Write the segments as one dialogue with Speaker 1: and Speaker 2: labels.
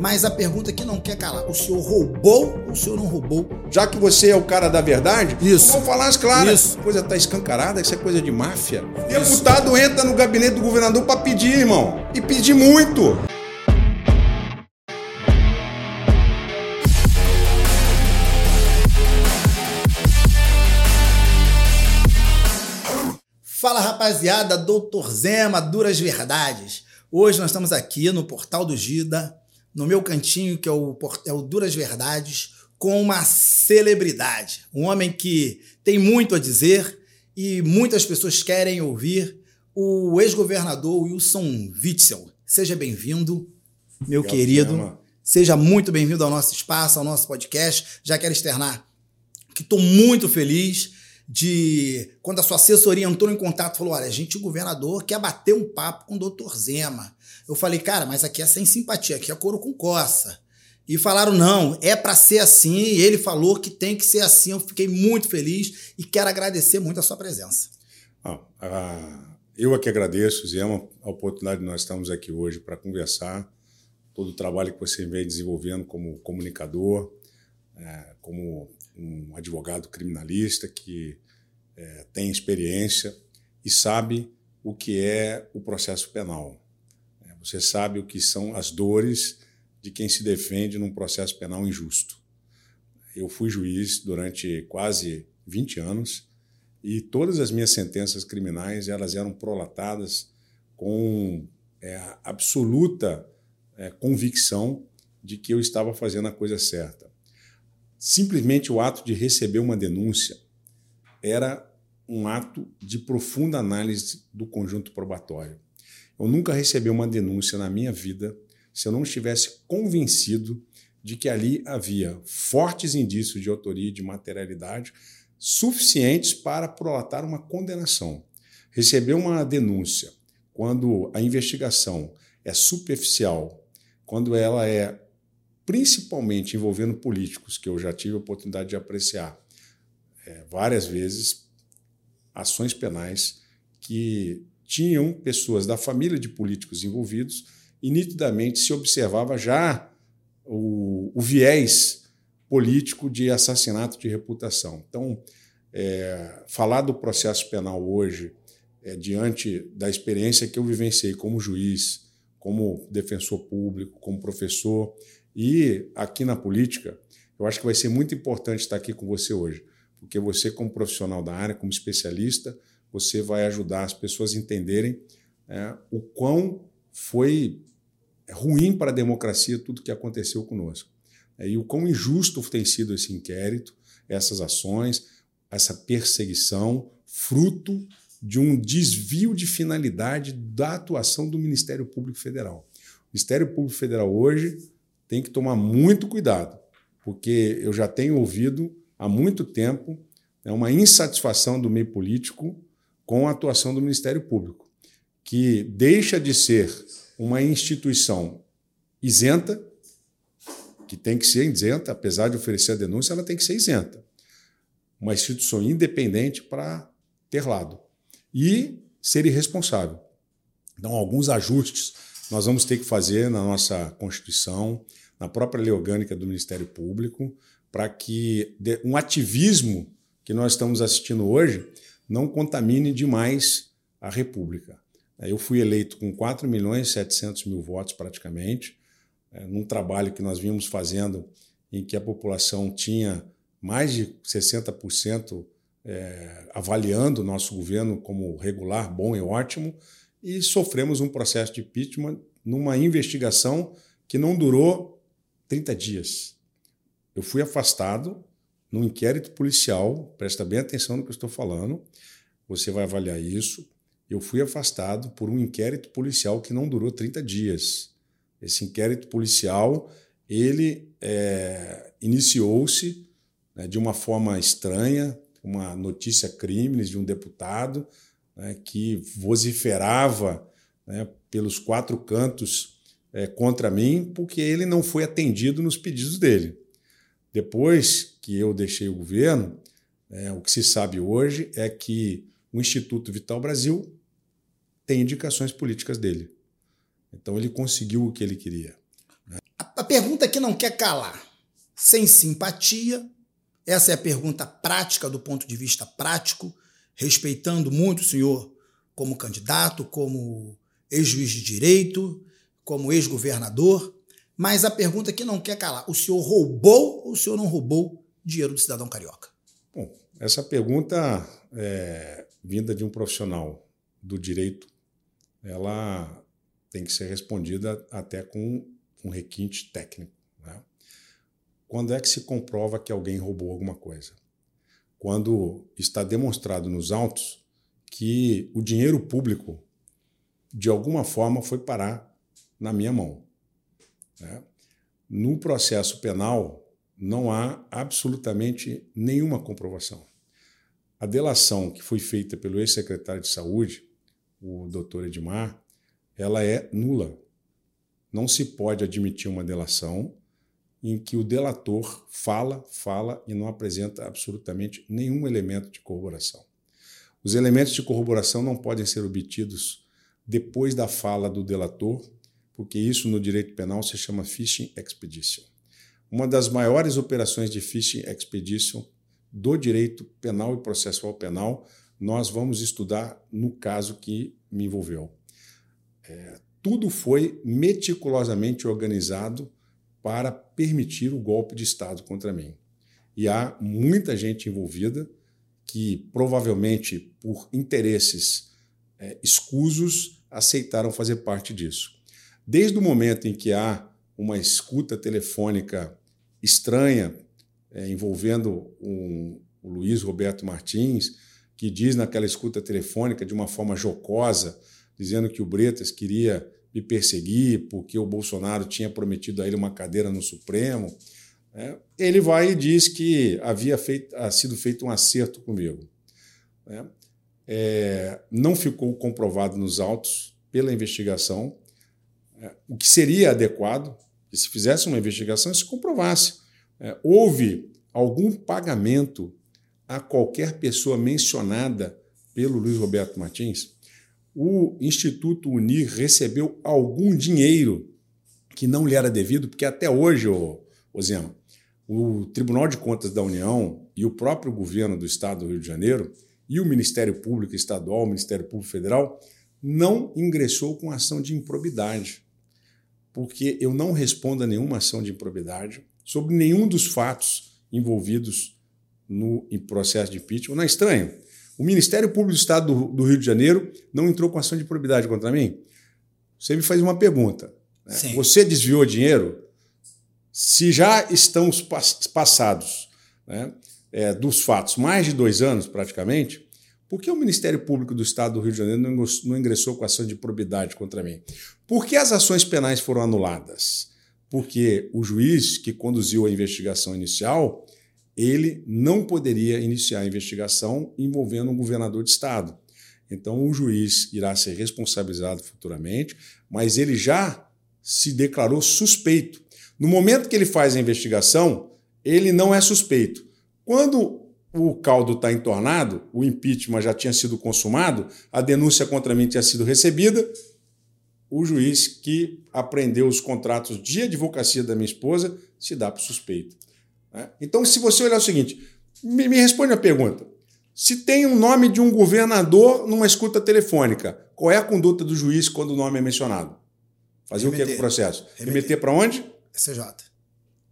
Speaker 1: Mas a pergunta que não quer calar: o senhor roubou ou o senhor não roubou?
Speaker 2: Já que você é o cara da verdade,
Speaker 1: Isso.
Speaker 2: vamos falar as claras.
Speaker 1: Isso.
Speaker 2: A coisa tá escancarada, isso é coisa de máfia. Deputado entra no gabinete do governador para pedir, irmão. E pedir muito.
Speaker 1: Fala rapaziada, Doutor Zema, Duras Verdades. Hoje nós estamos aqui no Portal do Gida, no meu cantinho, que é o, é o Duras Verdades, com uma celebridade. Um homem que tem muito a dizer e muitas pessoas querem ouvir. O ex-governador Wilson Witzel. Seja bem-vindo, meu querido. Seja muito bem-vindo ao nosso espaço, ao nosso podcast. Já quero externar que estou muito feliz de quando a sua assessoria entrou em contato falou: olha, a gente, o governador, quer bater um papo com o doutor Zema. Eu falei, cara, mas aqui é sem simpatia, aqui é couro com coça. E falaram, não, é para ser assim. E ele falou que tem que ser assim. Eu fiquei muito feliz e quero agradecer muito a sua presença.
Speaker 2: Ah, ah, eu aqui agradeço, Zema, a oportunidade de nós estarmos aqui hoje para conversar. Todo o trabalho que você vem desenvolvendo como comunicador, eh, como um advogado criminalista que eh, tem experiência e sabe o que é o processo penal. Eh, Você sabe o que são as dores de quem se defende num processo penal injusto. Eu fui juiz durante quase 20 anos e todas as minhas sentenças criminais elas eram prolatadas com é, absoluta é, convicção de que eu estava fazendo a coisa certa. Simplesmente o ato de receber uma denúncia era um ato de profunda análise do conjunto probatório. Eu nunca recebi uma denúncia na minha vida se eu não estivesse convencido de que ali havia fortes indícios de autoria e de materialidade suficientes para prolatar uma condenação. Receber uma denúncia quando a investigação é superficial, quando ela é principalmente envolvendo políticos, que eu já tive a oportunidade de apreciar é, várias vezes, ações penais que tinham pessoas da família de políticos envolvidos e nitidamente se observava já o, o viés político de assassinato de reputação. Então, é, falar do processo penal hoje, é, diante da experiência que eu vivenciei como juiz, como defensor público, como professor e aqui na política, eu acho que vai ser muito importante estar aqui com você hoje, porque você, como profissional da área, como especialista, você vai ajudar as pessoas a entenderem é, o quão foi ruim para a democracia tudo que aconteceu conosco. É, e o quão injusto tem sido esse inquérito, essas ações, essa perseguição, fruto de um desvio de finalidade da atuação do Ministério Público Federal. O Ministério Público Federal hoje tem que tomar muito cuidado, porque eu já tenho ouvido há muito tempo né, uma insatisfação do meio político com a atuação do Ministério Público, que deixa de ser uma instituição isenta, que tem que ser isenta, apesar de oferecer a denúncia, ela tem que ser isenta. Uma instituição independente para ter lado. E ser irresponsável. Então, alguns ajustes nós vamos ter que fazer na nossa Constituição, na própria lei orgânica do Ministério Público, para que um ativismo que nós estamos assistindo hoje não contamine demais a República. Eu fui eleito com 4 milhões e 700 mil votos praticamente, é, num trabalho que nós vimos fazendo em que a população tinha mais de 60% é, avaliando o nosso governo como regular, bom e ótimo, e sofremos um processo de impeachment numa investigação que não durou 30 dias. Eu fui afastado num inquérito policial, presta bem atenção no que eu estou falando, você vai avaliar isso. Eu fui afastado por um inquérito policial que não durou 30 dias. Esse inquérito policial, ele é, iniciou-se né, de uma forma estranha, uma notícia crimes de um deputado né, que vociferava né, pelos quatro cantos é, contra mim, porque ele não foi atendido nos pedidos dele. Depois que eu deixei o governo, é, o que se sabe hoje é que o Instituto Vital Brasil tem indicações políticas dele. Então ele conseguiu o que ele queria.
Speaker 1: a pergunta que não quer calar, sem simpatia, essa é a pergunta prática do ponto de vista prático, respeitando muito o senhor como candidato, como ex-juiz de direito, como ex-governador, mas a pergunta que não quer calar: o senhor roubou ou o senhor não roubou dinheiro do cidadão carioca?
Speaker 2: Bom, essa pergunta é vinda de um profissional do direito, ela tem que ser respondida até com um requinte técnico. Né? Quando é que se comprova que alguém roubou alguma coisa? Quando está demonstrado nos autos que o dinheiro público, de alguma forma, foi parar na minha mão. Né? No processo penal, não há absolutamente nenhuma comprovação. A delação que foi feita pelo ex-secretário de Saúde, o doutor Edmar, ela é nula. Não se pode admitir uma delação em que o delator fala, fala e não apresenta absolutamente nenhum elemento de corroboração. Os elementos de corroboração não podem ser obtidos depois da fala do delator, porque isso no direito penal se chama fishing expedition. Uma das maiores operações de fishing expedition do direito penal e processual penal, nós vamos estudar no caso que me envolveu. É, tudo foi meticulosamente organizado para permitir o golpe de Estado contra mim. E há muita gente envolvida que, provavelmente por interesses é, escusos, aceitaram fazer parte disso. Desde o momento em que há uma escuta telefônica estranha é, envolvendo um, o Luiz Roberto Martins, que diz naquela escuta telefônica de uma forma jocosa, dizendo que o Bretas queria me perseguir porque o Bolsonaro tinha prometido a ele uma cadeira no Supremo. É, ele vai e diz que havia feito, sido feito um acerto comigo. É, é, não ficou comprovado nos autos pela investigação é, o que seria adequado que se fizesse uma investigação se comprovasse é, houve algum pagamento a qualquer pessoa mencionada pelo Luiz Roberto Martins. O Instituto Unir recebeu algum dinheiro que não lhe era devido, porque até hoje, ô, ô Zema, o Tribunal de Contas da União e o próprio governo do Estado do Rio de Janeiro e o Ministério Público Estadual, o Ministério Público Federal, não ingressou com ação de improbidade porque eu não respondo a nenhuma ação de improbidade sobre nenhum dos fatos envolvidos no processo de impeachment. Não é estranho? O Ministério Público do Estado do, do, Rio de Janeiro não entrou com ação de improbidade contra mim? Você me faz uma pergunta. Né? Você desviou dinheiro? Se já estão passados né, é, dos fatos mais de dois anos, praticamente, por que o Ministério Público do Estado do Rio de Janeiro não ingressou com ação de probidade contra mim? Por que as ações penais foram anuladas? Porque o juiz que conduziu a investigação inicial, ele não poderia iniciar a investigação envolvendo um governador de Estado. Então, o juiz irá ser responsabilizado futuramente, mas ele já se declarou suspeito. No momento que ele faz a investigação, ele não é suspeito. Quando o caldo está entornado, o impeachment já tinha sido consumado, a denúncia contra mim tinha sido recebida, o juiz que apreendeu os contratos de advocacia da minha esposa se dá para suspeito. Né? Então, se você olhar o seguinte, me, me responde a pergunta. Se tem um nome de um governador numa escuta telefônica, qual é a conduta do juiz quando o nome é mencionado? Fazer Remeter. o que com o processo? Remeter, para onde?
Speaker 1: SJ.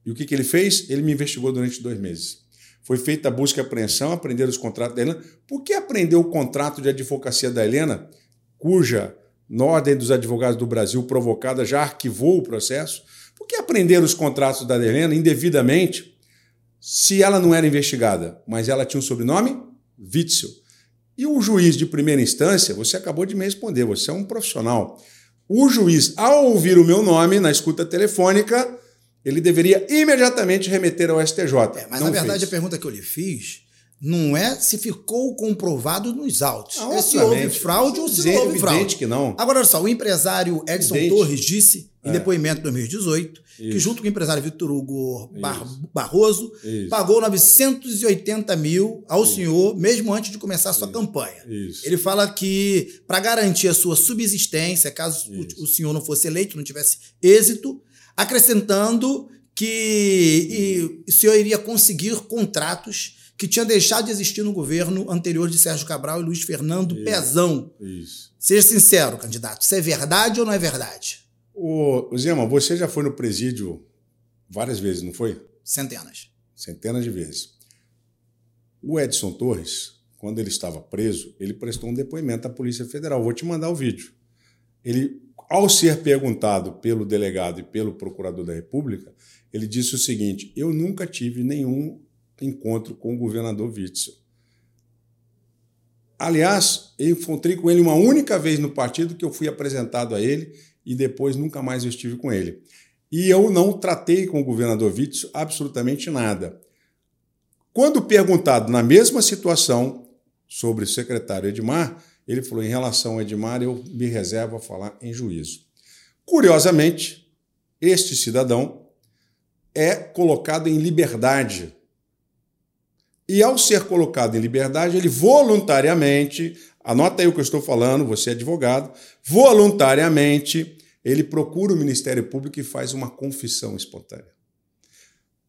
Speaker 2: E o que, que ele fez? Ele me investigou durante dois meses. Foi feita a busca e apreensão, aprender os contratos da Helena. Por que aprendeu o contrato de advocacia da Helena, cuja Ordem dos Advogados do Brasil provocada já arquivou o processo? Por que aprender os contratos da Helena indevidamente se ela não era investigada, mas ela tinha um sobrenome? Witzel. E o juiz de primeira instância, você acabou de me responder, você é um profissional. O juiz, ao ouvir o meu nome na escuta telefônica, ele deveria imediatamente remeter ao STJ.
Speaker 1: É, mas não na verdade fez. a pergunta que eu lhe fiz não é se ficou comprovado nos autos. Ah, é se houve fraude ou se não houve fraude.
Speaker 2: que não.
Speaker 1: Agora, olha só, o empresário Edson evidente. Torres disse, em é. depoimento de 2018, Isso. que junto com o empresário Vitor Hugo Bar Barroso, Isso. pagou 980 mil ao Isso. senhor, mesmo antes de começar a sua campanha. Ele fala que, para garantir a sua subsistência, caso o senhor não fosse eleito, não tivesse êxito, acrescentando que e, o senhor iria conseguir contratos que tinha deixado de existir no governo anterior de Sérgio Cabral e Luiz Fernando isso, Pezão.
Speaker 2: Isso.
Speaker 1: Seja sincero, candidato, isso é verdade ou não é verdade?
Speaker 2: Ô, Zema, você já foi no presídio várias vezes, não foi?
Speaker 1: Centenas.
Speaker 2: Centenas de vezes. O Edson Torres, quando ele estava preso, ele prestou um depoimento à Polícia Federal. Vou te mandar o vídeo. Ele, ao ser perguntado pelo delegado e pelo procurador da República, ele disse o seguinte: Eu nunca tive nenhum encontro com o governador Witzel. Aliás, eu encontrei com ele uma única vez no partido que eu fui apresentado a ele e depois nunca mais eu estive com ele. E eu não tratei com o governador Witzel absolutamente nada. Quando perguntado na mesma situação sobre o secretário Edmar, ele falou: em relação ao Edmar, eu me reservo a falar em juízo. Curiosamente, este cidadão é colocado em liberdade e ao ser colocado em liberdade, ele voluntariamente, anota aí o que eu estou falando, você é advogado, voluntariamente ele procura o Ministério Público e faz uma confissão espontânea.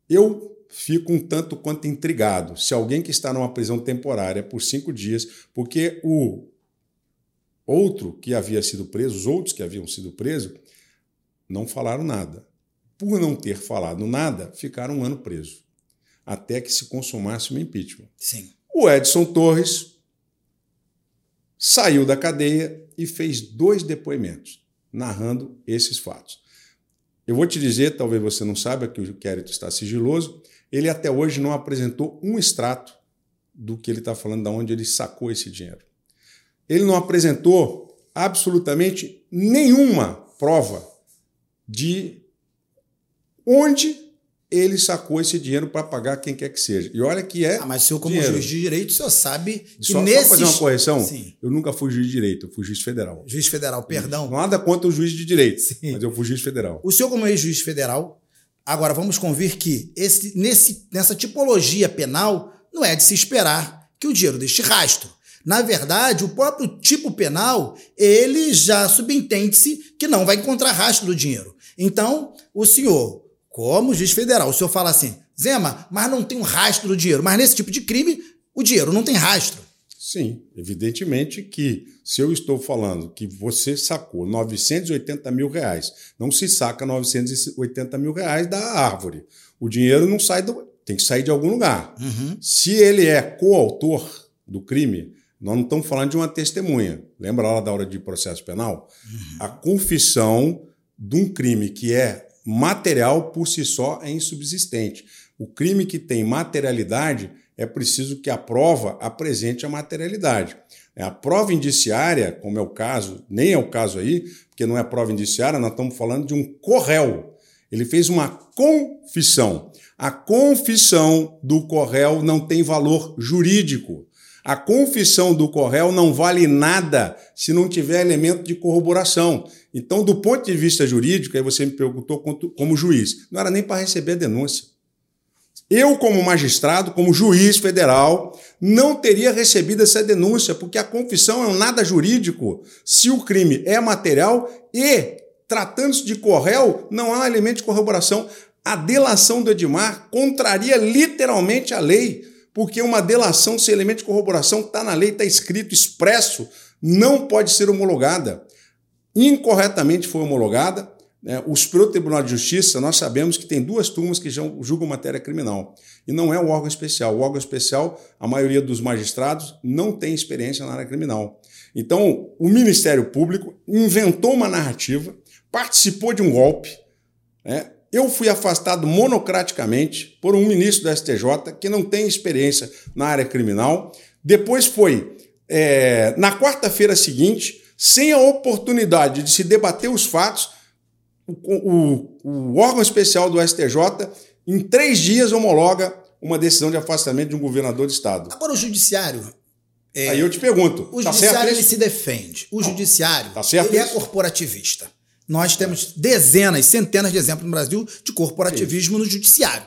Speaker 2: Eu fico um tanto quanto intrigado se alguém que está numa prisão temporária por cinco dias, porque o outro que havia sido preso, os outros que haviam sido presos, não falaram nada. Por não ter falado nada, ficaram um ano presos até que se consumasse o impeachment.
Speaker 1: Sim.
Speaker 2: O Edson Torres saiu da cadeia e fez dois depoimentos narrando esses fatos. Eu vou te dizer, talvez você não saiba que o inquérito está sigiloso, ele até hoje não apresentou um extrato do que ele está falando, de onde ele sacou esse dinheiro. Ele não apresentou absolutamente nenhuma prova de onde ele sacou esse dinheiro para pagar quem quer que seja. E olha que é.
Speaker 1: Ah, mas o senhor, como
Speaker 2: dinheiro.
Speaker 1: juiz de direito, o senhor sabe que
Speaker 2: só,
Speaker 1: nesses...
Speaker 2: Só fazer uma correção?
Speaker 1: Sim.
Speaker 2: Eu nunca fui juiz de direito, eu fui juiz federal.
Speaker 1: Juiz federal, perdão.
Speaker 2: Nada contra o juiz de direito,
Speaker 1: Sim.
Speaker 2: mas eu fui juiz federal.
Speaker 1: O senhor, como ex-juiz federal, agora vamos convir que esse, nesse, nessa tipologia penal não é de se esperar que o dinheiro deixe rastro. Na verdade, o próprio tipo penal, ele já subentende-se que não vai encontrar rastro do dinheiro. Então, o senhor como juiz federal, o senhor fala assim, Zema, mas não tem um rastro do dinheiro. Mas nesse tipo de crime, o dinheiro não tem rastro.
Speaker 2: Sim, evidentemente que se eu estou falando que você sacou 980 mil reais, não se saca 980 mil reais da árvore. O dinheiro não sai do. tem que sair de algum lugar.
Speaker 1: Uhum.
Speaker 2: Se ele é coautor do crime, nós não estamos falando de uma testemunha. Lembra lá da hora de processo penal?
Speaker 1: Uhum.
Speaker 2: A confissão de um crime que é material por si só é insubsistente. O crime que tem materialidade é preciso que a prova apresente a materialidade. É, a prova indiciária, como é o caso, nem é o caso aí, porque não é prova indiciária, nós estamos falando de um corréu. Ele fez uma confissão. A confissão do corréu não tem valor jurídico. A confissão do corréu não vale nada se não tiver elemento de corroboração. Então, do ponto de vista jurídico, aí você me perguntou como juiz, não era nem para receber a denúncia. Eu, como magistrado, como juiz federal, não teria recebido essa denúncia, porque a confissão é um nada jurídico se o crime é material e, tratando-se de corréu, não há elemento de corroboração. A delação do Edmar contraria literalmente a lei porque uma delação sem elemento de corroboração está na lei, está escrito, expresso, não pode ser homologada. Incorretamente foi homologada. Né? O Superior Tribunal de Justiça, nós sabemos que tem duas turmas que julgam matéria criminal. E não é o órgão especial. O órgão especial, a maioria dos magistrados não tem experiência na área criminal. Então, o Ministério Público inventou uma narrativa, participou de um golpe, né? eu fui afastado monocraticamente por um ministro da STJ que não tem experiência na área criminal. Depois foi é, na quarta-feira seguinte, sem a oportunidade de se debater os fatos, o, o, o, órgão especial do STJ, em três dias, homologa uma decisão de afastamento de um governador de Estado.
Speaker 1: Agora, o judiciário.
Speaker 2: É, Aí eu te pergunto.
Speaker 1: O
Speaker 2: tá
Speaker 1: judiciário ele se defende. O judiciário
Speaker 2: tá certo
Speaker 1: ele é
Speaker 2: isso?
Speaker 1: corporativista. Nós temos dezenas, centenas de exemplos no Brasil de corporativismo no judiciário.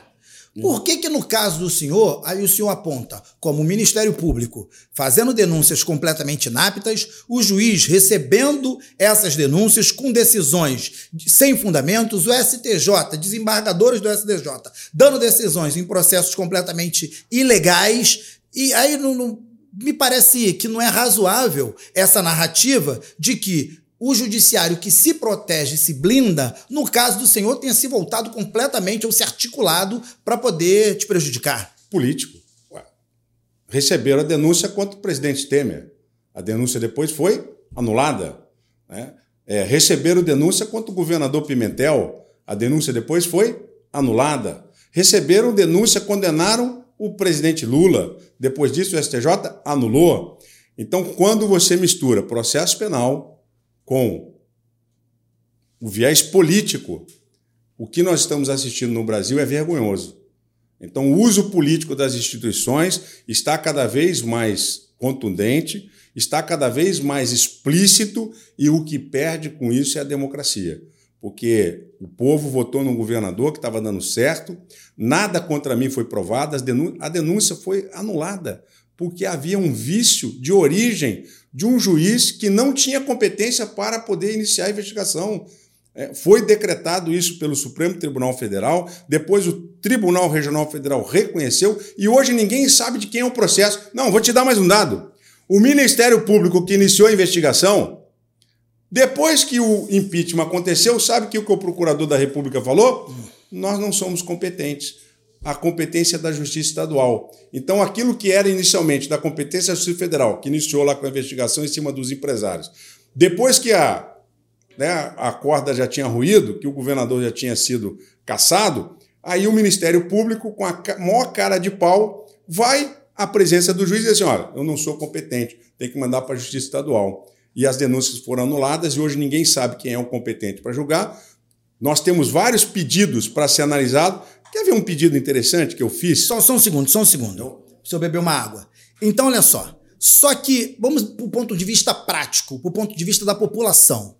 Speaker 1: Por que que no caso do senhor, aí o senhor aponta como o Ministério Público fazendo denúncias completamente inaptas, o juiz recebendo essas denúncias com decisões sem fundamentos, o STJ, desembargadores do STJ, dando decisões em processos completamente ilegais, e aí não, não me parece que não é razoável essa narrativa de que o judiciário que se protege, se blinda, no caso do senhor, tenha se voltado completamente ou se articulado para poder te prejudicar?
Speaker 2: Político. Ué. Receberam a denúncia contra o presidente Temer. A denúncia depois foi anulada. Né? É, receberam denúncia contra o governador Pimentel. A denúncia depois foi anulada. Receberam denúncia, condenaram o presidente Lula. Depois disso, o STJ anulou. Então, quando você mistura processo penal, com o viés político, o que nós estamos assistindo no Brasil é vergonhoso. Então, o uso político das instituições está cada vez mais contundente, está cada vez mais explícito e o que perde com isso é a democracia. Porque o povo votou num governador que estava dando certo, nada contra mim foi provado, a denúncia foi anulada porque havia um vício de origem de um juiz que não tinha competência para poder iniciar a investigação. É, foi decretado isso pelo Supremo Tribunal Federal, depois o Tribunal Regional Federal reconheceu e hoje ninguém sabe de quem é o processo. Não, vou te dar mais um dado. O Ministério Público que iniciou a investigação, depois que o impeachment aconteceu, sabe que o que o procurador da República falou? Nós não somos competentes a competência da Justiça Estadual. Então, aquilo que era inicialmente da competência da Justiça Federal, que iniciou lá com a investigação em cima dos empresários, depois que a, né, a corda já tinha ruído, que o governador já tinha sido caçado, aí o Ministério Público, com a maior cara de pau, vai à presença do juiz e diz assim: olha, eu não sou competente, tem que mandar para a Justiça Estadual. E as denúncias foram anuladas e hoje ninguém sabe quem é o competente para julgar. Nós temos vários pedidos para ser analisado Quer ver um pedido interessante que eu fiz?
Speaker 1: Só, só um segundo, só um segundo. Se eu beber uma água. Então, olha só. Só que, vamos para o ponto de vista prático, para o ponto de vista da população.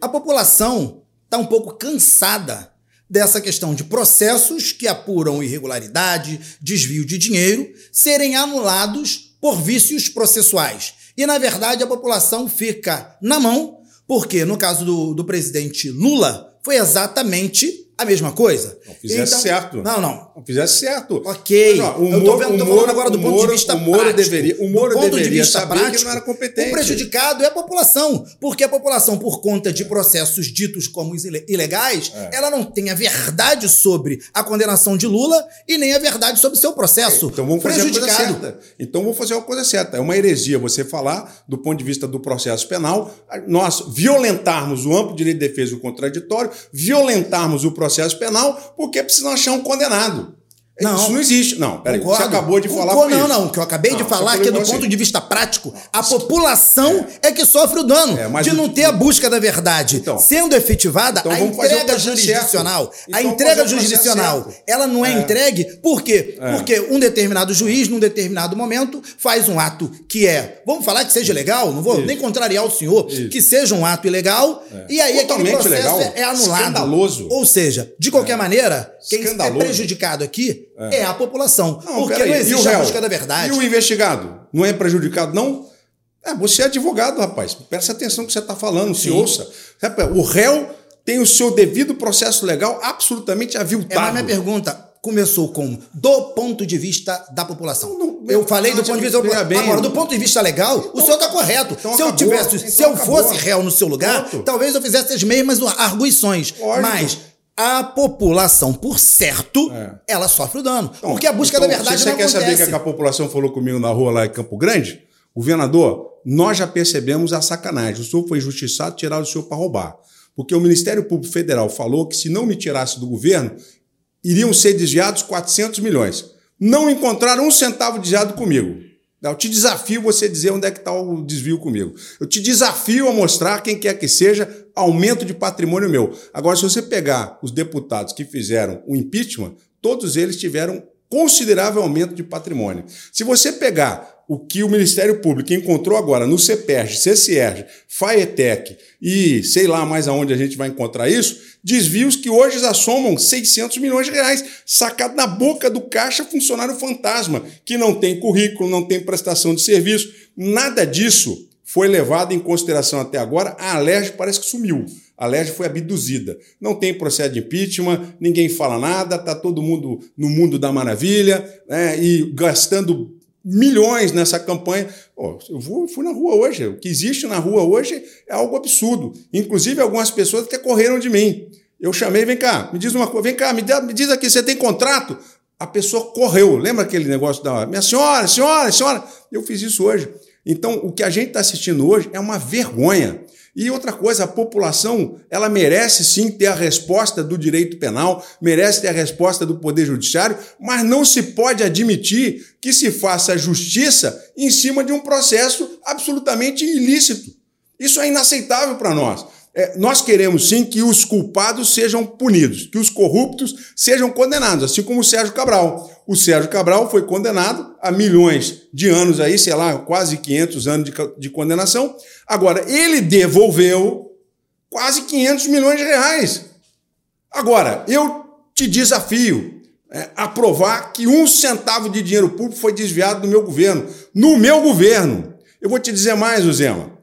Speaker 1: A população está um pouco cansada dessa questão de processos que apuram irregularidade, desvio de dinheiro, serem anulados por vícios processuais. E, na verdade, a população fica na mão, porque no caso do, do presidente Lula, foi exatamente a mesma coisa.
Speaker 2: Não fizesse então, certo.
Speaker 1: Não, não.
Speaker 2: Não fizesse certo.
Speaker 1: Ok. Não, o Moro, eu tô, vendo, tô falando agora do ponto Moro, de vista
Speaker 2: o Moro
Speaker 1: prático.
Speaker 2: Deveria, o Moro
Speaker 1: do ponto
Speaker 2: deveria
Speaker 1: de vista prático,
Speaker 2: que não era competente.
Speaker 1: O prejudicado é a população. Porque a população, por conta de processos ditos como ilegais, é. ela não tem a verdade sobre a condenação de Lula e nem a verdade sobre o seu processo.
Speaker 2: Então vamos fazer a coisa certa. Então vamos fazer a coisa certa. É uma heresia você falar do ponto de vista do processo penal, nós violentarmos o amplo direito de defesa e o contraditório, violentarmos o processo penal porque precisam achar um condenado. Não, isso não existe. Não, peraí, você acabou de falar
Speaker 1: Concordo, Não, isso. não, o que eu acabei não, de falar é que do assim. ponto de vista prático, a população é, é que sofre o dano é, de não ter a busca da verdade. Então, Sendo efetivada, então a entrega jurisdicional, então a entrega jurisdicional, ela não é, é, entregue, por quê? É. Porque um determinado juiz, num determinado momento, faz um ato que é, vamos falar que seja legal, não vou isso. nem contrariar o senhor, isso. que seja um ato ilegal, é. e aí Totalmente aquele processo legal. é anulado.
Speaker 2: Escandaloso.
Speaker 1: Ou seja, de qualquer maneira, quem é prejudicado aqui é, é a população. Não, porque não existe a busca da verdade.
Speaker 2: E o investigado? Não é prejudicado, não? É, você é advogado, rapaz. Presta atenção no que você está falando, Sim. se ouça. O réu tem o seu devido processo legal absolutamente aviltado. É,
Speaker 1: mas minha pergunta começou com do ponto de vista da população. Não, não, eu falei do ponto de vista da bem, Agora, do ponto de vista legal, então, o senhor está correto. Então se acabou, eu tivesse, então se eu acabou. fosse réu no seu lugar, Pronto. talvez eu fizesse as mesmas arguições. Lógico. Mas a população, por certo, é. ela sofre o dano. Então, porque a busca então, da verdade
Speaker 2: você
Speaker 1: não
Speaker 2: quer
Speaker 1: acontece.
Speaker 2: saber o que a população falou comigo na rua lá em Campo Grande? Governador, nós já percebemos a sacanagem. O senhor foi injustiçado, tirar o senhor para roubar. Porque o Ministério Público Federal falou que se não me tirasse do governo, iriam ser desviados 400 milhões. Não encontraram um centavo desviado comigo. Eu te desafio você dizer onde é que está o desvio comigo. Eu te desafio a mostrar, quem quer que seja, aumento de patrimônio meu. Agora, se você pegar os deputados que fizeram o impeachment, todos eles tiveram considerável aumento de patrimônio. Se você pegar o que o Ministério Público encontrou agora no CEPERG, CCERG, FAETEC e sei lá mais aonde a gente vai encontrar isso, desvios que hoje já somam 600 milhões de reais, sacado na boca do caixa funcionário fantasma, que não tem currículo, não tem prestação de serviço, nada disso foi levado em consideração até agora. A Alerj parece que sumiu. A Alerj foi abduzida. Não tem processo de impeachment, ninguém fala nada, está todo mundo no mundo da maravilha né, e gastando milhões nessa campanha. Oh, eu vou, fui na rua hoje. O que existe na rua hoje é algo absurdo. Inclusive, algumas pessoas até correram de mim. Eu chamei, vem cá, me diz uma coisa, vem cá, me, me diz aqui, você tem contrato? A pessoa correu. Lembra aquele negócio da minha senhora, senhora, senhora? Eu fiz isso hoje. Então, o que a gente está assistindo hoje é uma vergonha. E outra coisa, a população, ela merece sim ter a resposta do direito penal, merece ter a resposta do Poder Judiciário, mas não se pode admitir que se faça justiça em cima de um processo absolutamente ilícito. Isso é inaceitável para nós. É, nós queremos sim que os culpados sejam punidos, que os corruptos sejam condenados, assim como o Sérgio Cabral. O Sérgio Cabral foi condenado a milhões de anos aí, sei lá, quase 500 anos de, de condenação. Agora, ele devolveu quase 500 milhões de reais. Agora, eu te desafio é, a provar que um centavo de dinheiro público foi desviado do meu governo. No meu governo. Eu vou te dizer mais, Zema.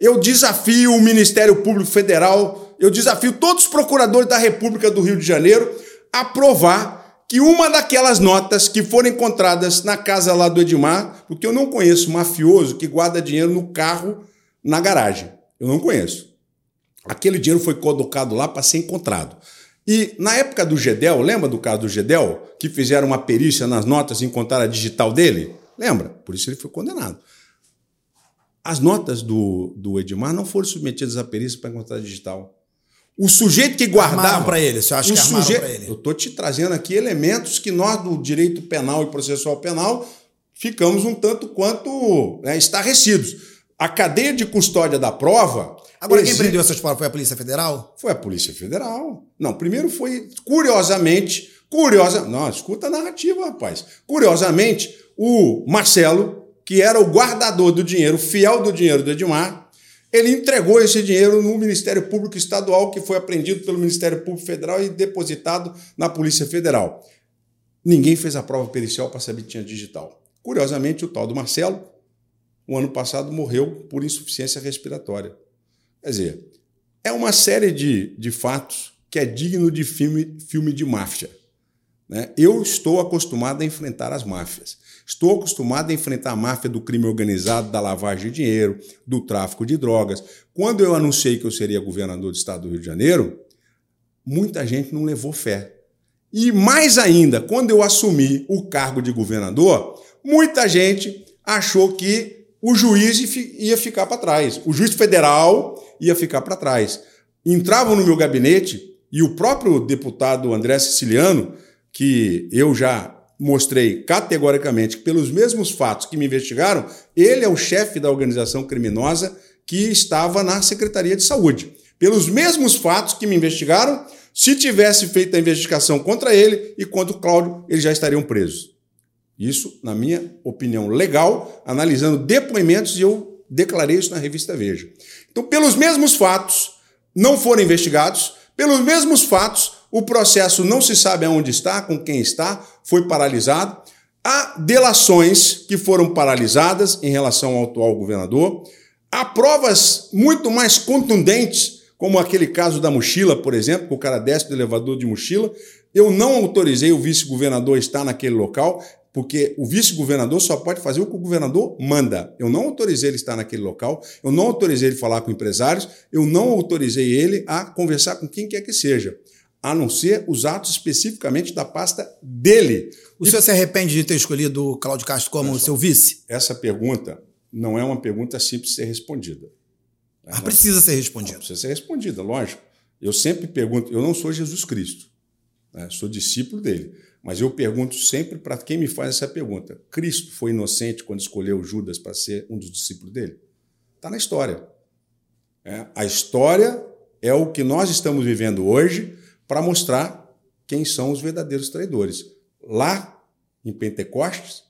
Speaker 2: Eu desafio o Ministério Público Federal, eu desafio todos os procuradores da República do Rio de Janeiro a provar que uma daquelas notas que foram encontradas na casa lá do Edmar, porque eu não conheço mafioso que guarda dinheiro no carro na garagem. Eu não conheço. Aquele dinheiro foi colocado lá para ser encontrado. E na época do Gedel, lembra do caso do Gedel, que fizeram uma perícia nas notas e encontraram a digital dele? Lembra? Por isso ele foi condenado. As notas do, do Edmar não foram submetidas à perícia para encontrar digital. O sujeito que guardava.
Speaker 1: para ele, você acha que armaram para ele?
Speaker 2: Eu estou te trazendo aqui elementos que nós, do direito penal e processual penal, ficamos um tanto quanto né, estarrecidos. A cadeia de custódia da prova.
Speaker 1: Agora, quem prendeu essas provas foi a Polícia Federal?
Speaker 2: Foi a Polícia Federal. Não, primeiro foi, curiosamente, curiosa. Não, escuta a narrativa, rapaz. Curiosamente, o Marcelo, que era o guardador do dinheiro, fiel do dinheiro do Edmar, ele entregou esse dinheiro no Ministério Público Estadual, que foi apreendido pelo Ministério Público Federal e depositado na Polícia Federal. Ninguém fez a prova pericial para saber que tinha digital. Curiosamente, o tal do Marcelo, o ano passado, morreu por insuficiência respiratória. Quer dizer, é uma série de, de fatos que é digno de filme, filme de máfia. Né? Eu estou acostumado a enfrentar as máfias. Estou acostumado a enfrentar a máfia do crime organizado, da lavagem de dinheiro, do tráfico de drogas. Quando eu anunciei que eu seria governador do estado do Rio de Janeiro, muita gente não levou fé. E mais ainda, quando eu assumi o cargo de governador, muita gente achou que o juiz ia ficar para trás. O juiz federal ia ficar para trás. Entravam no meu gabinete e o próprio deputado André Siciliano, que eu já mostrei categoricamente que, pelos mesmos fatos que me investigaram, ele é o chefe da organização criminosa que estava na Secretaria de Saúde. Pelos mesmos fatos que me investigaram, se tivesse feito a investigação contra ele e contra o Cláudio, eles já estariam presos. Isso, na minha opinião legal, analisando depoimentos, e eu declarei isso na revista Veja. Então, pelos mesmos fatos, não foram investigados, pelos mesmos fatos, o processo não se sabe aonde está, com quem está, foi paralisado. Há delações que foram paralisadas em relação ao atual governador. Há provas muito mais contundentes, como aquele caso da mochila, por exemplo, que o cara desce do elevador de mochila. Eu não autorizei o vice-governador estar naquele local, porque o vice-governador só pode fazer o que o governador manda. Eu não autorizei ele estar naquele local, eu não autorizei ele falar com empresários, eu não autorizei ele a conversar com quem quer que seja a não ser os atos especificamente da pasta dele.
Speaker 1: O e... senhor se arrepende de ter escolhido o Cláudio Castro como seu vice?
Speaker 2: Essa pergunta não é uma pergunta simples de ser respondida.
Speaker 1: Ah, não, precisa ser respondida.
Speaker 2: Precisa ser respondida, lógico. Eu sempre pergunto, eu não sou Jesus Cristo, né? sou discípulo dele, mas eu pergunto sempre para quem me faz essa pergunta: Cristo foi inocente quando escolheu Judas para ser um dos discípulos dele? Está na história. É, a história é o que nós estamos vivendo hoje para mostrar quem são os verdadeiros traidores. Lá em Pentecostes,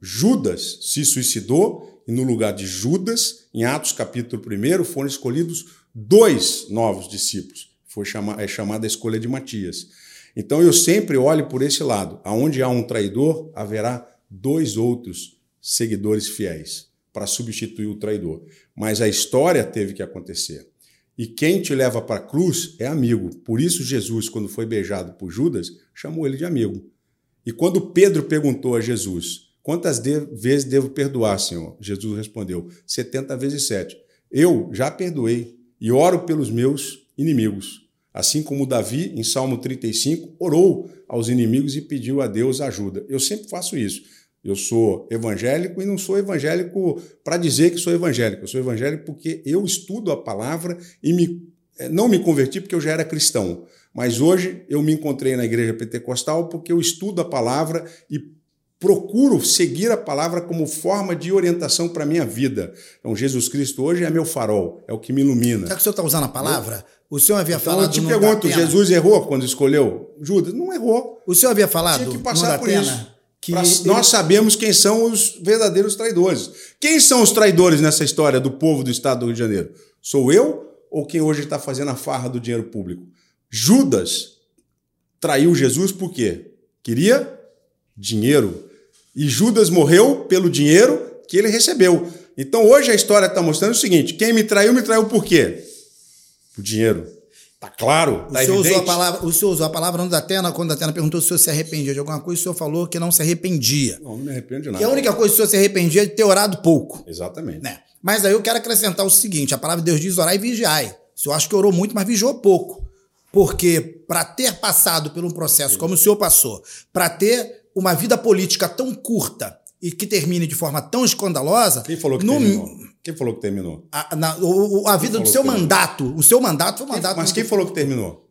Speaker 2: Judas se suicidou e no lugar de Judas, em Atos capítulo 1, foram escolhidos dois novos discípulos. Foi chama, é chamada a escolha de Matias. Então eu sempre olho por esse lado. Aonde há um traidor, haverá dois outros seguidores fiéis para substituir o traidor. Mas a história teve que acontecer. E quem te leva para a cruz é amigo. Por isso, Jesus, quando foi beijado por Judas, chamou ele de amigo. E quando Pedro perguntou a Jesus: Quantas de vezes devo perdoar, Senhor? Jesus respondeu: 70 vezes 7. Eu já perdoei e oro pelos meus inimigos. Assim como Davi, em Salmo 35, orou aos inimigos e pediu a Deus ajuda. Eu sempre faço isso. Eu sou evangélico e não sou evangélico para dizer que sou evangélico. Eu sou evangélico porque eu estudo a palavra e me, eh, não me converti porque eu já era cristão. Mas hoje eu me encontrei na igreja pentecostal porque eu estudo a palavra e procuro seguir a palavra como forma de orientação para a minha vida. Então, Jesus Cristo hoje é meu farol, é o que me ilumina.
Speaker 1: Já que o senhor está usando a palavra, o senhor havia
Speaker 2: então,
Speaker 1: falado.
Speaker 2: Eu te pergunto, Jesus errou quando escolheu Judas? Não errou.
Speaker 1: O senhor havia falado.
Speaker 2: Tinha que passar por isso que pra, ele... nós sabemos quem são os verdadeiros traidores. Quem são os traidores nessa história do povo do estado do Rio de Janeiro? Sou eu ou quem hoje está fazendo a farra do dinheiro público? Judas traiu Jesus por quê? Queria dinheiro. E Judas morreu pelo dinheiro que ele recebeu. Então hoje a história está mostrando o seguinte: quem me traiu, me traiu por quê? Por dinheiro. Tá claro, tá
Speaker 1: o, senhor
Speaker 2: evidente.
Speaker 1: usou a palavra, o senhor usou a palavra da Atena, quando a Atena perguntou se o senhor se arrependia de alguma coisa, o senhor falou que não se arrependia.
Speaker 2: Não, não me arrependo de nada.
Speaker 1: Que a única coisa que o senhor se arrependia é de ter orado pouco.
Speaker 2: Exatamente.
Speaker 1: Né? Mas aí eu quero acrescentar o seguinte: a palavra de Deus diz orar e vigiai. O senhor acha que orou muito, mas vigiou pouco. Porque para ter passado por um processo Sim. como o senhor passou, para ter uma vida política tão curta e que termine de forma tão escandalosa.
Speaker 2: Quem falou que no, terminou? Quem falou que terminou?
Speaker 1: A, na, o, a vida do seu mandato. O seu mandato foi um mandato.
Speaker 2: Mas quem falou que terminou?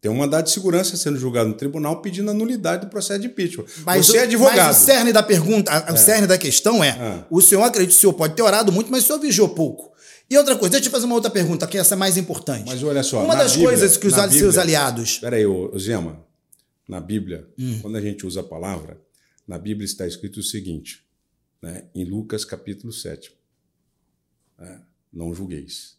Speaker 2: Tem um mandado de segurança sendo julgado no tribunal pedindo a nulidade do processo de impeachment. Mas Você é advogado. Mas
Speaker 1: o cerne da pergunta, é. o cerne da questão é: é. o senhor acredita que o senhor pode ter orado muito, mas o senhor vigiou pouco. E outra coisa, deixa eu fazer uma outra pergunta, que essa é mais importante.
Speaker 2: Mas olha só.
Speaker 1: Uma das
Speaker 2: Bíblia,
Speaker 1: coisas que os seus aliados.
Speaker 2: Peraí, Zema. Na Bíblia, hum. quando a gente usa a palavra, na Bíblia está escrito o seguinte: né, em Lucas capítulo 7. Né, não julgueis.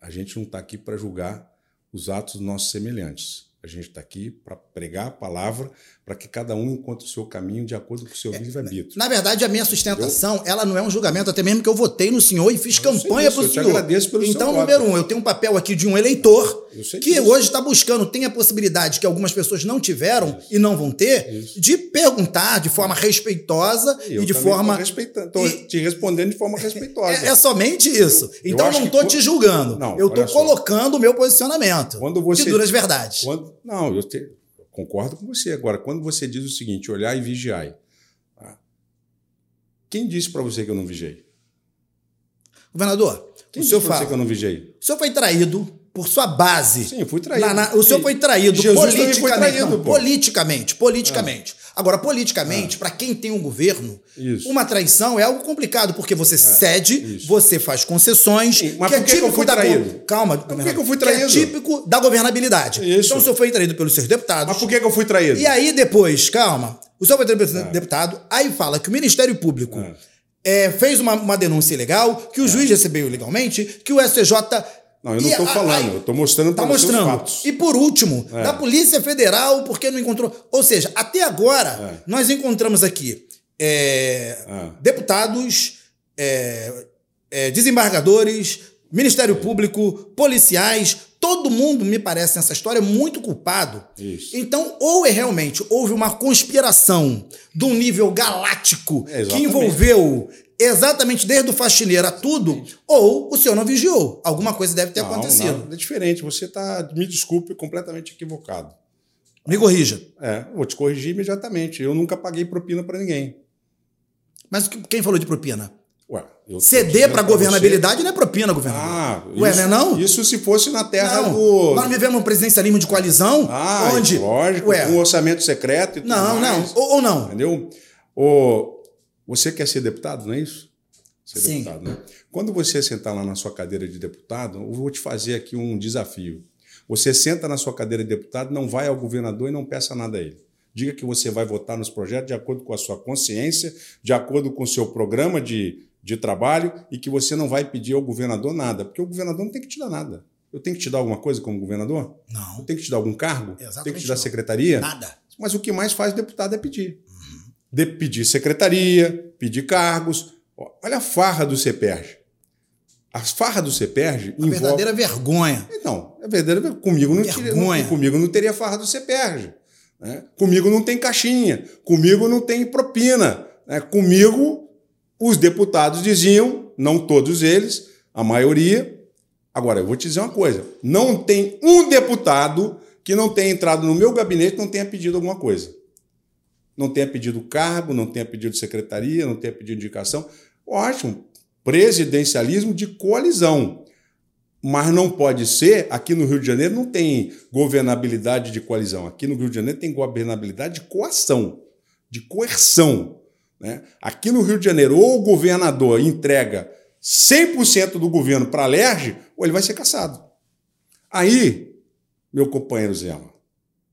Speaker 2: A gente não está aqui para julgar os atos dos nossos semelhantes. A gente está aqui para pregar a palavra para que cada um encontre o seu caminho de acordo com o seu é, livre-arbítrio.
Speaker 1: Na verdade, a minha sustentação, ela não é um julgamento, até mesmo que eu votei no senhor e fiz campanha para o senhor.
Speaker 2: agradeço pelo
Speaker 1: então, número um, eu tenho um papel aqui de um eleitor que disso. hoje está buscando, tem a possibilidade que algumas pessoas não tiveram Isso. e não vão ter, Isso. de perguntar de forma respeitosa e, e de forma.
Speaker 2: Estou te respondendo de forma respeitosa.
Speaker 1: É, é somente isso. Eu então, não estou te julgando. Não, eu estou colocando o meu posicionamento. Quando você, de duras verdades.
Speaker 2: Quando, não, eu te, Concordo com você. Agora, quando você diz o seguinte, olhar e vigiar, tá? quem disse para você que eu não vigiei?
Speaker 1: Governador,
Speaker 2: quem o senhor fala. Você que eu não vigiei?
Speaker 1: O senhor foi traído por sua base.
Speaker 2: Sim, fui traído.
Speaker 1: Na, o senhor foi traído Jesus politicamente. Traído, não, politicamente, politicamente. Ah. Agora, politicamente, ah. para quem tem um governo, isso. uma traição é algo complicado, porque você é. cede, isso. você faz concessões. Sim,
Speaker 2: mas que é por que, é típico que eu fui da traído?
Speaker 1: Calma,
Speaker 2: por que, que eu fui traído?
Speaker 1: é típico da governabilidade.
Speaker 2: Isso.
Speaker 1: Então, o senhor foi traído pelos seus deputados.
Speaker 2: Mas por que, que eu fui traído?
Speaker 1: E aí, depois, calma, o senhor foi traído pelo é. deputado, aí fala que o Ministério Público. É, fez uma, uma denúncia ilegal, que o é. juiz recebeu ilegalmente, que o STJ
Speaker 2: não, eu não estou falando, eu estou mostrando
Speaker 1: tá
Speaker 2: para
Speaker 1: mostrando.
Speaker 2: os fatos.
Speaker 1: E por último, é. da Polícia Federal, porque não encontrou. Ou seja, até agora, é. nós encontramos aqui é, é. deputados, é, é, desembargadores, Ministério Público, policiais, todo mundo, me parece, nessa história, muito culpado.
Speaker 2: Isso.
Speaker 1: Então, ou é realmente houve uma conspiração de um nível galáctico que envolveu exatamente desde o faxineiro a tudo, ou o senhor não vigiou. Alguma coisa deve ter
Speaker 2: não,
Speaker 1: acontecido.
Speaker 2: Não, é diferente. Você está, me desculpe, completamente equivocado.
Speaker 1: Me corrija.
Speaker 2: É, vou te corrigir imediatamente. Eu nunca paguei propina para ninguém.
Speaker 1: Mas quem falou de propina?
Speaker 2: Ué,
Speaker 1: Ceder para governabilidade você... não é propina, governador. Ah, Ué,
Speaker 2: isso,
Speaker 1: não é não?
Speaker 2: Isso se fosse na terra
Speaker 1: não.
Speaker 2: do...
Speaker 1: Nós vivemos um presidencialismo de coalizão,
Speaker 2: ah,
Speaker 1: onde...
Speaker 2: lógico, Ué. com um orçamento secreto e tudo
Speaker 1: Não,
Speaker 2: mais.
Speaker 1: não, ou, ou não.
Speaker 2: Entendeu? Ou, você quer ser deputado, não é isso? ser
Speaker 1: Sim.
Speaker 2: deputado. Né? Quando você sentar lá na sua cadeira de deputado, eu vou te fazer aqui um desafio. Você senta na sua cadeira de deputado, não vai ao governador e não peça nada a ele. Diga que você vai votar nos projetos de acordo com a sua consciência, de acordo com o seu programa de, de trabalho e que você não vai pedir ao governador nada, porque o governador não tem que te dar nada. Eu tenho que te dar alguma coisa como governador?
Speaker 1: Não.
Speaker 2: Eu tenho que te dar algum cargo?
Speaker 1: Exatamente
Speaker 2: tenho que te dar
Speaker 1: não.
Speaker 2: secretaria?
Speaker 1: Nada.
Speaker 2: Mas o que mais faz o deputado é pedir. De pedir secretaria, pedir cargos. Olha a farra do CEPERJ. A farra do CEPERJ
Speaker 1: Uma verdadeira vergonha.
Speaker 2: Não, é verdadeira. Comigo não, teria,
Speaker 1: Vergonha.
Speaker 2: não- comigo não teria farra do CEPERJ. Né? Comigo não tem caixinha. Comigo não tem propina. né? Comigo, os deputados diziam, não todos eles, a maioria. Agora, eu vou te dizer uma coisa: não tem um deputado que não tenha entrado no meu gabinete e não tenha pedido alguma coisa. Não tenha pedido cargo, não tenha pedido secretaria, não tenha pedido indicação. Ótimo. Presidencialismo de coalizão. Mas não pode ser, aqui no Rio de Janeiro não tem governabilidade de coalizão. Aqui no Rio de Janeiro tem governabilidade de coação, de coerção. Né? Aqui no Rio de Janeiro, ou o governador entrega 100% do governo para a ou ele vai ser caçado. Aí, meu companheiro Zema,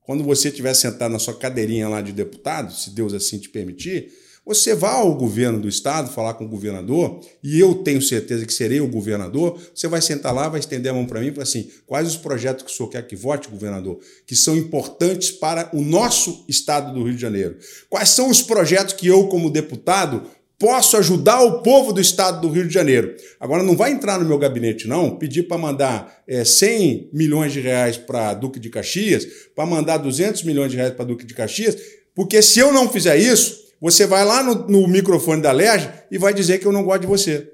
Speaker 2: quando você estiver sentado na sua cadeirinha lá de deputado, se Deus assim te permitir, você vá ao governo do estado falar com o governador, e eu tenho certeza que serei o governador. Você vai sentar lá, vai estender a mão para mim e falar assim: quais os projetos que o senhor quer que vote, governador, que são importantes para o nosso estado do Rio de Janeiro? Quais são os projetos que eu, como deputado, posso ajudar o povo do estado do Rio de Janeiro? Agora, não vai entrar no meu gabinete, não, pedir para mandar é, 100 milhões de reais para Duque de Caxias, para mandar 200 milhões de reais para Duque de Caxias, porque se eu não fizer isso, você vai lá no, no microfone da LERJ e vai dizer que eu não gosto de você.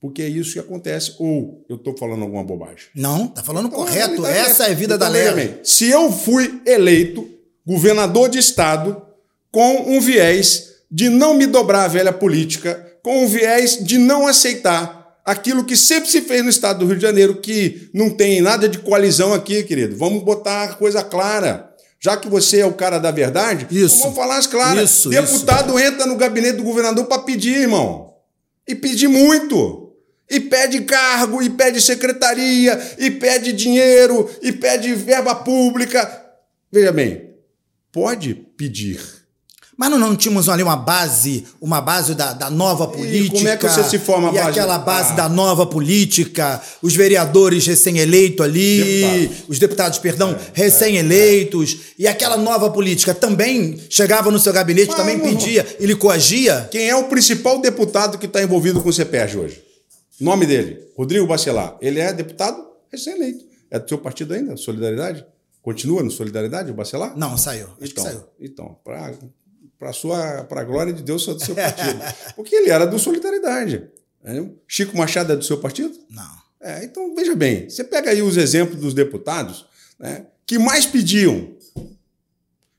Speaker 2: Porque é isso que acontece. Ou eu estou falando alguma bobagem.
Speaker 1: Não, tá falando
Speaker 2: Então,
Speaker 1: correto.
Speaker 2: então,
Speaker 1: Essa é a vida
Speaker 2: então,
Speaker 1: da lei.
Speaker 2: bem, Se eu fui eleito governador de estado com um viés de não me dobrar à velha política, com um viés de não aceitar aquilo que sempre se fez no estado do Rio de Janeiro, que não tem nada de coalizão aqui, querido. Vamos botar a coisa clara. Já que você é o cara da verdade,
Speaker 1: Isso.
Speaker 2: vamos falar as claras.
Speaker 1: Isso,
Speaker 2: Deputado entra no gabinete do governador para pedir, irmão. E pedir muito. E pede cargo, e pede secretaria, e pede dinheiro, e pede verba pública. Veja bem, pode pedir.
Speaker 1: Mas não, não tínhamos ali uma base, uma base da, da nova política.
Speaker 2: como é que você se forma a
Speaker 1: E
Speaker 2: base?
Speaker 1: aquela base
Speaker 2: Ah.
Speaker 1: da nova política, os vereadores recém-eleitos ali,
Speaker 2: Deputados.
Speaker 1: os deputados, perdão,
Speaker 2: É,
Speaker 1: recém-eleitos, e aquela nova política também chegava no seu gabinete,
Speaker 2: Mas
Speaker 1: também
Speaker 2: não-
Speaker 1: pedia, ele coagia.
Speaker 2: Quem é o principal deputado que está envolvido com o CEPERJ hoje? Nome dele, Rodrigo Bacelar. Ele é deputado recém-eleito. É do seu partido ainda, Solidariedade? Continua no Solidariedade, o Bacelar?
Speaker 1: Não, saiu. Acho
Speaker 2: Então,
Speaker 1: que saiu.
Speaker 2: então para sua para a glória de Deus, sou do seu partido. Porque ele era do Solidariedade. né? Chico Machado é do seu partido?
Speaker 1: Não.
Speaker 2: É, então, veja bem, você pega aí os exemplos dos deputados né, que mais pediam.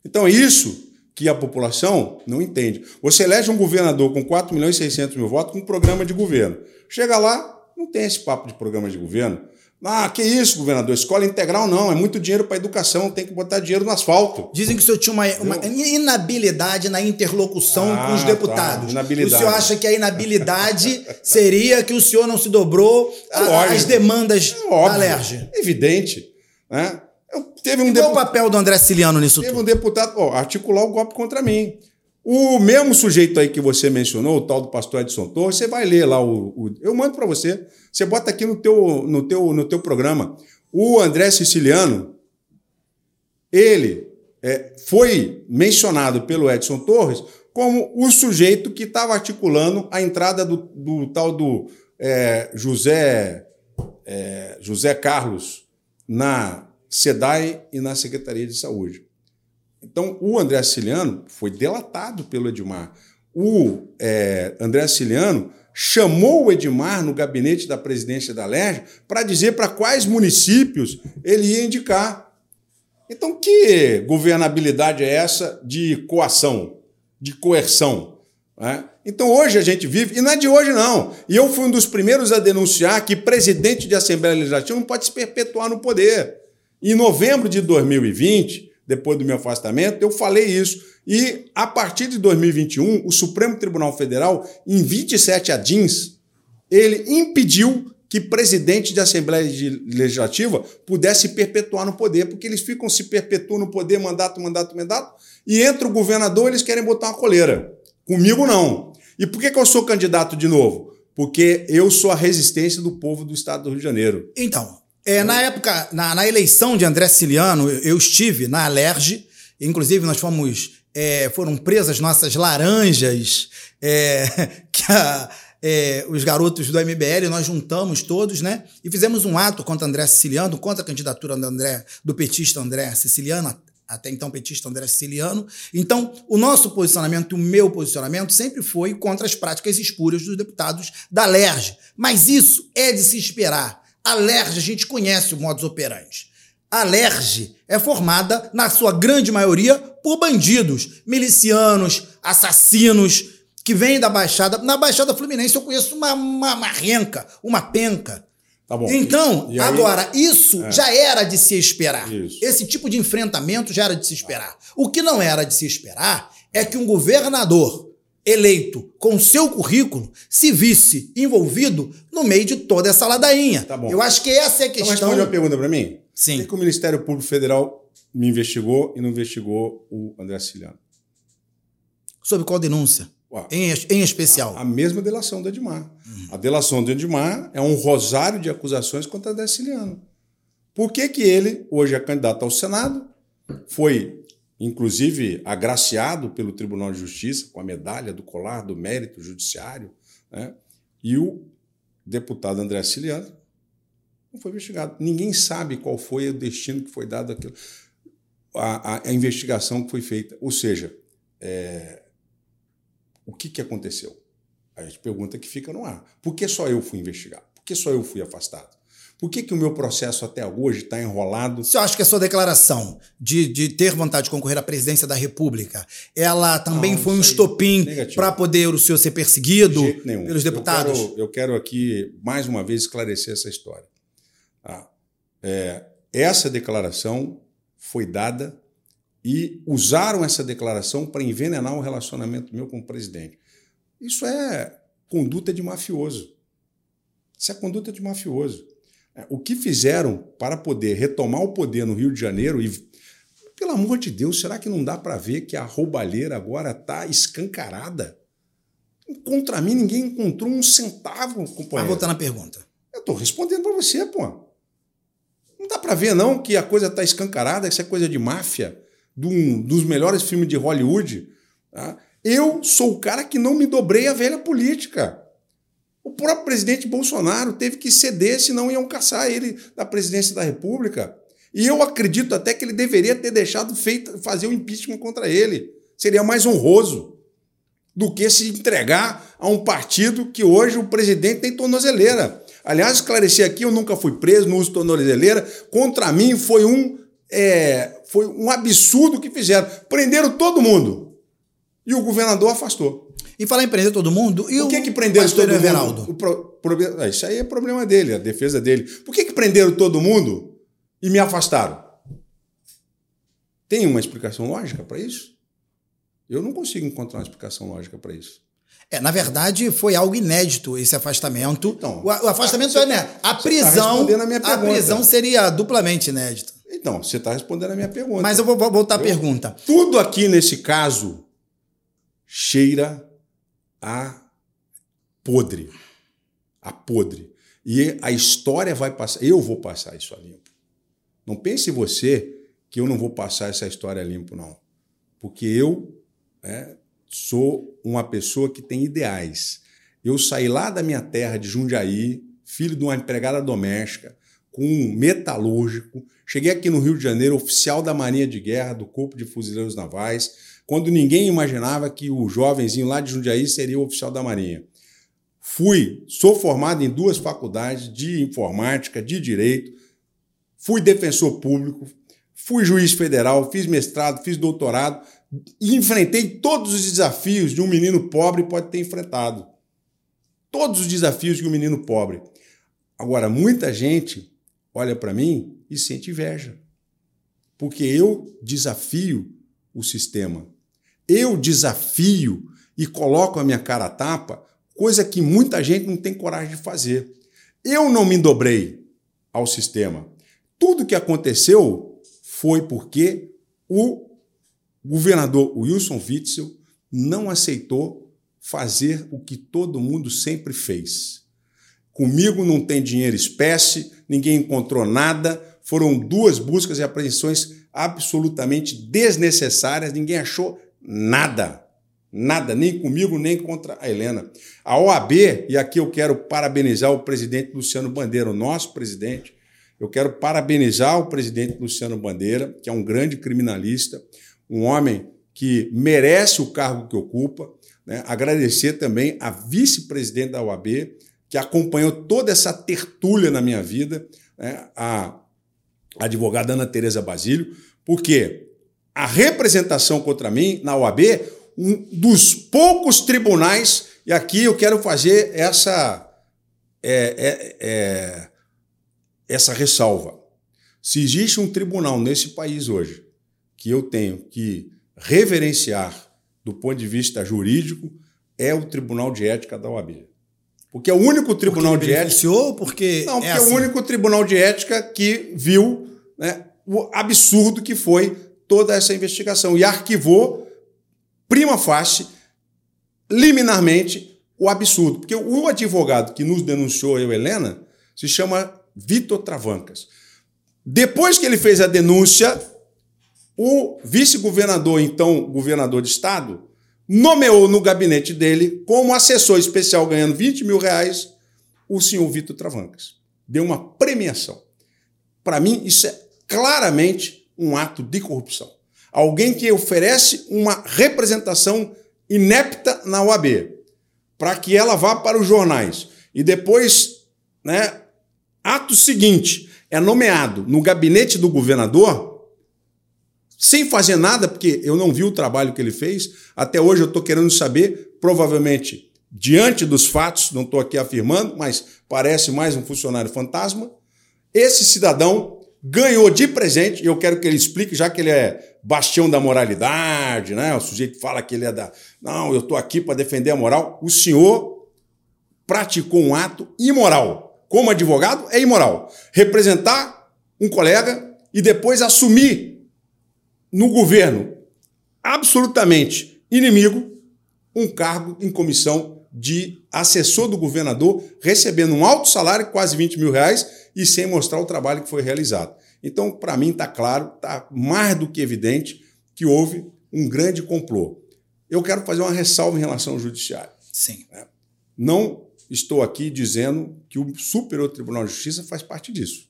Speaker 2: Então, é isso que a população não entende. Você elege um governador com 4 milhões e 600 mil votos com um programa de governo. Chega lá, não tem esse papo de programa de governo. Ah, que isso, governador? Escola integral não, é muito dinheiro para educação, tem que botar dinheiro no asfalto.
Speaker 1: Dizem que o senhor tinha uma, uma inabilidade na interlocução
Speaker 2: Ah,
Speaker 1: com os
Speaker 2: tá,
Speaker 1: deputados.
Speaker 2: inabilidade.
Speaker 1: O senhor acha que a inabilidade seria que o senhor não se dobrou
Speaker 2: É
Speaker 1: às demandas
Speaker 2: É
Speaker 1: da
Speaker 2: óbvio,
Speaker 1: Lerge?
Speaker 2: evidente. Né? Eu, teve um
Speaker 1: Qual o papel do André Ciliano nisso
Speaker 2: Teve
Speaker 1: tudo?
Speaker 2: um deputado, ó, articular o golpe contra mim. O mesmo sujeito aí que você mencionou, o tal do pastor Edson Torres, você vai ler lá o. o- eu mando para você. Você bota aqui no teu, no, teu, no teu programa. O André Siciliano, ele é, foi mencionado pelo Edson Torres como o sujeito que estava articulando a entrada do, do tal do é, José, é, José Carlos na SEDAI e na Secretaria de Saúde. Então, o André Siciliano foi delatado pelo Edmar. O é, André Siciliano chamou o Edmar no gabinete da presidência da LERJ para dizer para quais municípios ele ia indicar. Então, que governabilidade é essa de coação, de coerção? né? Então, hoje a gente vive, e não é de hoje não, e eu fui um dos primeiros a denunciar que presidente de Assembleia Legislativa não pode se perpetuar no poder. Em novembro de 2020, depois do meu afastamento, eu falei isso. E a partir de 2021, o Supremo Tribunal Federal, em 27 adins, ele impediu que presidente de Assembleia Legislativa pudesse perpetuar no poder, porque eles ficam se perpetuando no poder, mandato, mandato, mandato, e entra o governador, eles querem botar uma coleira. Comigo não. E por que, que eu sou candidato de novo? Porque eu sou a resistência do povo do estado do Rio de Janeiro.
Speaker 1: Então, é, na época, na, na eleição de André Siciliano, eu estive na Alerj, inclusive nós fomos, é, foram presas nossas laranjas, é, que a, é, os garotos do MBL, nós juntamos todos, né? E fizemos um ato contra André Siciliano, contra a candidatura do André, do petista André Siciliano, até então petista André Siciliano. Então, o nosso posicionamento, o meu posicionamento, sempre foi contra as práticas espúrias dos deputados da LERJ. Mas isso é de se esperar. A LERJ, a gente conhece o modus operandi. A LERJ é formada, na sua grande maioria, por bandidos, milicianos, assassinos, que vêm da Baixada. Na Baixada Fluminense eu conheço uma, uma, uma renca, uma penca Tá. Então, e, e aí, agora, isso é. já era de se esperar. Isso. Esse tipo de enfrentamento já era de se esperar. O que não era de se esperar é que um governador eleito com seu currículo se visse envolvido no meio de toda essa ladainha. Tá bom. Eu acho que essa é a questão. Então,
Speaker 2: responde uma pergunta para mim?
Speaker 1: Sim.
Speaker 2: Por que o Ministério Público Federal me investigou e não investigou o André Siciliano?
Speaker 1: Sobre qual denúncia? Em, em especial.
Speaker 2: A, a, mesma delação do Edmar. Uhum. A delação do Edmar é um rosário de acusações contra Deciliano. Por que, que ele, hoje é candidato ao Senado, foi, inclusive, agraciado pelo Tribunal de Justiça com a medalha do colar do mérito judiciário, né? e o deputado André Ciliano não foi investigado. Ninguém sabe qual foi o destino que foi dado àquilo, investigação que foi feita. Ou seja, é, o que, que aconteceu? A gente pergunta que fica no ar. Por que só eu fui investigado? Por que só eu fui afastado? Por que, que o meu processo até hoje está enrolado?
Speaker 1: Você acha que a sua declaração de, de ter vontade de concorrer à presidência da República, ela também Não, foi um estopim para poder o senhor ser perseguido pelos deputados?
Speaker 2: Eu quero, eu quero, aqui, mais uma vez, esclarecer essa história. Tá? É, essa declaração foi dada e usaram essa declaração para envenenar o relacionamento meu com o presidente. Isso é conduta de mafioso. Isso é conduta de mafioso. É, o que fizeram para poder retomar o poder no Rio de Janeiro e pelo amor de Deus, será que não dá para ver que a roubalheira agora está escancarada? Contra mim, ninguém encontrou um centavo, companheiro. Vai
Speaker 1: voltar na pergunta.
Speaker 2: Eu estou respondendo para você, pô. Não dá para ver, não, que a coisa está escancarada, que isso é coisa de máfia dos melhores filmes de Hollywood, tá? eu sou o cara que não me dobrei à velha política. O próprio presidente Bolsonaro teve que ceder, senão iam caçar ele da presidência da República. E eu acredito até que ele deveria ter deixado feito, fazer o um impeachment contra ele. Seria mais honroso do que se entregar a um partido que hoje o presidente tem tornozeleira. Aliás, esclarecer aqui, eu nunca fui preso, não uso tornozeleira. Contra mim foi um é, foi um absurdo que fizeram. Prenderam todo mundo. E o governador afastou.
Speaker 1: E falar em prender todo mundo. E
Speaker 2: Por que, que prenderam todo Everaldo? mundo? O pro, pro, ah, isso aí é problema dele, a defesa dele. Por que, que prenderam todo mundo e me afastaram? Tem uma explicação lógica para isso? Eu não consigo encontrar uma explicação lógica para isso.
Speaker 1: É, na verdade, foi algo inédito esse afastamento. Então, o, o afastamento é, né? A tá prisão. Tá a prisão seria duplamente inédita.
Speaker 2: Então, você está respondendo a minha pergunta.
Speaker 1: Mas eu vou voltar à pergunta.
Speaker 2: Tudo aqui nesse caso cheira a podre. A podre. E a história vai passar. Eu vou passar isso a limpo. Não pense você que eu não vou passar essa história a limpo, não. Porque eu é, sou uma pessoa que tem ideais. Eu saí lá da minha terra de Jundiaí, filho de uma empregada doméstica, com um metalúrgico. Cheguei aqui no Rio de Janeiro, oficial da Marinha de Guerra, do Corpo de Fuzileiros Navais, quando ninguém imaginava que o jovenzinho lá de Jundiaí seria o oficial da Marinha. Fui, sou formado em duas faculdades de informática, de direito, fui defensor público, fui juiz federal, fiz mestrado, fiz doutorado e enfrentei todos os desafios de um menino pobre pode ter enfrentado. Todos os desafios de um menino pobre. Agora, muita gente olha para mim e sente inveja. Porque eu desafio o sistema. Eu desafio e coloco a minha cara a tapa, coisa que muita gente não tem coragem de fazer. Eu não me dobrei ao sistema. Tudo que aconteceu foi porque o governador Wilson Witzel não aceitou fazer o que todo mundo sempre fez. Comigo não tem dinheiro espécie, ninguém encontrou nada, foram duas buscas e apreensões absolutamente desnecessárias, ninguém achou nada. Nada, nem comigo, nem contra a Helena. A OAB, e aqui eu quero parabenizar o presidente Luciano Bandeira, o nosso presidente, eu quero parabenizar o presidente Luciano Bandeira, que é um grande criminalista, um homem que merece o cargo que ocupa. Né? Agradecer também a vice-presidente da OAB, que acompanhou toda essa tertúlia na minha vida, né? a advogada Ana Tereza Basílio, porque a representação contra mim na OAB, um dos poucos tribunais, e aqui eu quero fazer essa. É, é, é, essa ressalva. Se existe um tribunal nesse país hoje que eu tenho que reverenciar do ponto de vista jurídico, é o Tribunal de Ética da OAB. Porque é o único tribunal de ética.
Speaker 1: Porque
Speaker 2: Não, porque é, assim. é, o único tribunal de ética que viu né, o absurdo que foi toda essa investigação e arquivou, prima facie, liminarmente, o absurdo. Porque o advogado que nos denunciou, eu, Helena, se chama Vitor Travancas. Depois que ele fez a denúncia, o vice-governador, então governador de estado, nomeou no gabinete dele, como assessor especial ganhando 20 mil reais, o senhor Vitor Travancas. Deu uma premiação. Para mim, isso é claramente um ato de corrupção. Alguém que oferece uma representação inepta na OAB, para que ela vá para os jornais e depois né, Ato seguinte, é nomeado no gabinete do governador, sem fazer nada, porque eu não vi o trabalho que ele fez. Até hoje eu estou querendo saber, provavelmente, diante dos fatos, não estou aqui afirmando, mas parece mais um funcionário fantasma. Esse cidadão ganhou de presente, e eu quero que ele explique, já que ele é bastião da moralidade, né? O sujeito fala que ele é da. Não, eu estou aqui para defender a moral. O senhor praticou um ato imoral como advogado, é imoral. Representar um colega e depois assumir no governo absolutamente inimigo um cargo em comissão de assessor do governador, recebendo um alto salário, quase 20 mil reais, e sem mostrar o trabalho que foi realizado. Então, para mim, está claro, está mais do que evidente que houve um grande complô. Eu quero fazer uma ressalva em relação ao judiciário.
Speaker 1: Sim.
Speaker 2: Não estou aqui dizendo que o Superior Tribunal de Justiça faz parte disso.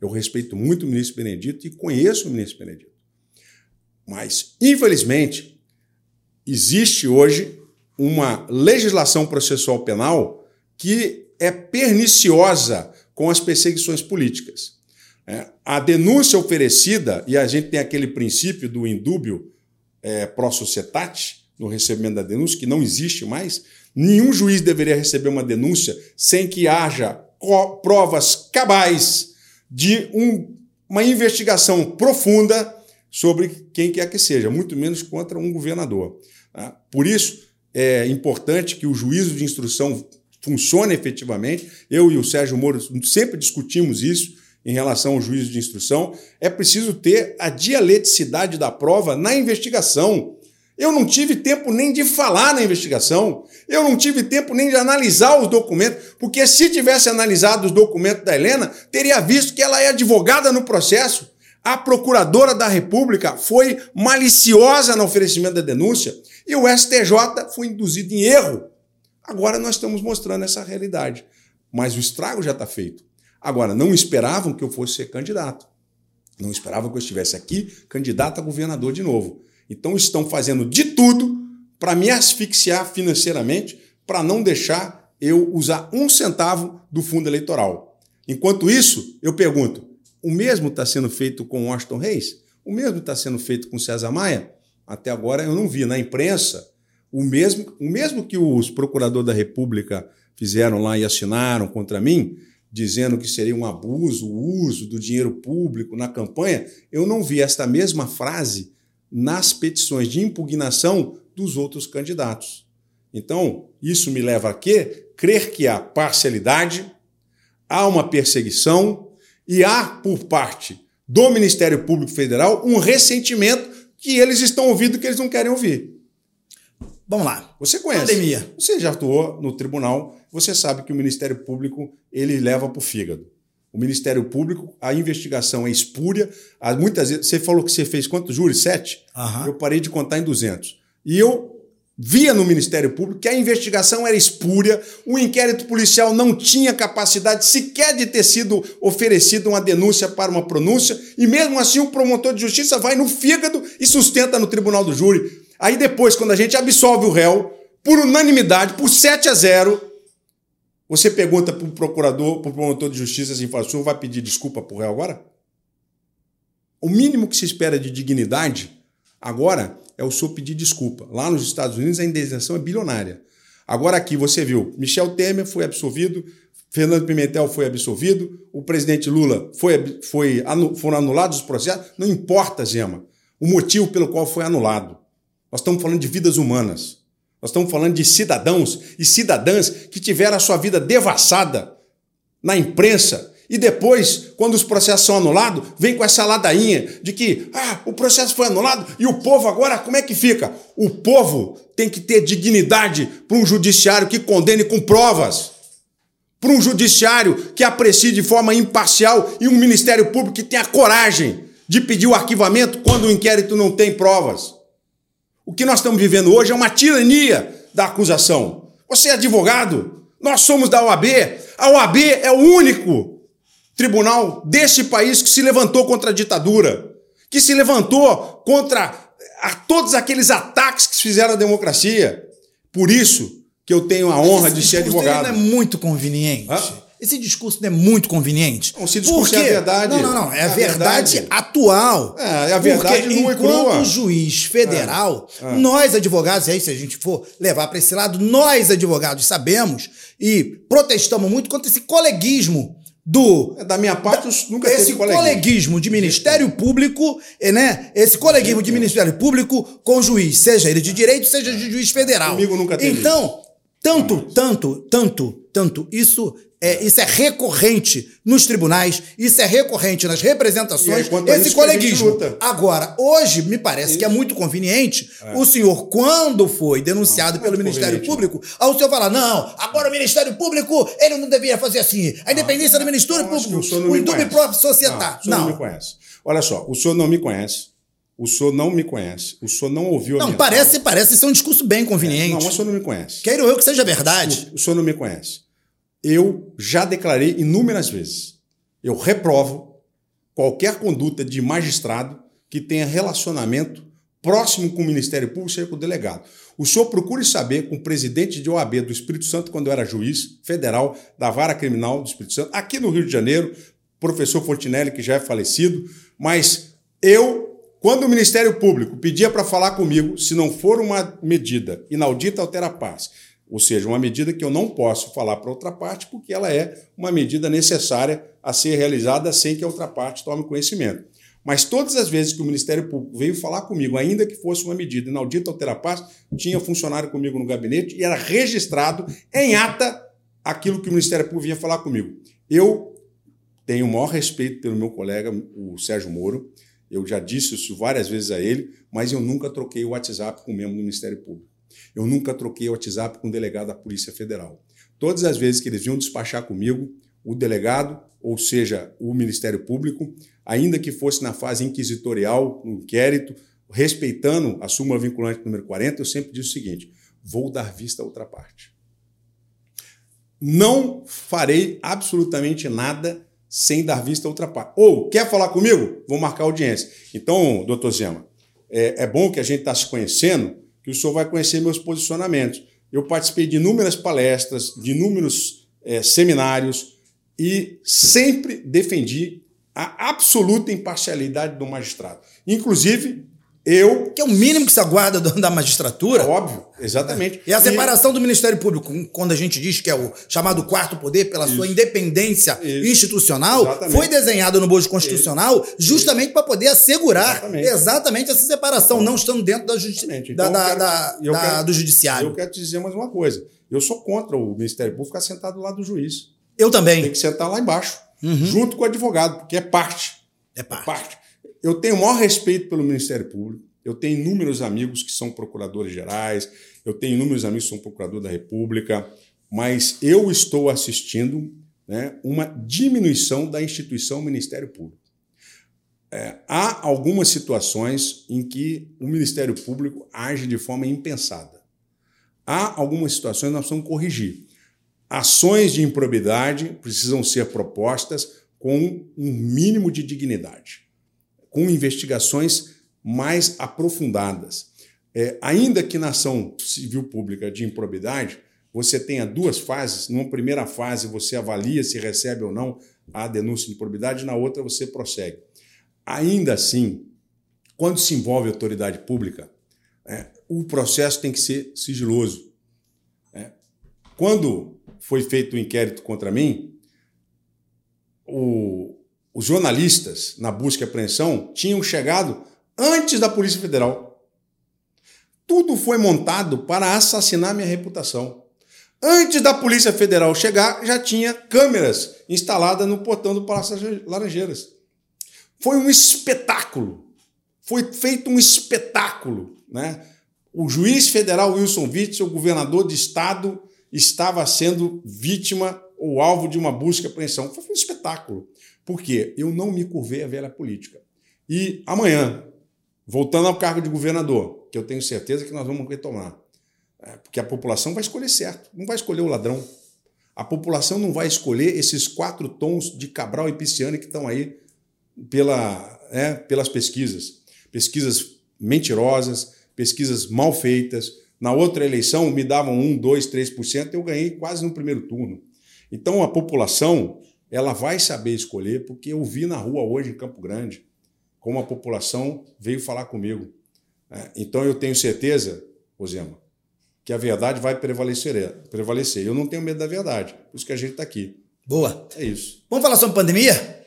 Speaker 2: Eu respeito muito o ministro Benedito e conheço o ministro Benedito. Mas, infelizmente, existe hoje uma legislação processual penal que é perniciosa com as perseguições políticas. É, a denúncia oferecida, e a gente tem aquele princípio do indúbio é, pro societate, no recebimento da denúncia, que não existe mais, Nenhum juiz deveria receber uma denúncia sem que haja provas cabais de um, uma investigação profunda sobre quem quer que seja, muito menos contra um governador. Tá? Por isso, é importante que o juízo de instrução funcione efetivamente. Eu e o Sérgio Moro sempre discutimos isso em relação ao juízo de instrução. É preciso ter a dialeticidade da prova na investigação. Eu não tive tempo nem de falar na investigação. Eu não tive tempo nem de analisar os documentos, porque se tivesse analisado os documentos da Helena, teria visto que ela é advogada no processo. A procuradora da República foi maliciosa no oferecimento da denúncia e o STJ foi induzido em erro. Agora nós estamos mostrando essa realidade. Mas o estrago já está feito. Agora, não esperavam que eu fosse ser candidato. Não esperavam que eu estivesse aqui, candidato a governador de novo. Então estão fazendo de tudo para me asfixiar financeiramente, para não deixar eu usar um centavo do fundo eleitoral. Enquanto isso, eu pergunto: o mesmo está sendo feito com Washington Reis? O mesmo está sendo feito com César Maia? Até agora eu não vi na imprensa o mesmo, o mesmo que os procuradores da República fizeram lá e assinaram contra mim, dizendo que seria um abuso o uso do dinheiro público na campanha. Eu não vi esta mesma frase nas petições de impugnação dos outros candidatos. Então, isso me leva a quê? Crer que há parcialidade, há uma perseguição e há, por parte do Ministério Público Federal, um ressentimento que eles estão ouvindo que eles não querem ouvir.
Speaker 1: Vamos lá.
Speaker 2: Você conhece.
Speaker 1: Pandemia.
Speaker 2: Você já atuou no tribunal, você sabe que o Ministério Público ele leva para o fígado. O Ministério Público, a investigação é espúria. Muitas vezes, você falou que você fez quantos júris? Sete?
Speaker 1: Aham.
Speaker 2: Eu parei de contar em 200. E eu via no Ministério Público que a investigação era espúria, o inquérito policial não tinha capacidade sequer de ter sido oferecido uma denúncia para uma pronúncia, e mesmo assim o promotor de justiça vai no fígado e sustenta no tribunal do júri. Aí depois, quando a gente absolve o réu, por unanimidade, por 7 a 0, você pergunta para o procurador, para o promotor de justiça assim, fala, o senhor vai pedir desculpa para o réu agora? O mínimo que se espera de dignidade agora é o senhor pedir desculpa. Lá nos Estados Unidos a indenização é bilionária. Agora aqui você viu, Michel Temer foi absolvido, Fernando Pimentel foi absolvido, o presidente Lula foi, foi foram anulados os processos. Não importa, Zema, o motivo pelo qual foi anulado. Nós estamos falando de vidas humanas. Nós estamos falando de cidadãos e cidadãs que tiveram a sua vida devassada na imprensa, e depois, quando os processos são anulados, vem com essa ladainha de que ah, o processo foi anulado e o povo agora como é que fica? O povo tem que ter dignidade para um judiciário que condene com provas. Para um judiciário que aprecie de forma imparcial e um Ministério Público que tenha coragem de pedir o arquivamento quando o inquérito não tem provas. O que nós estamos vivendo hoje é uma tirania da acusação. Você é advogado, nós somos da OAB. A OAB é o único tribunal deste país que se levantou contra a ditadura, que se levantou contra a todos aqueles ataques que se fizeram à democracia. Por isso que eu tenho a honra de ser advogado.
Speaker 1: Não é muito conveniente. Hã? Esse discurso não é muito conveniente.
Speaker 2: Não, se discurso é a verdade.
Speaker 1: Não, não, não. É, é a verdade, verdade, atual.
Speaker 2: É, é a verdade
Speaker 1: Porque
Speaker 2: nua
Speaker 1: enquanto juiz federal, é, é. nós advogados, e aí se a gente for levar para esse lado, nós advogados sabemos e protestamos muito contra esse coleguismo do
Speaker 2: é, da minha parte da, nunca
Speaker 1: esse coleguismo. coleguismo de Ministério Público, é, né? Esse coleguismo de Ministério Público com juiz, seja ele de direito, seja de juiz federal.
Speaker 2: Comigo nunca teve.
Speaker 1: Então, tanto, tanto, tanto, tanto isso é, isso é recorrente nos tribunais, isso é recorrente nas representações, aí, esse coleguismo. Agora, hoje, me parece isso. que é muito conveniente é. o senhor, quando foi denunciado não, pelo Ministério Público, ao senhor falar: não, agora o Ministério Público, ele não deveria fazer assim. A independência do Ministério Público, o, indúbio próprio societário.
Speaker 2: Não, o senhor não. não me conhece. Olha só, o senhor não me conhece. O senhor não me conhece. O senhor não ouviu
Speaker 1: a Não, parece, fala. parece ser um discurso bem conveniente. É,
Speaker 2: não, mas o senhor não me conhece.
Speaker 1: Quero eu que seja verdade.
Speaker 2: O, o senhor não me conhece eu já declarei inúmeras vezes. Eu reprovo qualquer conduta de magistrado que tenha relacionamento próximo com o Ministério Público, seja com o delegado. O senhor procure saber com o presidente de OAB do Espírito Santo, quando eu era juiz federal da Vara Criminal do Espírito Santo, aqui no Rio de Janeiro, professor Fortinelli, que já é falecido, mas eu, quando o Ministério Público pedia para falar comigo, se não for uma medida inaudita altera a paz, ou seja, uma medida que eu não posso falar para outra parte, porque ela é uma medida necessária a ser realizada sem que a outra parte tome conhecimento. Mas todas as vezes que o Ministério Público veio falar comigo, ainda que fosse uma medida inaudita ou terapaz, tinha funcionário comigo no gabinete e era registrado em ata aquilo que o Ministério Público vinha falar comigo. Eu tenho o maior respeito pelo meu colega, o Sérgio Moro. Eu já disse isso várias vezes a ele, mas eu nunca troquei o WhatsApp com o membro do Ministério Público. Eu nunca troquei o WhatsApp com o delegado da Polícia Federal. Todas as vezes que eles vinham despachar comigo, o delegado, ou seja, o Ministério Público, ainda que fosse na fase inquisitorial, no inquérito, respeitando a súmula vinculante número 40, eu sempre disse o seguinte: vou dar vista a outra parte. Não farei absolutamente nada sem dar vista a outra parte. Ou, quer falar comigo? Vou marcar audiência. Então, doutor Zema, é, é bom que a gente está se conhecendo, que o senhor vai conhecer meus posicionamentos. Eu participei de inúmeras palestras, de inúmeros é, seminários e sempre defendi a absoluta imparcialidade do magistrado. Inclusive, eu.
Speaker 1: Que é o mínimo que se aguarda da magistratura.
Speaker 2: Óbvio, exatamente.
Speaker 1: E a separação e... do Ministério Público, quando a gente diz que é o chamado quarto poder, pela Isso. sua independência Isso. institucional, exatamente. foi desenhado no Bojo Constitucional Isso. justamente para poder assegurar exatamente. exatamente. essa separação, não estando dentro da justi... então, da, da, quero, da, quero, do judiciário.
Speaker 2: Eu quero te dizer mais uma coisa. Eu sou contra o Ministério Público ficar sentado lá do juiz.
Speaker 1: Eu também.
Speaker 2: Tem que sentar lá embaixo, uhum. junto com o advogado, porque é parte.
Speaker 1: É parte.
Speaker 2: É parte. Eu tenho o maior respeito pelo Ministério Público. Eu tenho inúmeros amigos que são procuradores gerais, eu tenho inúmeros amigos que são procurador da República, mas eu estou assistindo né, uma diminuição da instituição Ministério Público. É, há algumas situações em que o Ministério Público age de forma impensada. Há algumas situações que nós precisamos corrigir. Ações de improbidade precisam ser propostas com um mínimo de dignidade, com investigações mais aprofundadas. É, ainda que na ação civil pública de improbidade, você tenha duas fases. Numa primeira fase, você avalia se recebe ou não a denúncia de improbidade, na outra, você prossegue. Ainda assim, quando se envolve autoridade pública, é, o processo tem que ser sigiloso. É, quando foi feito o um inquérito contra mim, o, os jornalistas, na busca e apreensão, tinham chegado antes da Polícia Federal. Tudo foi montado para assassinar minha reputação. Antes da Polícia Federal chegar, já tinha câmeras instaladas no portão do Palácio Laranjeiras. Foi um espetáculo. Foi feito um espetáculo. Né? O juiz federal Wilson Witzel, governador de estado, estava sendo vítima ou alvo de uma busca e apreensão. Foi um espetáculo. Por quê? Eu não me curvei à velha política. E amanhã, voltando ao cargo de governador, que eu tenho certeza que nós vamos retomar, é, porque a população vai escolher certo, não vai escolher o ladrão. A população não vai escolher esses quatro tons de Cabral e Pisciani que estão aí pela, é, pelas pesquisas. Pesquisas mentirosas, pesquisas mal feitas. Na outra eleição me davam 1, 2, 3%, eu ganhei quase no primeiro turno. Então a população ela vai saber escolher, porque eu vi na rua hoje em Campo Grande como a população veio falar comigo. É, então eu tenho certeza, Rosema, que a verdade vai prevalecer. prevalecer. Eu não tenho medo da verdade, por isso que a gente está aqui.
Speaker 1: Boa.
Speaker 2: É isso.
Speaker 1: Vamos falar sobre pandemia?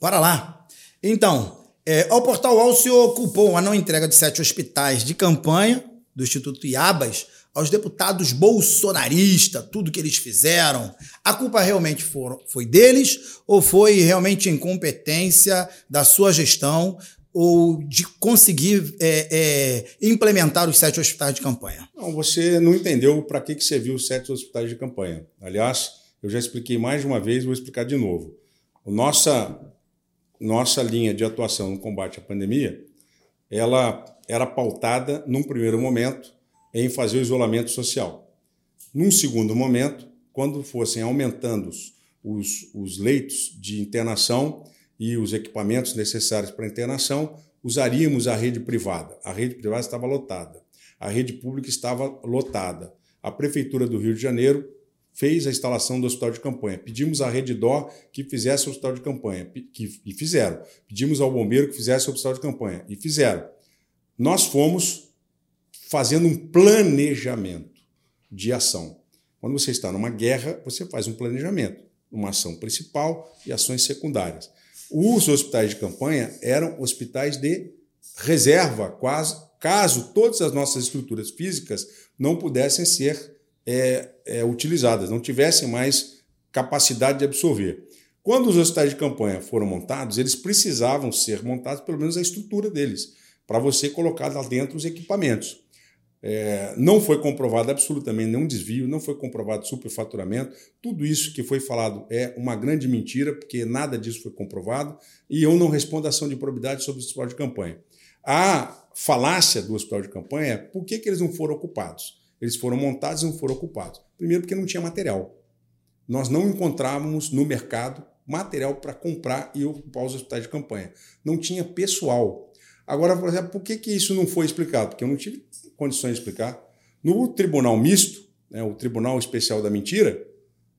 Speaker 1: Bora lá. Então, é, ao Portal UOL se ocupou a não entrega de sete hospitais de campanha do Instituto Iabas aos deputados bolsonaristas, tudo que eles fizeram. A culpa realmente foram, foi deles ou foi realmente incompetência da sua gestão ou de conseguir é, é, implementar os sete hospitais de campanha?
Speaker 2: Não, você não entendeu para que, que serviu os sete hospitais de campanha. Aliás, eu já expliquei mais de uma vez, vou explicar de novo. O nossa, nossa linha de atuação no combate à pandemia, ela era pautada, num primeiro momento, em fazer o isolamento social. Num segundo momento, quando fossem aumentando os, os leitos de internação, e os equipamentos necessários para a internação, usaríamos a rede privada. A rede privada estava lotada. A rede pública estava lotada. A Prefeitura do Rio de Janeiro fez a instalação do hospital de campanha. Pedimos à Rede Dó que fizesse o hospital de campanha, que, e fizeram. Pedimos ao bombeiro que fizesse o hospital de campanha, e fizeram. Nós fomos fazendo um planejamento de ação. Quando você está numa guerra, você faz um planejamento, uma ação principal e ações secundárias. Os hospitais de campanha eram hospitais de reserva, quase, caso todas as nossas estruturas físicas não pudessem ser é, é, utilizadas, não tivessem mais capacidade de absorver. Quando os hospitais de campanha foram montados, eles precisavam ser montados, pelo menos a estrutura deles, para você colocar lá dentro os equipamentos. É, não foi comprovado absolutamente nenhum desvio, não foi comprovado superfaturamento. Tudo isso que foi falado é uma grande mentira, porque nada disso foi comprovado, e eu não respondo a ação de probidade sobre o hospital de campanha. A falácia do hospital de campanha é por que, que eles não foram ocupados? Eles foram montados e não foram ocupados. Primeiro, porque não tinha material. Nós não encontrávamos no mercado material para comprar e ocupar os hospitais de campanha. Não tinha pessoal. Agora, por exemplo, por que, que isso não foi explicado? Porque eu não tive condições de explicar. No tribunal misto, né, o Tribunal Especial da Mentira,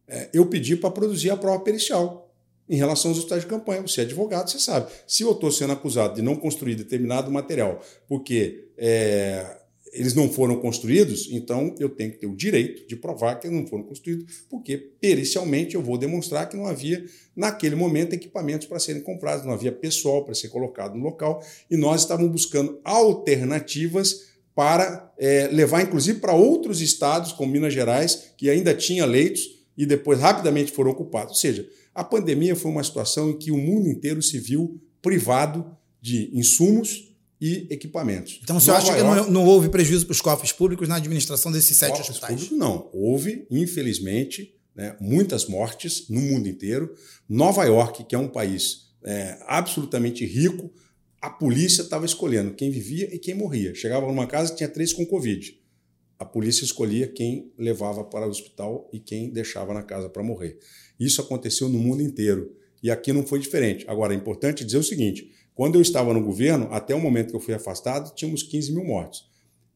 Speaker 2: é, eu pedi para produzir a prova pericial em relação aos hospitais de campanha. Você é advogado, você sabe. Se eu estou sendo acusado de não construir determinado material porque é, eles não foram construídos, então eu tenho que ter o direito de provar que eles não foram construídos, porque pericialmente eu vou demonstrar que não havia, naquele momento, equipamentos para serem comprados, não havia pessoal para ser colocado no local, e nós estávamos buscando alternativas para é, levar, inclusive, para outros estados, como Minas Gerais, que ainda tinha leitos, e depois rapidamente foram ocupados. Ou seja, a pandemia foi uma situação em que o mundo inteiro se viu privado de insumos e equipamentos.
Speaker 1: Então, você acha que não, não, houve prejuízo para os cofres públicos na administração desses sete hospitais? Públicos,
Speaker 2: não. Houve, infelizmente, né, muitas mortes no mundo inteiro. Nova York, que é um país é, absolutamente rico, a polícia estava escolhendo quem vivia e quem morria. Chegava numa casa e tinha três com Covid. A polícia escolhia quem levava para o hospital e quem deixava na casa para morrer. Isso aconteceu no mundo inteiro. E aqui não foi diferente. Agora, é importante dizer o seguinte: quando eu estava no governo, até o momento que eu fui afastado, tínhamos 15 mil mortos.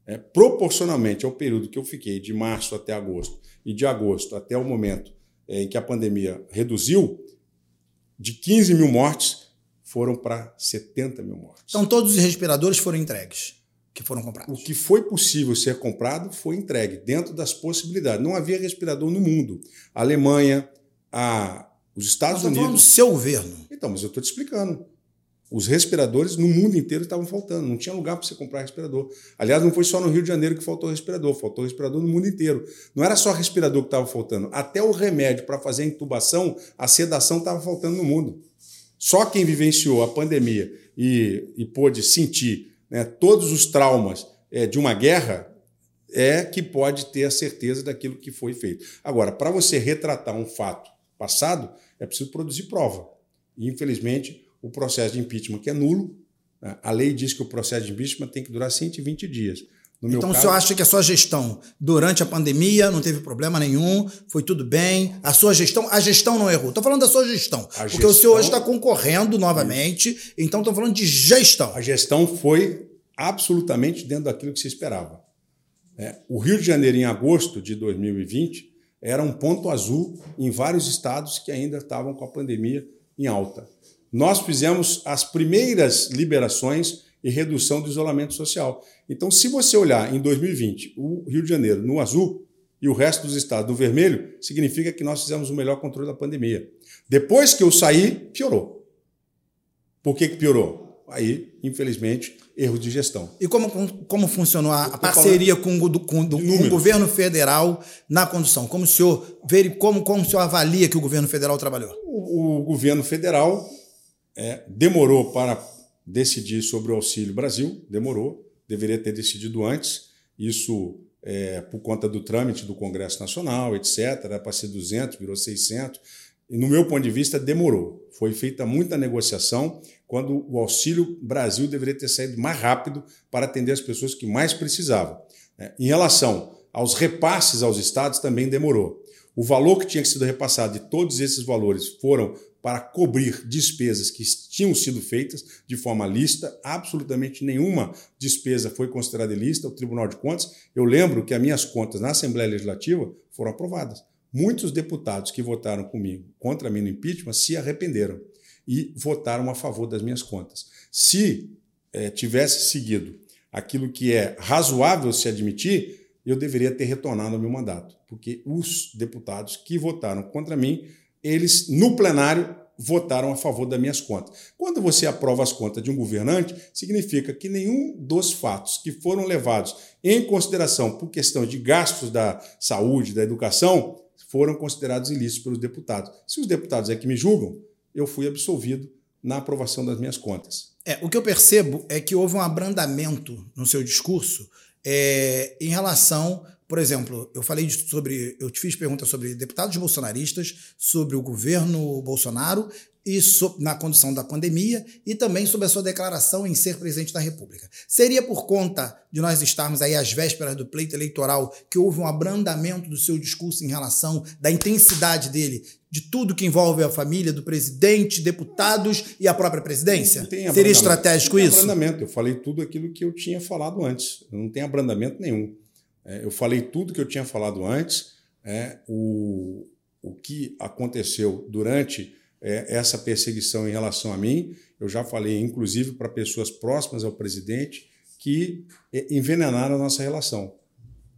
Speaker 2: É, proporcionalmente ao período que eu fiquei, de março até agosto, e de agosto até o momento é, em que a pandemia reduziu, de 15 mil mortes foram para 70 mil mortes.
Speaker 1: Então todos os respiradores foram entregues, que foram comprados.
Speaker 2: O que foi possível ser comprado foi entregue, dentro das possibilidades. Não havia respirador no mundo. A Alemanha, a, os Estados Unidos. Falando do
Speaker 1: seu governo.
Speaker 2: Então, mas eu estou te explicando. Os respiradores no mundo inteiro estavam faltando, não tinha lugar para você comprar respirador. Aliás, não foi só no Rio de Janeiro que faltou respirador, faltou respirador no mundo inteiro. Não era só respirador que estava faltando, até o remédio para fazer a intubação, a sedação estava faltando no mundo. Só quem vivenciou a pandemia e, e pôde sentir né, todos os traumas é, de uma guerra é que pode ter a certeza daquilo que foi feito. Agora, para você retratar um fato passado, é preciso produzir prova. E, infelizmente, o processo de impeachment, que é nulo. Né? A lei diz que o processo de impeachment tem que durar 120 dias.
Speaker 1: No então, caso, o senhor acha que a sua gestão durante a pandemia não teve problema nenhum, foi tudo bem? A sua gestão, a gestão não errou. Estou falando da sua gestão. porque gestão, o senhor hoje está concorrendo novamente, isso. então estou falando de gestão.
Speaker 2: A gestão foi absolutamente dentro daquilo que se esperava. É, o Rio de Janeiro, em agosto de 2020, era um ponto azul em vários estados que ainda estavam com a pandemia em alta nós fizemos as primeiras liberações e redução do isolamento social. Então, se você olhar em 2020 o Rio de Janeiro no azul e o resto dos estados no vermelho, significa que nós fizemos o melhor controle da pandemia. Depois que eu saí, piorou. Por que, que piorou? Aí, infelizmente, erros de gestão.
Speaker 1: E como, como funcionou a, parceria com, do, com, do, com, o governo federal na condução? Como o senhor como, como o senhor avalia que o governo federal trabalhou?
Speaker 2: O, o governo federal é, demorou para decidir sobre o Auxílio Brasil, demorou, deveria ter decidido antes. Isso é, por conta do trâmite do Congresso Nacional, etc. Era para ser 200, virou 600. E, no meu ponto de vista, demorou. Foi feita muita negociação quando o Auxílio Brasil deveria ter saído mais rápido para atender as pessoas que mais precisavam. É, em relação aos repasses aos estados, também demorou. O valor que tinha sido repassado de todos esses valores foram para cobrir despesas que tinham sido feitas de forma lista, absolutamente nenhuma despesa foi considerada ilícita, o Tribunal de Contas. Eu lembro que as minhas contas na Assembleia Legislativa foram aprovadas. Muitos deputados que votaram comigo contra mim no impeachment se arrependeram e votaram a favor das minhas contas. Se é, tivesse seguido aquilo que é razoável se admitir, eu deveria ter retornado ao meu mandato, porque os deputados que votaram contra mim eles, no plenário, votaram a favor das minhas contas. Quando você aprova as contas de um governante, significa que nenhum dos fatos que foram levados em consideração por questão de gastos da saúde, da educação, foram considerados ilícitos pelos deputados. Se os deputados é que me julgam, eu fui absolvido na aprovação das minhas contas.
Speaker 1: É, o que eu percebo é que houve um abrandamento no seu discurso é, em relação por exemplo, eu falei sobre. Eu te fiz perguntas sobre deputados bolsonaristas, sobre o governo Bolsonaro e so, na condução da pandemia e também sobre a sua declaração em ser presidente da República. Seria por conta de nós estarmos aí às vésperas do pleito eleitoral que houve um abrandamento do seu discurso em relação da intensidade dele, de tudo que envolve a família do presidente, deputados e a própria presidência? Seria estratégico
Speaker 2: não
Speaker 1: tem isso?
Speaker 2: Abrandamento. Eu falei tudo aquilo que eu tinha falado antes. Não tem abrandamento nenhum. É, eu falei tudo que eu tinha falado antes, é, o, o que aconteceu durante é, essa perseguição em relação a mim. Eu já falei, inclusive, para pessoas próximas ao presidente que é, envenenaram a nossa relação.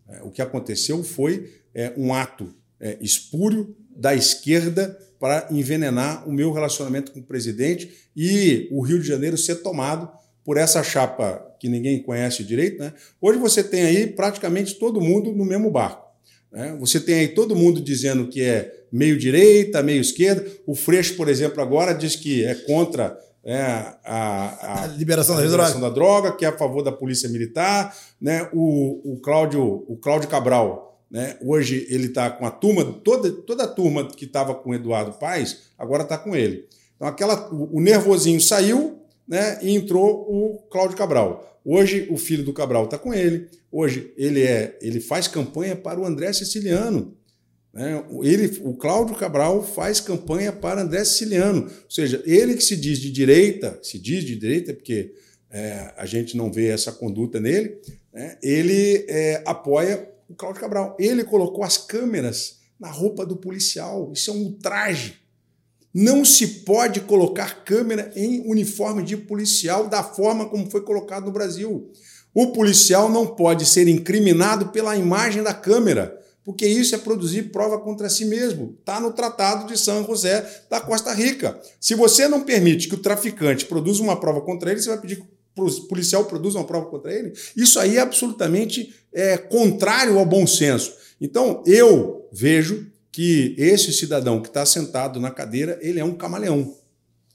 Speaker 2: É, o que aconteceu foi é, um ato espúrio da esquerda para envenenar o meu relacionamento com o presidente e o Rio de Janeiro ser tomado por essa chapa que ninguém conhece direito, né? hoje você tem aí praticamente todo mundo no mesmo barco. Né? Você tem aí todo mundo dizendo que é meio direita, meio esquerda. O Freixo, por exemplo, agora diz que é contra é, a, a,
Speaker 1: a, liberação,
Speaker 2: a
Speaker 1: da,
Speaker 2: liberação
Speaker 1: droga.
Speaker 2: da droga, que é a favor da polícia militar. Né? O, o, Cláudio, o Cláudio Cabral, né? hoje ele está com a turma, toda, toda a turma que estava com o Eduardo Paes, agora está com ele. Então aquela, o, o nervosinho saiu né? e entrou o Cláudio Cabral. Hoje o filho do Cabral está com ele. Hoje ele é, ele faz campanha para o André Siciliano. Né? Ele, o Cláudio Cabral faz campanha para André Siciliano. Ou seja, ele que se diz de direita, se diz de direita porque é, a gente não vê essa conduta nele, né? ele é, apoia o Cláudio Cabral. Ele colocou as câmeras na roupa do policial. Isso é um ultraje. Não se pode colocar câmera em uniforme de policial da forma como foi colocado no Brasil. O policial não pode ser incriminado pela imagem da câmera, porque isso é produzir prova contra si mesmo. Está no Tratado de São José da Costa Rica. Se você não permite que o traficante produza uma prova contra ele, você vai pedir que o policial produza uma prova contra ele? Isso aí é absolutamente é, contrário ao bom senso. Então, eu vejo que esse cidadão que está sentado na cadeira, ele é um camaleão.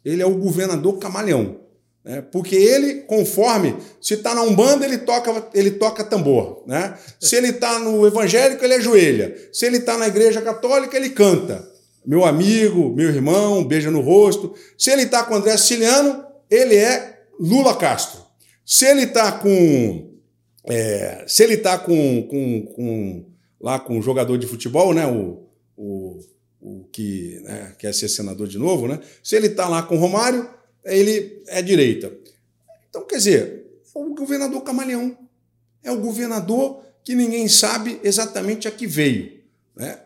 Speaker 2: Ele é o governador camaleão. Né? Porque ele, conforme, se está na Umbanda, ele toca, ele toca tambor. Né? Se ele está no evangélico, ele ajoelha. Se ele está na igreja católica, ele canta. Meu amigo, meu irmão, beija no rosto. Se ele está com André Siciliano, ele é Lula Castro. Se ele está com. É, se ele está com, com, com, lá com um jogador de futebol, né? O, o, o que né, quer ser senador de novo, né? Se ele está lá com o Romário, ele é direita. Então, quer dizer, é o governador camaleão. É o governador que ninguém sabe exatamente a que veio. Né?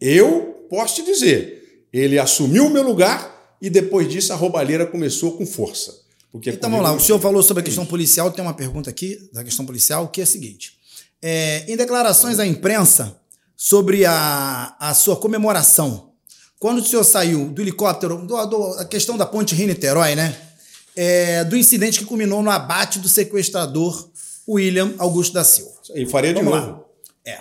Speaker 2: Eu posso te dizer, ele assumiu o meu lugar e depois disso a roubalheira começou com força. Porque
Speaker 1: então vamos lá, o senhor falou sobre a questão policial, tem uma pergunta aqui da questão policial, que é a seguinte. É, em declarações à imprensa, sobre a, a sua comemoração. Quando o senhor saiu do helicóptero, do, do, a questão da ponte Rio-Niterói, né? É, do incidente que culminou no abate do sequestrador William Augusto da Silva.
Speaker 2: E faria de
Speaker 1: Vamos
Speaker 2: novo.
Speaker 1: É.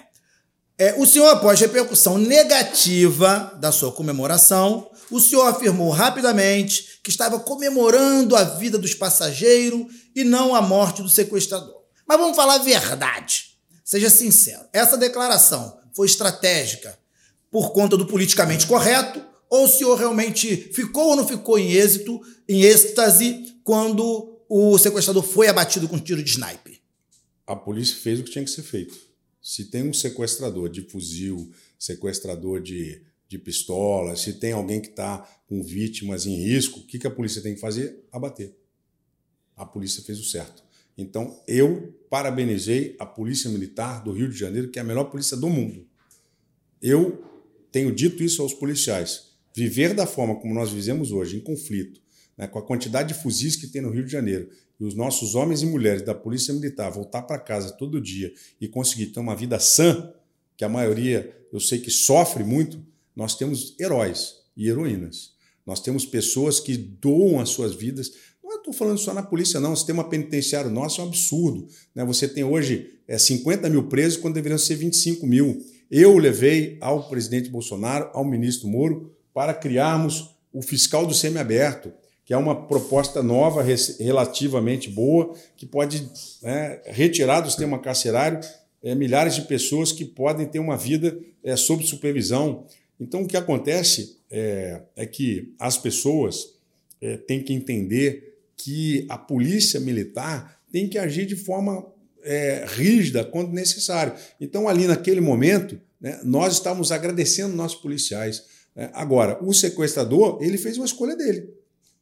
Speaker 1: é. O senhor, após repercussão negativa da sua comemoração, o senhor afirmou rapidamente que estava comemorando a vida dos passageiros e não a morte do sequestrador. Mas vamos falar a verdade. Seja sincero. Essa declaração foi estratégica por conta do politicamente correto, ou o senhor realmente ficou ou não ficou em êxito, em êxtase, quando o sequestrador foi abatido com um tiro de sniper?
Speaker 2: A polícia fez o que tinha que ser feito. Se tem um sequestrador de fuzil, sequestrador de, de pistola, se tem alguém que está com vítimas em risco, o que, que a polícia tem que fazer? Abater. A polícia fez o certo. Então, eu parabenizei a Polícia Militar do Rio de Janeiro, que é a melhor polícia do mundo. Eu tenho dito isso aos policiais. Viver da forma como nós vivemos hoje, em conflito, né, com a quantidade de fuzis que tem no Rio de Janeiro, e os nossos homens e mulheres da Polícia Militar voltar para casa todo dia e conseguir ter uma vida sã, que a maioria eu sei que sofre muito, nós temos heróis e heroínas. Nós temos pessoas que doam as suas vidas estou falando só na polícia, não. O sistema penitenciário nosso é um absurdo. Né? Você tem hoje é, 50 mil presos quando deveriam ser 25 mil. Eu levei ao presidente Bolsonaro, ao ministro Moro, para criarmos o fiscal do semiaberto, que é uma proposta nova, relativamente boa, que pode né, retirar do sistema carcerário é, milhares de pessoas que podem ter uma vida é, sob supervisão. Então, o que acontece é, é que as pessoas é, têm que entender que a polícia militar tem que agir de forma é, rígida quando necessário. Então, ali naquele momento, né, nós estávamos agradecendo nossos policiais. Né? Agora, o sequestrador, ele fez uma escolha dele.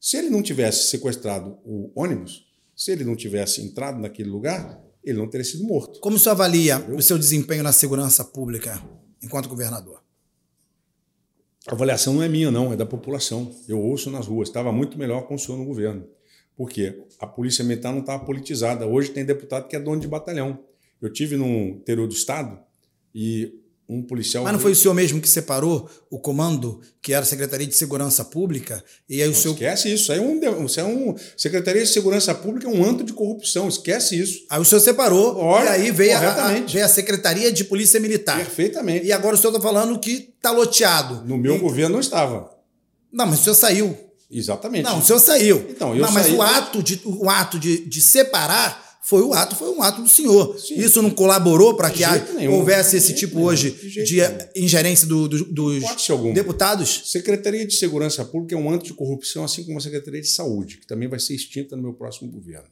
Speaker 2: Se ele não tivesse sequestrado o ônibus, se ele não tivesse entrado naquele lugar, ele não teria sido morto.
Speaker 1: Como o senhor avalia o seu desempenho na segurança pública enquanto governador?
Speaker 2: A avaliação não é minha, não, é da população. Eu ouço nas ruas. Estava muito melhor com o senhor no governo. Por quê? A polícia militar não estava politizada. Hoje tem deputado que é dono de batalhão. Eu tive no interior do estado e um policial.
Speaker 1: Mas não foi o senhor mesmo que separou o comando, que era a Secretaria de Segurança Pública? E aí o
Speaker 2: não,
Speaker 1: senhor.
Speaker 2: Esquece isso. Isso é um, isso é um. Secretaria de Segurança Pública é um anto de corrupção. Esquece isso.
Speaker 1: Aí o senhor separou.
Speaker 2: Olha,
Speaker 1: e aí veio a, a, veio a Secretaria de Polícia Militar.
Speaker 2: Perfeitamente.
Speaker 1: E agora o senhor está falando que está loteado.
Speaker 2: No meu
Speaker 1: E-
Speaker 2: governo não estava.
Speaker 1: Não, mas o senhor saiu.
Speaker 2: Exatamente.
Speaker 1: Não, o senhor saiu.
Speaker 2: Então, eu
Speaker 1: não, mas
Speaker 2: saí-
Speaker 1: o ato, de, o ato de, de separar foi o ato, foi um ato do senhor.
Speaker 2: Sim.
Speaker 1: Isso não colaborou para que
Speaker 2: nenhum.
Speaker 1: houvesse esse tipo
Speaker 2: nenhum.
Speaker 1: hoje
Speaker 2: De
Speaker 1: de ingerência do- do- dos deputados?
Speaker 2: Secretaria de Segurança Pública é um anto de corrupção, assim como a Secretaria de Saúde, que também vai ser extinta no meu próximo governo.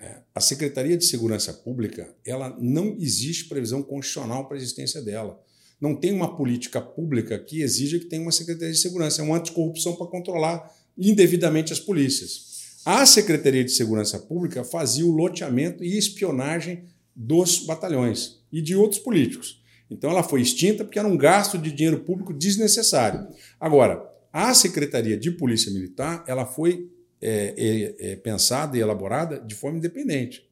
Speaker 2: É, a Secretaria de Segurança Pública, ela não existe previsão constitucional para a existência dela. Não tem uma política pública que exija que tenha uma Secretaria de Segurança. É um anticorrupção para controlar indevidamente as polícias. A Secretaria de Segurança Pública fazia o loteamento e espionagem dos batalhões e de outros políticos. Então ela foi extinta porque era um gasto de dinheiro público desnecessário. Agora, a Secretaria de Polícia Militar ela foi é, é, é, pensada e elaborada de forma independente.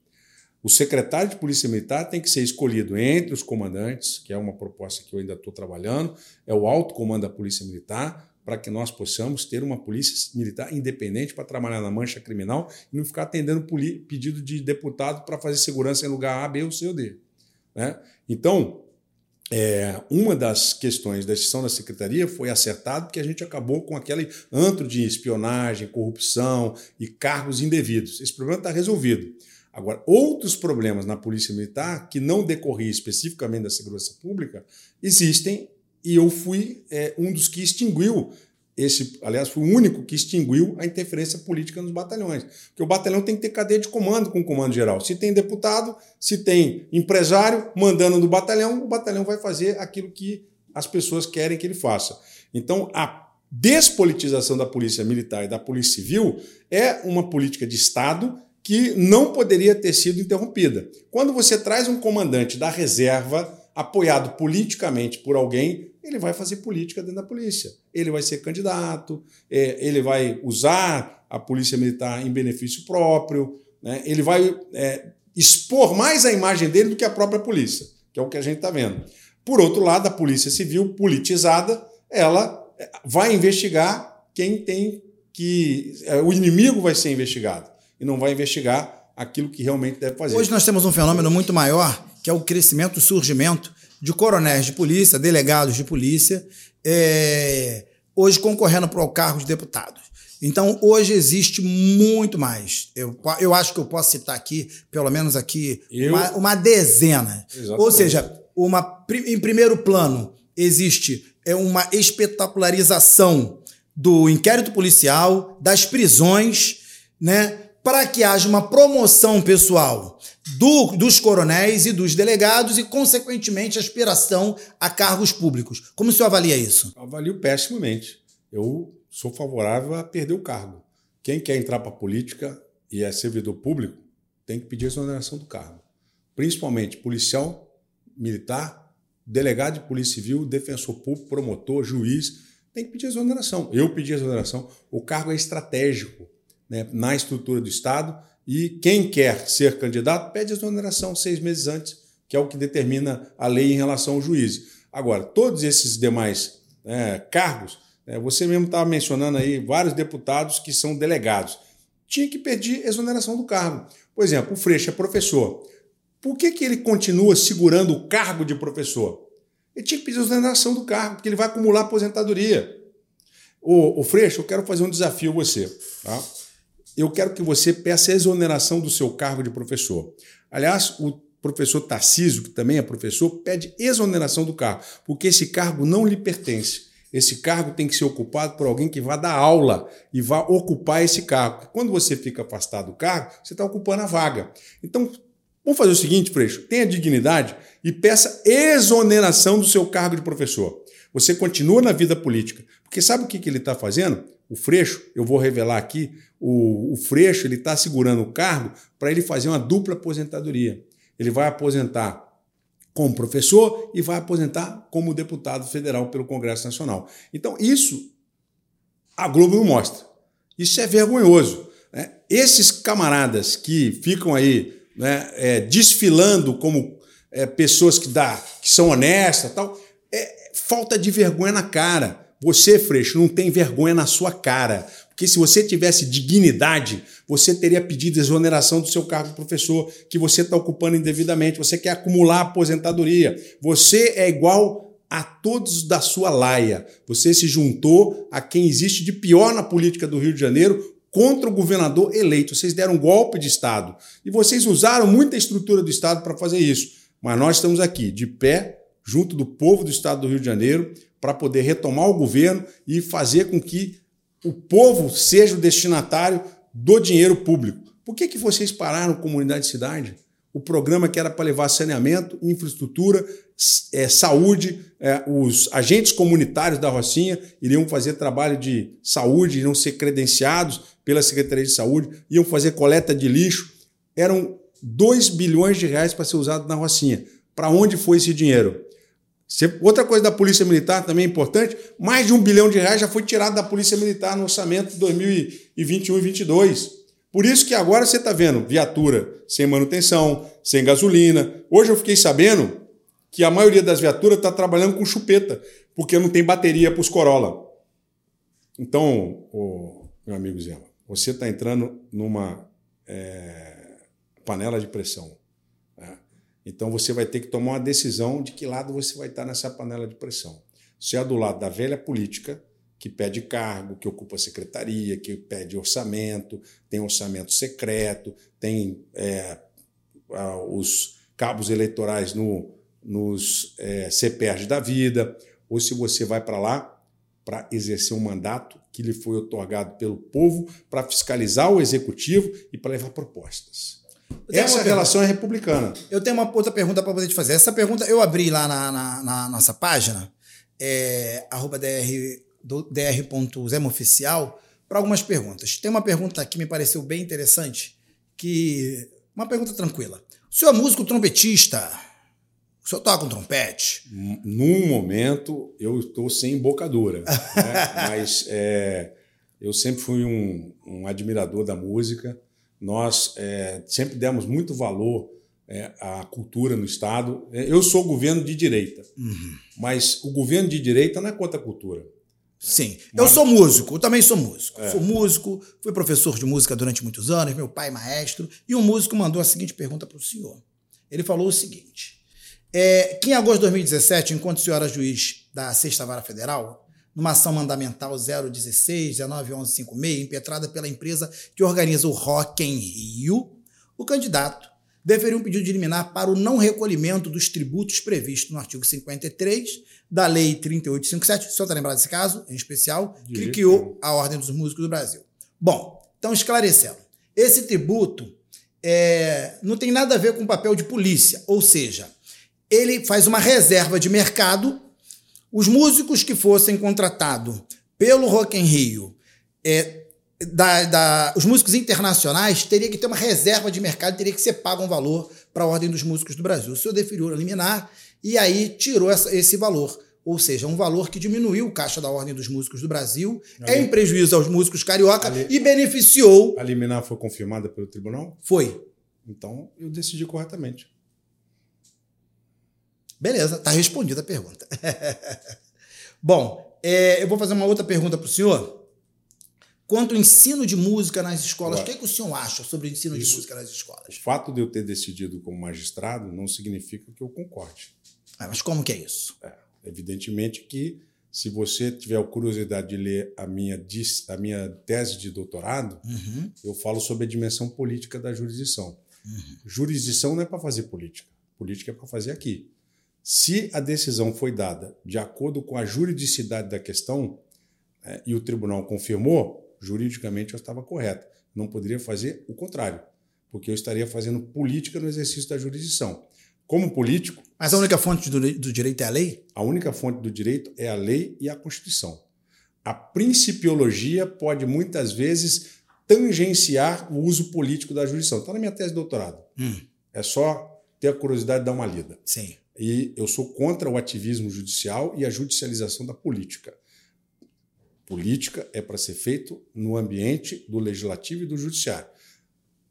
Speaker 2: O secretário de Polícia Militar tem que ser escolhido entre os comandantes, que é uma proposta que eu ainda estou trabalhando, é o alto comando da Polícia Militar, para que nós possamos ter uma polícia militar independente para trabalhar na mancha criminal e não ficar atendendo pedido de deputado para fazer segurança em lugar A, B ou C ou D. Né? Então, é, uma das questões da extinção da secretaria foi acertado porque a gente acabou com aquele antro de espionagem, corrupção e cargos indevidos. Esse problema está resolvido. Agora, outros problemas na Polícia Militar, que não decorriam especificamente da segurança pública, existem e eu fui é, um dos que extinguiu esse, aliás, fui o único que extinguiu a interferência política nos batalhões. Porque o batalhão tem que ter cadeia de comando com o comando geral. Se tem deputado, se tem empresário mandando no batalhão, o batalhão vai fazer aquilo que as pessoas querem que ele faça. Então, a despolitização da polícia militar e da polícia civil é uma política de Estado que não poderia ter sido interrompida. Quando você traz um comandante da reserva, apoiado politicamente por alguém, ele vai fazer política dentro da polícia. Ele vai ser candidato, é, ele vai usar a polícia militar em benefício próprio, né? ele vai é, expor mais a imagem dele do que a própria polícia, que é o que a gente está vendo. Por outro lado, a polícia civil politizada, ela é, vai investigar quem tem que. é, O inimigo vai ser investigado e não vai investigar aquilo que realmente deve fazer.
Speaker 1: Hoje nós temos um fenômeno muito maior, que é o crescimento, o surgimento de coronéis de polícia, delegados de polícia, é, hoje concorrendo para o cargo de deputados. Então, hoje existe muito mais. Eu, eu acho que eu posso citar aqui, pelo menos aqui,
Speaker 2: Eu-
Speaker 1: uma, uma dezena.
Speaker 2: Exatamente.
Speaker 1: Ou seja, uma, em primeiro plano, existe é uma espetacularização do inquérito policial, das prisões, né? Para que haja uma promoção pessoal do- dos coronéis e dos delegados e, consequentemente, aspiração a cargos públicos. Como o senhor avalia isso?
Speaker 2: Avalio pessimamente. Eu sou favorável a perder o cargo. Quem quer entrar para a política e é servidor público tem que pedir exoneração do cargo. Principalmente policial, militar, delegado de polícia civil, defensor público, promotor, juiz. Tem que pedir exoneração. Eu pedi exoneração. O cargo é estratégico né, na estrutura do Estado e quem quer ser candidato pede exoneração seis meses antes, que é o que determina a lei em relação ao juiz. Agora, todos esses demais né, cargos, né, você mesmo estava mencionando aí vários deputados que são delegados. Tinha que pedir exoneração do cargo. Por exemplo, o Freixo é professor. Por que, que ele continua segurando o cargo de professor? Ele tinha que pedir exoneração do cargo, porque ele vai acumular aposentadoria. Ô Freixo, eu quero fazer um desafio a você. Tá? Eu quero que você peça a exoneração do seu cargo de professor. Aliás, o professor Tarcísio, que também é professor, pede exoneração do cargo, porque esse cargo não lhe pertence. Esse cargo tem que ser ocupado por alguém que vá dar aula e vá ocupar esse cargo. Quando você fica afastado do cargo, você está ocupando a vaga. Então, vamos fazer o seguinte, Freixo: tenha dignidade e peça exoneração do seu cargo de professor. Você continua na vida política. Porque sabe o que, que ele está fazendo? O Freixo, eu vou revelar aqui, o, o Freixo ele está segurando o cargo para ele fazer uma dupla aposentadoria. Ele vai aposentar como professor e vai aposentar como deputado federal pelo Congresso Nacional. Então, isso a Globo não mostra. Isso é vergonhoso. né? Esses camaradas que ficam aí né, é, desfilando como é, pessoas que, dá, que são honestas tal, É falta de vergonha na cara. Você, Freixo, não tem vergonha na sua cara. Porque se você tivesse dignidade, você teria pedido exoneração do seu cargo de professor, que você está ocupando indevidamente. Você quer acumular aposentadoria. Você é igual a todos da sua laia. Você se juntou a quem existe de pior na política do Rio de Janeiro contra o governador eleito. Vocês deram um golpe de Estado. E vocês usaram muita estrutura do Estado para fazer isso. Mas nós estamos aqui, de pé, junto do povo do Estado do Rio de Janeiro, para poder retomar o governo e fazer com que o povo seja o destinatário do dinheiro público. Por que, que vocês pararam comunidade cidade? O programa que era para levar saneamento, infraestrutura, é, saúde, é, os agentes comunitários da Rocinha iriam fazer trabalho de saúde, iriam ser credenciados pela Secretaria de Saúde, iam fazer coleta de lixo. Eram 2 bilhões de reais para ser usado na Rocinha. Para onde foi esse dinheiro? Outra coisa da Polícia Militar também é importante: mais de um bilhão de reais já foi tirado da Polícia Militar no orçamento de 2021 e 2022. Por isso que agora você está vendo viatura sem manutenção, sem gasolina. Hoje eu fiquei sabendo que a maioria das viaturas está trabalhando com chupeta, porque não tem bateria para os Corolla. Então, meu amigo Zema, você está entrando numa é, panela de pressão. Então você vai ter que tomar uma decisão de que lado você vai estar nessa panela de pressão. Se é do lado da velha política, que pede cargo, que ocupa secretaria, que pede orçamento, tem orçamento secreto, tem é, os cabos eleitorais no, nos é, CPRs da vida, ou se você vai para lá para exercer um mandato que lhe foi otorgado pelo povo para fiscalizar o executivo e para levar propostas. Essa relação é republicana.
Speaker 1: Eu tenho uma outra pergunta para poder te fazer. Essa pergunta eu abri lá na, na, na nossa página, é, arroba dr, dr.zemoficial, para algumas perguntas. Tem uma pergunta que me pareceu bem interessante, que uma pergunta tranquila. O senhor é músico trompetista? O senhor toca um trompete?
Speaker 2: Num momento, eu estou sem embocadura. né? Mas é, eu sempre fui um, um admirador da música nós é, sempre demos muito valor é, à cultura no Estado. É, eu sou governo de direita, uhum. mas o governo de direita não é contra a cultura.
Speaker 1: Sim. Mas... Eu sou músico, eu também sou músico. É. Sou músico, fui professor de música durante muitos anos, meu pai maestro, e um músico mandou a seguinte pergunta para o senhor. Ele falou o seguinte: é, que em agosto de 2017, enquanto o senhor era juiz da Sexta Vara Federal, numa ação mandamental 016 191156, impetrada pela empresa que organiza o Rock em Rio, o candidato deferiu um pedido de liminar para o não recolhimento dos tributos previstos no artigo 53 da Lei 3857, o senhor está lembrado desse caso, em especial, que criou a Ordem dos Músicos do Brasil. Bom, então esclarecendo, esse tributo é, não tem nada a ver com o papel de polícia, ou seja, ele faz uma reserva de mercado os músicos que fossem contratados pelo Rock in Rio, é, da, da, os músicos internacionais teriam que ter uma reserva de mercado, teria que ser pago um valor para a Ordem dos Músicos do Brasil. O senhor deferiu a liminar e aí tirou essa, esse valor. Ou seja, um valor que diminuiu o caixa da Ordem dos Músicos do Brasil, Ali. é em prejuízo aos músicos carioca Ali. e beneficiou.
Speaker 2: A liminar foi confirmada pelo tribunal?
Speaker 1: Foi.
Speaker 2: Então eu decidi corretamente.
Speaker 1: Beleza, tá respondida a pergunta. Bom, é, eu vou fazer uma outra pergunta para o senhor. Quanto ao ensino de música nas escolas, o que, é que o senhor acha sobre o ensino Isso, de música nas escolas?
Speaker 2: O fato de eu ter decidido como magistrado não significa que eu concorde.
Speaker 1: Ah, mas como que é isso? É,
Speaker 2: evidentemente que se você tiver a curiosidade de ler a minha, a minha tese de doutorado, uhum. eu falo sobre a dimensão política da jurisdição. Uhum. Jurisdição não é para fazer política. Política é para fazer aqui. Se a decisão foi dada de acordo com a juridicidade da questão é, e o tribunal confirmou, juridicamente eu estava correto. Não poderia fazer o contrário, porque eu estaria fazendo política no exercício da jurisdição. Como político.
Speaker 1: Mas a única fonte do, do direito é a lei?
Speaker 2: A única fonte do direito é a lei e a Constituição. A principiologia pode muitas vezes tangenciar o uso político da jurisdição. Está na minha tese de doutorado. Hum. É só ter a curiosidade de dar uma lida.
Speaker 1: Sim.
Speaker 2: E eu sou contra o ativismo judicial e a judicialização da política. Política é para ser feito no ambiente do legislativo e do judiciário.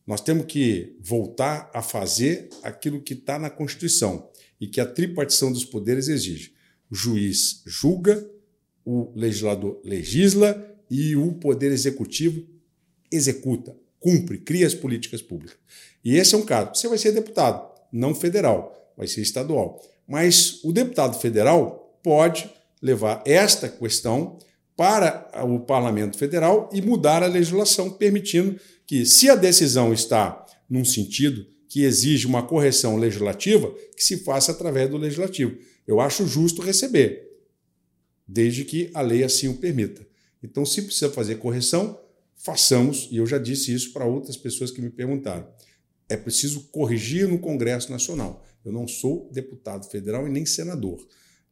Speaker 2: Nós temos que voltar a fazer aquilo que está na Constituição e que a tripartição dos poderes exige. O juiz julga, o legislador legisla e o poder executivo executa, cumpre, cria as políticas públicas. E esse é um caso. Você vai ser deputado, não federal, vai ser estadual. Mas o deputado federal pode levar esta questão para o parlamento federal e mudar a legislação, permitindo que, se a decisão está num sentido que exige uma correção legislativa, que se faça através do legislativo. Eu acho justo receber, desde que a lei assim o permita. Então, se precisa fazer correção, façamos, e eu já disse isso para outras pessoas que me perguntaram. É preciso corrigir no Congresso Nacional. Eu não sou deputado federal e nem senador.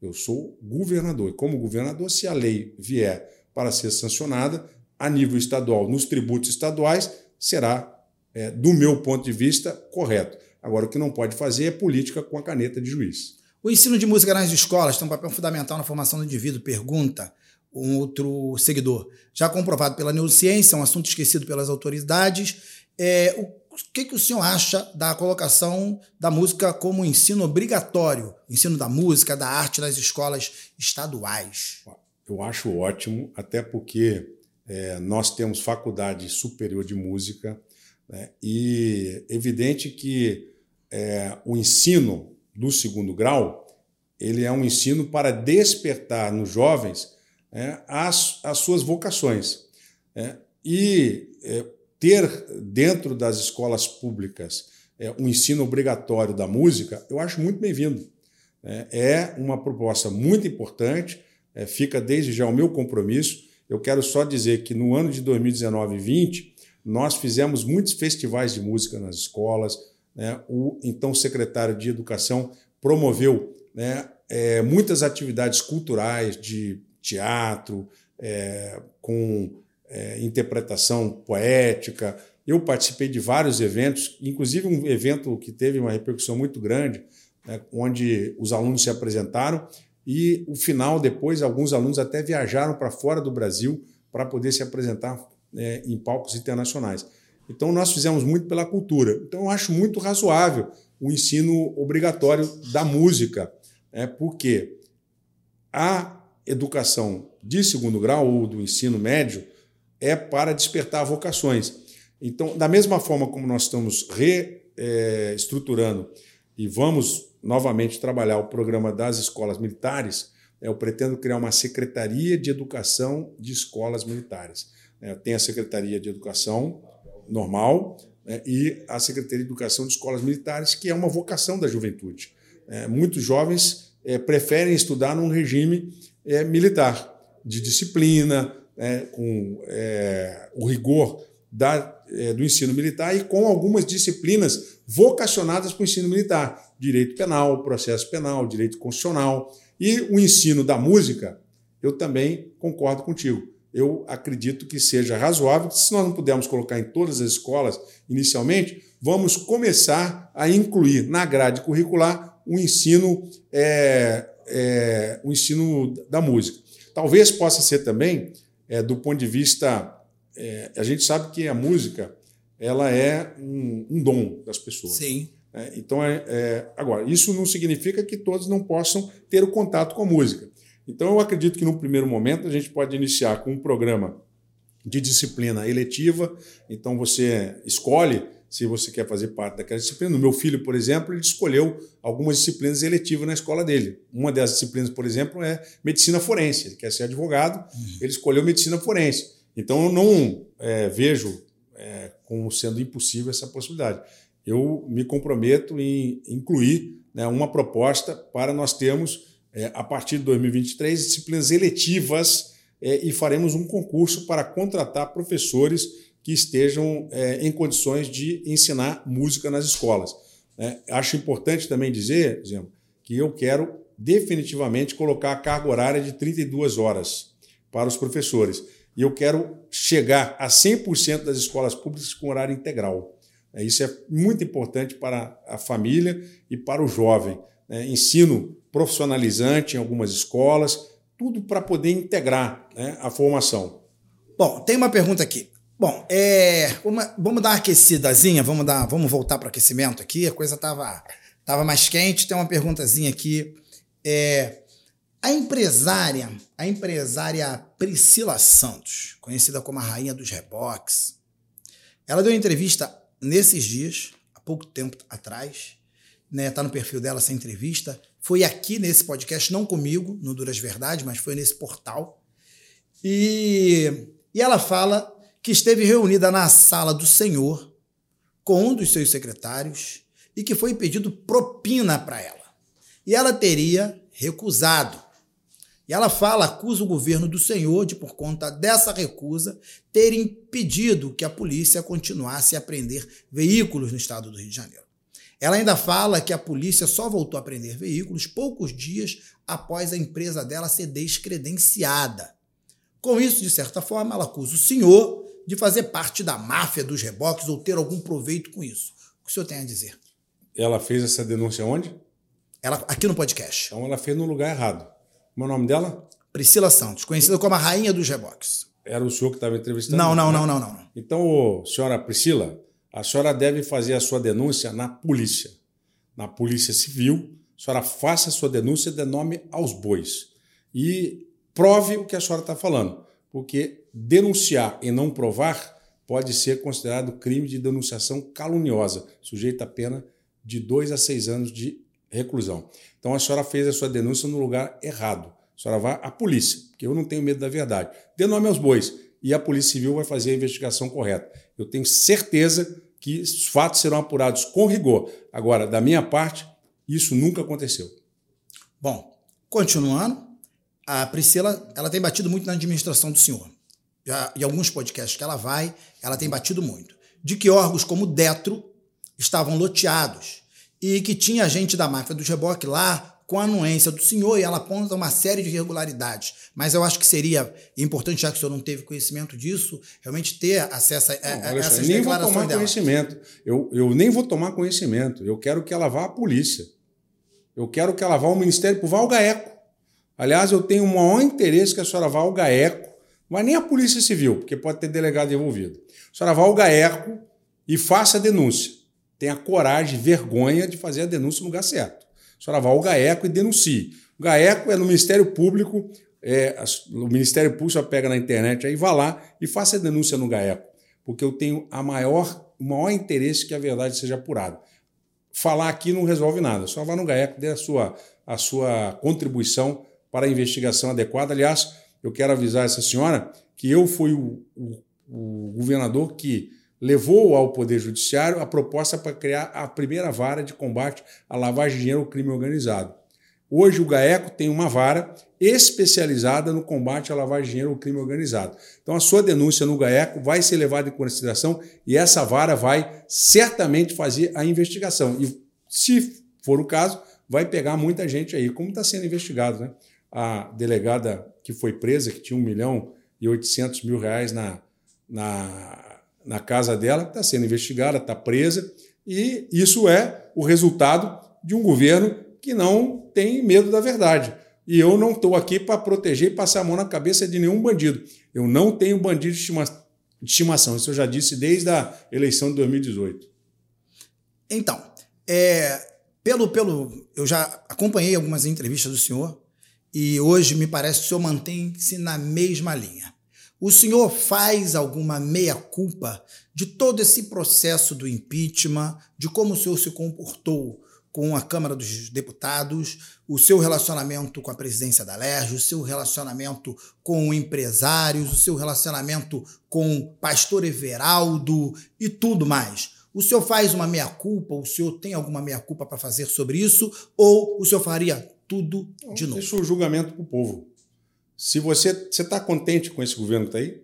Speaker 2: Eu sou governador. E como governador, se a lei vier para ser sancionada a nível estadual, nos tributos estaduais, será, é, do meu ponto de vista, correto. Agora, o que não pode fazer é política com a caneta de juiz.
Speaker 1: O ensino de música nas escolas tem um papel fundamental na formação do indivíduo, pergunta um outro seguidor. Já comprovado pela neurociência, é um assunto esquecido pelas autoridades. É, o que, que o senhor acha da colocação da música como ensino obrigatório, ensino da música, da arte nas escolas estaduais?
Speaker 2: Eu acho ótimo, até porque é, nós temos faculdade superior de música né, e evidente que é, o ensino do segundo grau ele é um ensino para despertar nos jovens é, as, as suas vocações. É, e é, ter dentro das escolas públicas é, um ensino obrigatório da música, eu acho muito bem-vindo. É, é uma proposta muito importante, é, fica desde já o meu compromisso. Eu quero só dizer que no ano de 2019 e 2020, nós fizemos muitos festivais de música nas escolas. Né? O então secretário de Educação promoveu né, é, muitas atividades culturais de teatro, é, com é, interpretação poética. Eu participei de vários eventos, inclusive um evento que teve uma repercussão muito grande, né, onde os alunos se apresentaram e o final depois alguns alunos até viajaram para fora do Brasil para poder se apresentar é, em palcos internacionais. Então nós fizemos muito pela cultura. Então eu acho muito razoável o ensino obrigatório da música, é porque a educação de segundo grau ou do ensino médio é para despertar vocações. Então, da mesma forma como nós estamos reestruturando é, e vamos novamente trabalhar o programa das escolas militares, é, eu pretendo criar uma secretaria de educação de escolas militares. É, tem a secretaria de educação normal né, e a secretaria de educação de escolas militares, que é uma vocação da juventude. É, muitos jovens é, preferem estudar num regime militar, de disciplina, né, com é, o rigor da, é, do ensino militar e com algumas disciplinas vocacionadas para o ensino militar, direito penal, processo penal, direito constitucional. E o ensino da música, eu também concordo contigo. Eu acredito que seja razoável, se nós não pudermos colocar em todas as escolas inicialmente, vamos começar a incluir na grade curricular o ensino, é, é, o ensino da música. Talvez possa ser também é, do ponto de vista. É, a gente sabe que a música ela é um, um dom das pessoas.
Speaker 1: Sim.
Speaker 2: É, então, é, é, agora, isso não significa que todos não possam ter o contato com a música. Então, eu acredito que no primeiro momento a gente pode iniciar com um programa de disciplina eletiva. Então, você escolhe se você quer fazer parte daquela disciplina. O meu filho, por exemplo, ele escolheu algumas disciplinas eletivas na escola dele. Uma dessas disciplinas, por exemplo, é medicina forense. Ele quer ser advogado, uhum. ele escolheu medicina forense. Então, eu não é, vejo é, como sendo impossível essa possibilidade. Eu me comprometo em incluir né, uma proposta para nós termos, é, a partir de 2023, disciplinas eletivas é, e faremos um concurso para contratar professores que estejam é, em condições de ensinar música nas escolas. É, acho importante também dizer, exemplo, que eu quero definitivamente colocar a carga horária de 32 horas para os professores. E eu quero chegar a 100% das escolas públicas com horário integral. É, isso é muito importante para a família e para o jovem. É, ensino profissionalizante em algumas escolas, tudo para poder integrar né, a formação.
Speaker 1: Bom, tem uma pergunta aqui. Bom, é, uma, vamos dar uma aquecidazinha, vamos, dar, vamos voltar para o aquecimento aqui. A coisa estava tava mais quente. Tem uma perguntazinha aqui. É, A empresária, a empresária Priscila Santos, conhecida como a rainha dos reboques, ela deu uma entrevista nesses dias, há pouco tempo atrás, né? Tá no perfil dela essa entrevista. Foi aqui nesse podcast, não comigo, no Duras Verdades, mas foi nesse portal. E, e ela fala que esteve reunida na sala do Senhor com um dos seus secretários e que foi pedido propina para ela. E ela teria recusado. E ela fala, acusa o governo do Senhor de, por conta dessa recusa, ter impedido que a polícia continuasse a apreender veículos no estado do Rio de Janeiro. Ela ainda fala que a polícia só voltou a apreender veículos poucos dias após a empresa dela ser descredenciada. Com isso, de certa forma, ela acusa o senhor de fazer parte da máfia dos reboques ou ter algum proveito com isso. O que o senhor tem a dizer?
Speaker 2: Ela fez essa denúncia onde?
Speaker 1: Ela, aqui no podcast.
Speaker 2: Então ela fez no lugar errado. Como é o nome dela?
Speaker 1: Priscila Santos, conhecida como a rainha dos reboques.
Speaker 2: Era o senhor que estava entrevistando?
Speaker 1: Não, não, não, não, não.
Speaker 2: Então, senhora Priscila, a senhora deve fazer a sua denúncia na polícia. Na Polícia Civil, a senhora faça a sua denúncia de nome aos bois. E prove o que a senhora está falando. Porque denunciar e não provar pode ser considerado crime de denunciação caluniosa, sujeita a pena de dois a seis anos de reclusão. Então a senhora fez a sua denúncia no lugar errado. A senhora vai à polícia, porque eu não tenho medo da verdade. Dê nome aos bois e a Polícia Civil vai fazer a investigação correta. Eu tenho certeza que os fatos serão apurados com rigor. Agora, da minha parte, isso nunca aconteceu.
Speaker 1: Bom, continuando, a Priscila ela tem batido muito na administração do senhor. Já, em alguns podcasts que ela vai, ela tem batido muito. De que órgãos como o Detro estavam loteados e que tinha gente da máfia do reboque lá com a anuência do senhor e ela aponta uma série de irregularidades. Mas eu acho que seria importante, já que o senhor não teve conhecimento disso, realmente ter acesso a, a,
Speaker 2: não,
Speaker 1: essas
Speaker 2: nem vou tomar
Speaker 1: dela.
Speaker 2: conhecimento. Eu, eu nem vou tomar conhecimento. Eu quero que ela vá à polícia. Eu quero que ela vá ao Ministério, vá ao GAECO. Aliás, eu tenho o maior interesse que a senhora vá ao GAECO, mas nem a Polícia Civil, porque pode ter delegado envolvido. A senhora vá ao GAECO e faça a denúncia. Tenha coragem, vergonha de fazer a denúncia no lugar certo. A senhora vá ao GAECO e denuncie. O GAECO é no Ministério Público, é, o Ministério Público só pega na internet aí, vá lá e faça a denúncia no GAECO, porque eu tenho a maior, o maior interesse que a verdade seja apurada. Falar aqui não resolve nada, só vá no GAECO, dê a sua, a sua contribuição para a investigação adequada. Aliás, eu quero avisar essa senhora que eu fui o, o, o governador que levou ao Poder Judiciário a proposta para criar a primeira vara de combate à lavagem de dinheiro ao crime organizado. Hoje o GAECO tem uma vara especializada no combate à lavagem de dinheiro ao crime organizado. Então a sua denúncia no GAECO vai ser levada em consideração e essa vara vai certamente fazer a investigação. E se for o caso, vai pegar muita gente aí, como está sendo investigado. Né? A delegada que foi presa, que tinha 1 milhão e 800 mil reais na, na na casa dela, está sendo investigada, está presa, e isso é o resultado de um governo que não tem medo da verdade. E eu não estou aqui para proteger e passar a mão na cabeça de nenhum bandido. Eu não tenho bandido de, estima de estimação. Isso eu já disse desde a eleição de 2018.
Speaker 1: Então, é, pelo, pelo, eu já acompanhei algumas entrevistas do senhor e hoje me parece que o senhor mantém-se na mesma linha. O senhor faz alguma meia-culpa de todo esse processo do impeachment, de como o senhor se comportou com a Câmara dos Deputados, o seu relacionamento com a presidência da LERJ, o seu relacionamento com empresários, o seu relacionamento com pastor Everaldo e tudo mais. O senhor faz uma meia-culpa? O senhor tem alguma meia-culpa para fazer sobre isso? Ou o senhor faria tudo de novo?
Speaker 2: Deixa o julgamento para o povo. Se você está contente com esse governo que está aí,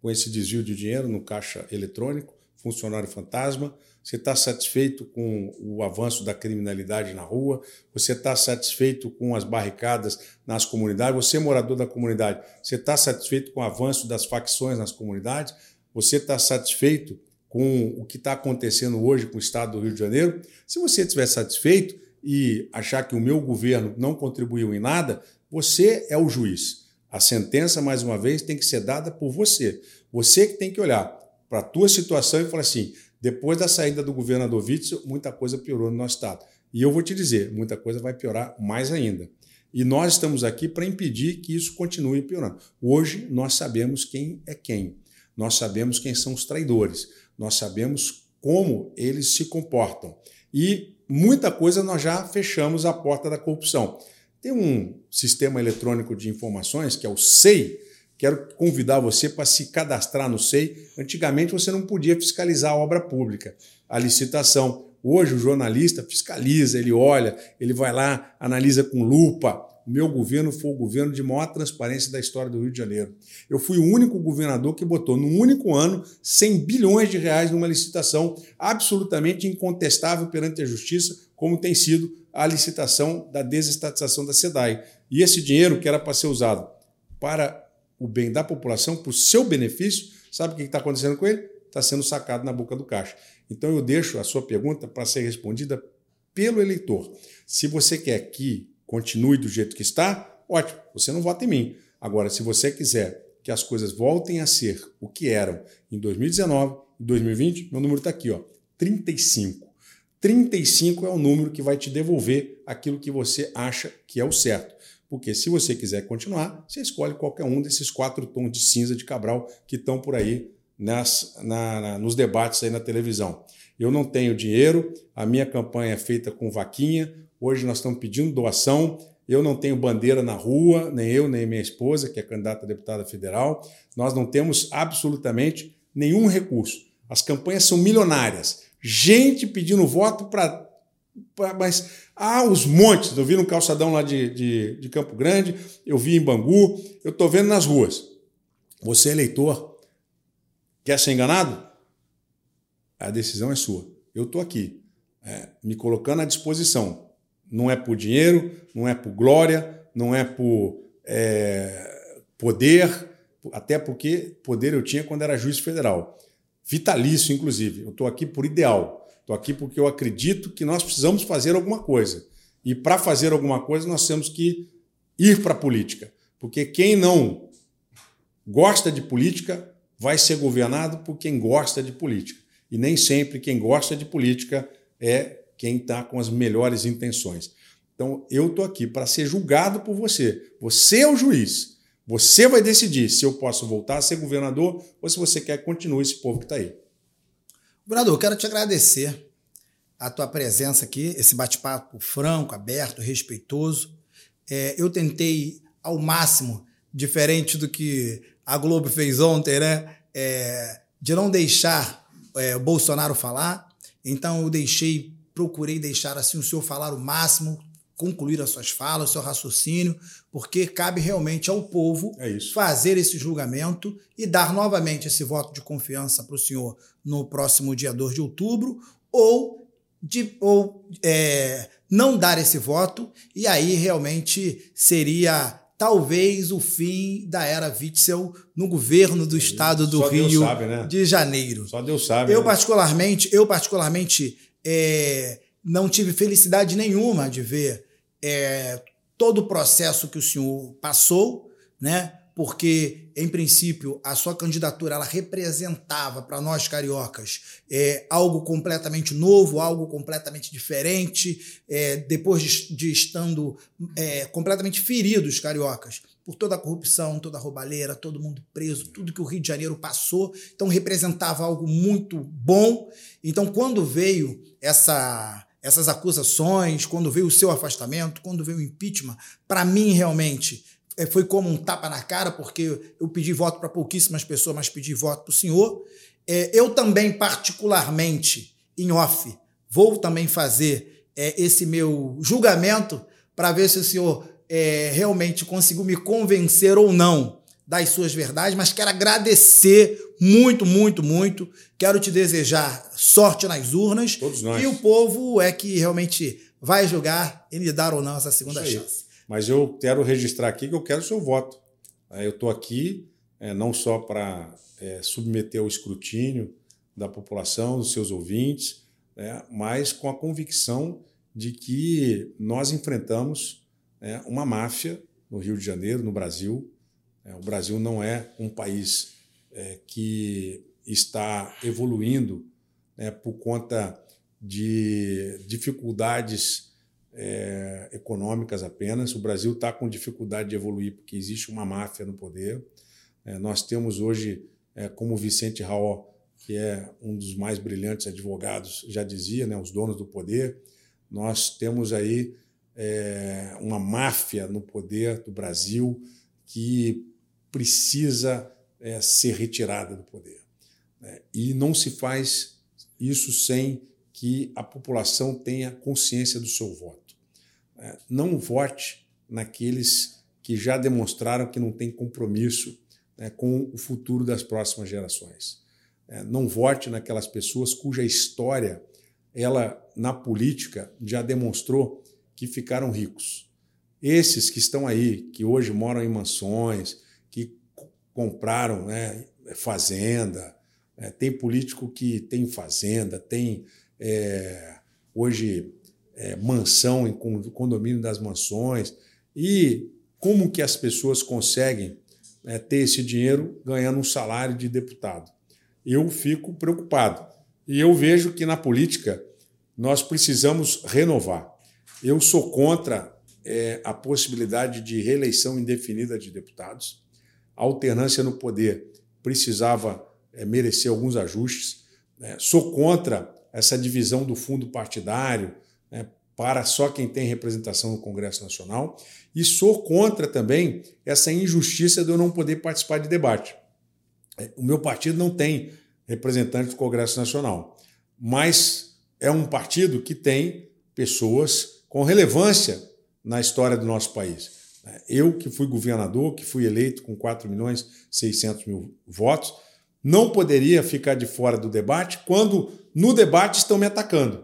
Speaker 2: com esse desvio de dinheiro no caixa eletrônico, funcionário fantasma, você está satisfeito com o avanço da criminalidade na rua, você está satisfeito com as barricadas nas comunidades, você é morador da comunidade, você está satisfeito com o avanço das facções nas comunidades, você está satisfeito com o que está acontecendo hoje com o Estado do Rio de Janeiro. Se você estiver satisfeito e achar que o meu governo não contribuiu em nada, você é o juiz. A sentença, mais uma vez, tem que ser dada por você. Você que tem que olhar para a tua situação e falar assim: depois da saída do governador Witzel, muita coisa piorou no nosso estado. E eu vou te dizer, muita coisa vai piorar mais ainda. E nós estamos aqui para impedir que isso continue piorando. Hoje nós sabemos quem é quem. Nós sabemos quem são os traidores. Nós sabemos como eles se comportam. E muita coisa nós já fechamos a porta da corrupção. Tem um sistema eletrônico de informações, que é o SEI. Quero convidar você para se cadastrar no SEI. Antigamente você não podia fiscalizar a obra pública, a licitação. Hoje o jornalista fiscaliza, ele olha, ele vai lá, analisa com lupa. O meu governo foi o governo de maior transparência da história do Rio de Janeiro. Eu fui o único governador que botou, num único ano, 100 bilhões de reais numa licitação absolutamente incontestável perante a justiça, como tem sido a licitação da desestatização da SEDAI. E esse dinheiro que era para ser usado para o bem da população, para o seu benefício, sabe o que está acontecendo com ele? Está sendo sacado na boca do caixa. Então eu deixo a sua pergunta para ser respondida pelo eleitor. Se você quer que continue do jeito que está, ótimo, você não vota em mim. Agora, se você quiser que as coisas voltem a ser o que eram em 2019, em 2020, meu número está aqui, ó, 35. 35 é o número que vai te devolver aquilo que você acha que é o certo. Porque se você quiser continuar, você escolhe qualquer um desses quatro tons de cinza de Cabral que estão por aí nas, na, na, nos debates aí na televisão. Eu não tenho dinheiro, a minha campanha é feita com vaquinha, hoje nós estamos pedindo doação, eu não tenho bandeira na rua, nem eu, nem minha esposa, que é candidata a deputada federal, nós não temos absolutamente nenhum recurso. As campanhas são milionárias. Gente pedindo voto para. Mas há os montes. Eu vi no calçadão lá de, de, de Campo Grande, eu vi em Bangu, eu estou vendo nas ruas. Você, eleitor, Quer ser enganado? A decisão é sua. Eu estou aqui, é, me colocando à disposição. Não é por dinheiro, não é por glória, não é por é, poder, até porque poder eu tinha quando era juiz federal. Vitalício, inclusive. Eu estou aqui por ideal. Estou aqui porque eu acredito que nós precisamos fazer alguma coisa. E para fazer alguma coisa, nós temos que ir para a política. Porque quem não gosta de política vai ser governado por quem gosta de política. E nem sempre quem gosta de política é quem está com as melhores intenções. Então, eu estou aqui para ser julgado por você. Você é o juiz. Você vai decidir se eu posso voltar a ser governador ou se você quer que continue esse povo que está aí.
Speaker 1: Governador, quero te agradecer a tua presença aqui, esse bate-papo franco, aberto, respeitoso. É, eu tentei ao máximo, diferente do que a Globo fez ontem, né? É, de não deixar é, o Bolsonaro falar. Então eu deixei, procurei deixar assim o senhor falar o máximo, concluir as suas falas, o seu raciocínio, porque cabe realmente ao povo
Speaker 2: é
Speaker 1: fazer esse julgamento e dar novamente esse voto de confiança para o senhor no próximo dia 2 de outubro, ou, de, ou é, não dar esse voto, e aí realmente seria talvez o fim da era Witzel no governo do estado do
Speaker 2: Só
Speaker 1: Rio
Speaker 2: sabe, né?
Speaker 1: de Janeiro.
Speaker 2: Só Deus sabe.
Speaker 1: Eu
Speaker 2: né?
Speaker 1: particularmente, eu particularmente é, não tive felicidade nenhuma de ver é, todo o processo que o senhor passou, né? porque, em princípio, a sua candidatura ela representava para nós cariocas é, algo completamente novo, algo completamente diferente, é, depois de, de estando é, completamente feridos cariocas por toda a corrupção, toda a roubalheira, todo mundo preso, tudo que o Rio de Janeiro passou. Então, representava algo muito bom. Então, quando veio essa essas acusações, quando veio o seu afastamento, quando veio o impeachment, para mim realmente é, foi como um tapa na cara, porque eu pedi voto para pouquíssimas pessoas, mas pedi voto para o senhor. É, eu também, particularmente, em off, vou também fazer é, esse meu julgamento para ver se o senhor é, realmente conseguiu me convencer ou não das suas verdades, mas quero agradecer muito, muito, muito. Quero te desejar sorte nas urnas.
Speaker 2: Todos nós.
Speaker 1: E o povo é que realmente vai julgar e lhe dar ou não essa segunda chance.
Speaker 2: Mas eu quero registrar aqui que eu quero o seu voto. Eu estou aqui é, não só para é, submeter ao escrutínio da população, dos seus ouvintes, né, mas com a convicção de que nós enfrentamos é, uma máfia no Rio de Janeiro, no Brasil. É, o Brasil não é um país é, que está evoluindo né, por conta de dificuldades é, econômicas apenas. O Brasil está com dificuldade de evoluir porque existe uma máfia no poder. É, nós temos hoje, é, como Vicente Raó, que é um dos mais brilhantes advogados, já dizia, né, os donos do poder, nós temos aí é, uma máfia no poder do Brasil que precisa é, ser retirada do poder. Né? E não se faz isso sem que a população tenha consciência do seu voto. É, não vote naqueles que já demonstraram que não têm compromisso né, com o futuro das próximas gerações. É, não vote naquelas pessoas cuja história ela na política já demonstrou que ficaram ricos. Esses que estão aí, que hoje moram em mansões, que compraram né, fazenda, é, tem político que tem fazenda, tem é, hoje é, mansão em condomínio das mansões. E como que as pessoas conseguem é, ter esse dinheiro ganhando um salário de deputado? Eu fico preocupado. E eu vejo que na política nós precisamos renovar. Eu sou contra é, a possibilidade de reeleição indefinida de deputados. A alternância no poder precisava é, merecer alguns ajustes. É, sou contra essa divisão do fundo partidário né, para só quem tem representação no Congresso Nacional. E sou contra também essa injustiça de eu não poder participar de debate. É, o meu partido não tem representante do Congresso Nacional, mas é um partido que tem pessoas com relevância na história do nosso país. Eu, que fui governador, que fui eleito com 4 milhões 600 mil votos, não poderia ficar de fora do debate quando no debate estão me atacando.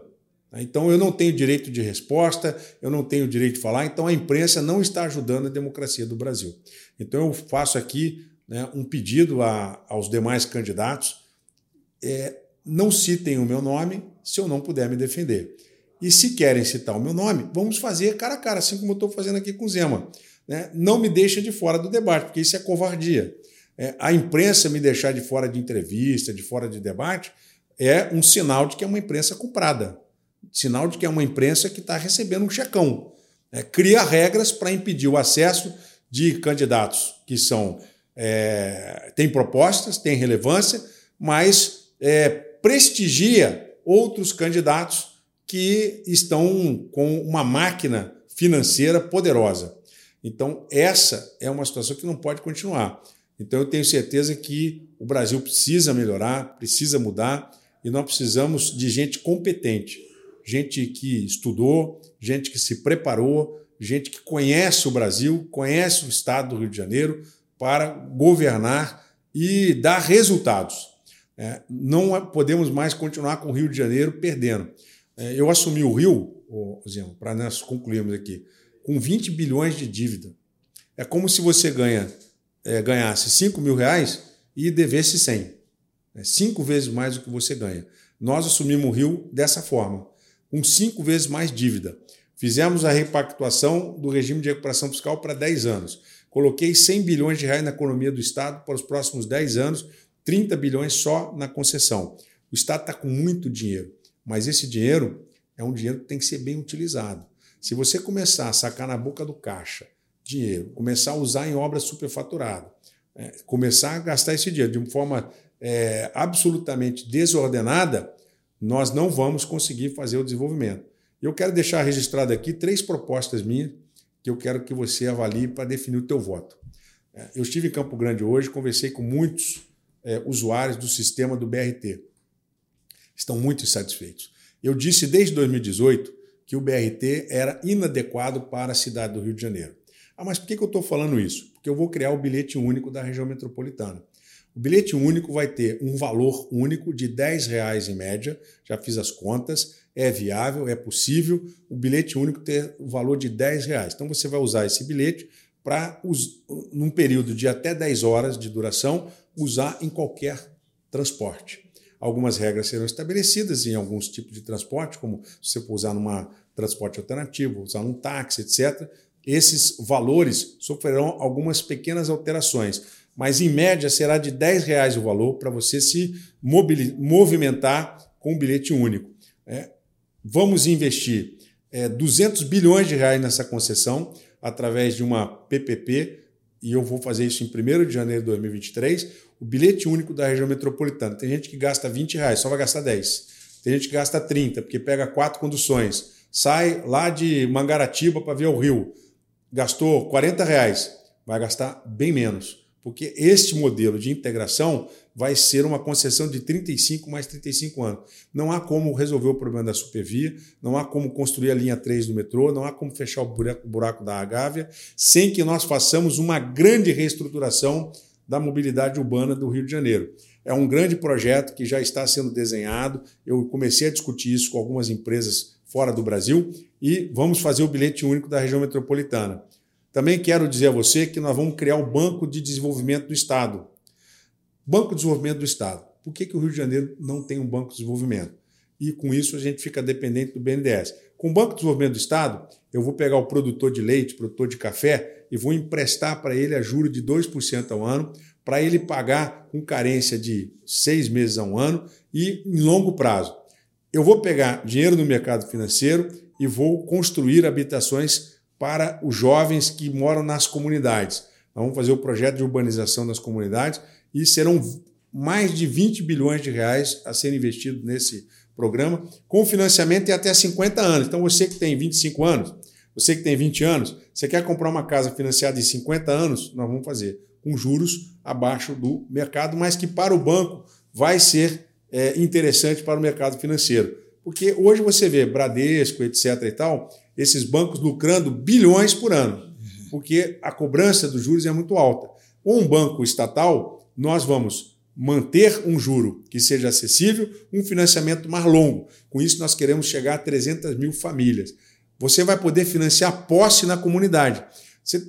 Speaker 2: Então eu não tenho direito de resposta, eu não tenho direito de falar, então a imprensa não está ajudando a democracia do Brasil. Então eu faço aqui né, um pedido a, aos demais candidatos: é, não citem o meu nome se eu não puder me defender. E se querem citar o meu nome, vamos fazer cara a cara, assim como eu estou fazendo aqui com o Zema. Né? Não me deixa de fora do debate, porque isso é covardia. É, a imprensa me deixar de fora de entrevista, de fora de debate, é um sinal de que é uma imprensa comprada. Sinal de que é uma imprensa que está recebendo um checão. É, cria regras para impedir o acesso de candidatos que são é, têm propostas, têm relevância, mas é, prestigia outros candidatos que estão com uma máquina financeira poderosa. Então, essa é uma situação que não pode continuar. Então, eu tenho certeza que o Brasil precisa melhorar, precisa mudar, e nós precisamos de gente competente, gente que estudou, gente que se preparou, gente que conhece o Brasil, conhece o estado do Rio de Janeiro para governar e dar resultados. É, não podemos mais continuar com o Rio de Janeiro perdendo. É, eu assumi o Rio, para nós concluirmos aqui, com 20 bilhões de dívida. É como se você ganha, é, ganhasse 5 mil reais e devesse 100. É cinco vezes mais do que você ganha. Nós assumimos o Rio dessa forma, com cinco vezes mais dívida. Fizemos a repactuação do regime de recuperação fiscal para 10 anos. Coloquei 100 bilhões de reais na economia do Estado para os próximos 10 anos, 30 bilhões só na concessão. O Estado está com muito dinheiro, mas esse dinheiro é um dinheiro que tem que ser bem utilizado. Se você começar a sacar na boca do caixa dinheiro, começar a usar em obras superfaturadas, é, começar a gastar esse dinheiro de uma forma é, absolutamente desordenada, nós não vamos conseguir fazer o desenvolvimento. Eu quero deixar registrado aqui três propostas minhas que eu quero que você avalie para definir o teu voto. É, eu estive em Campo Grande hoje, conversei com muitos é, usuários do sistema do BRT. Estão muito insatisfeitos. Eu disse desde 2018 que o BRT era inadequado para a cidade do Rio de Janeiro. Ah, mas por que eu estou falando isso? Porque eu vou criar o bilhete único da região metropolitana. O bilhete único vai ter um valor único de 10 reais em média, já fiz as contas, é viável, é possível o bilhete único ter o valor de 10 reais. Então você vai usar esse bilhete para, num período de até 10 horas de duração, usar em qualquer transporte. Algumas regras serão estabelecidas em alguns tipos de transporte, como se você for usar num transporte alternativo, usar num táxi, etc. Esses valores sofrerão algumas pequenas alterações mas em média será de 10 reais o valor para você se movimentar com um bilhete único. É, vamos investir é, 200 bilhões de reais nessa concessão através de uma PPP e eu vou fazer isso em 1 de janeiro de 2023, o bilhete único da região metropolitana. Tem gente que gasta 20 reais, só vai gastar 10. Tem gente que gasta 30, porque pega quatro conduções. Sai lá de Mangaratiba para ver o Rio. Gastou 40 reais, vai gastar bem menos. Porque este modelo de integração vai ser uma concessão de 35 mais 35 anos. Não há como resolver o problema da supervia, não há como construir a linha 3 do metrô, não há como fechar o buraco, buraco da Gávea, sem que nós façamos uma grande reestruturação da mobilidade urbana do Rio de Janeiro. É um grande projeto que já está sendo desenhado. Eu comecei a discutir isso com algumas empresas fora do Brasil e vamos fazer o bilhete único da região metropolitana. Também quero dizer a você que nós vamos criar o Banco de Desenvolvimento do Estado. Banco de Desenvolvimento do Estado. Por que, que o Rio de Janeiro não tem um Banco de Desenvolvimento? E com isso a gente fica dependente do BNDES. Com o Banco de Desenvolvimento do Estado, eu vou pegar o produtor de leite, produtor de café, e vou emprestar para ele a juros de 2% ao ano, para ele pagar com carência de seis meses a um ano e em longo prazo. Eu vou pegar dinheiro no mercado financeiro e vou construir habitações para os jovens que moram nas comunidades. Vamos fazer o projeto de urbanização das comunidades e serão mais de 20 bilhões de reais a serem investidos nesse programa, com financiamento em até 50 anos. Então, você que tem 25 anos, você que tem 20 anos, você quer comprar uma casa financiada em 50 anos, nós vamos fazer com juros abaixo do mercado, mas que para o banco vai ser é, interessante para o mercado financeiro. Porque hoje você vê Bradesco, etc. e tal, esses bancos lucrando bilhões por ano, porque a cobrança dos juros é muito alta. Com um banco estatal, nós vamos manter um juro que seja acessível, um financiamento mais longo. Com isso, nós queremos chegar a 300 mil famílias. Você vai poder financiar posse na comunidade. Você,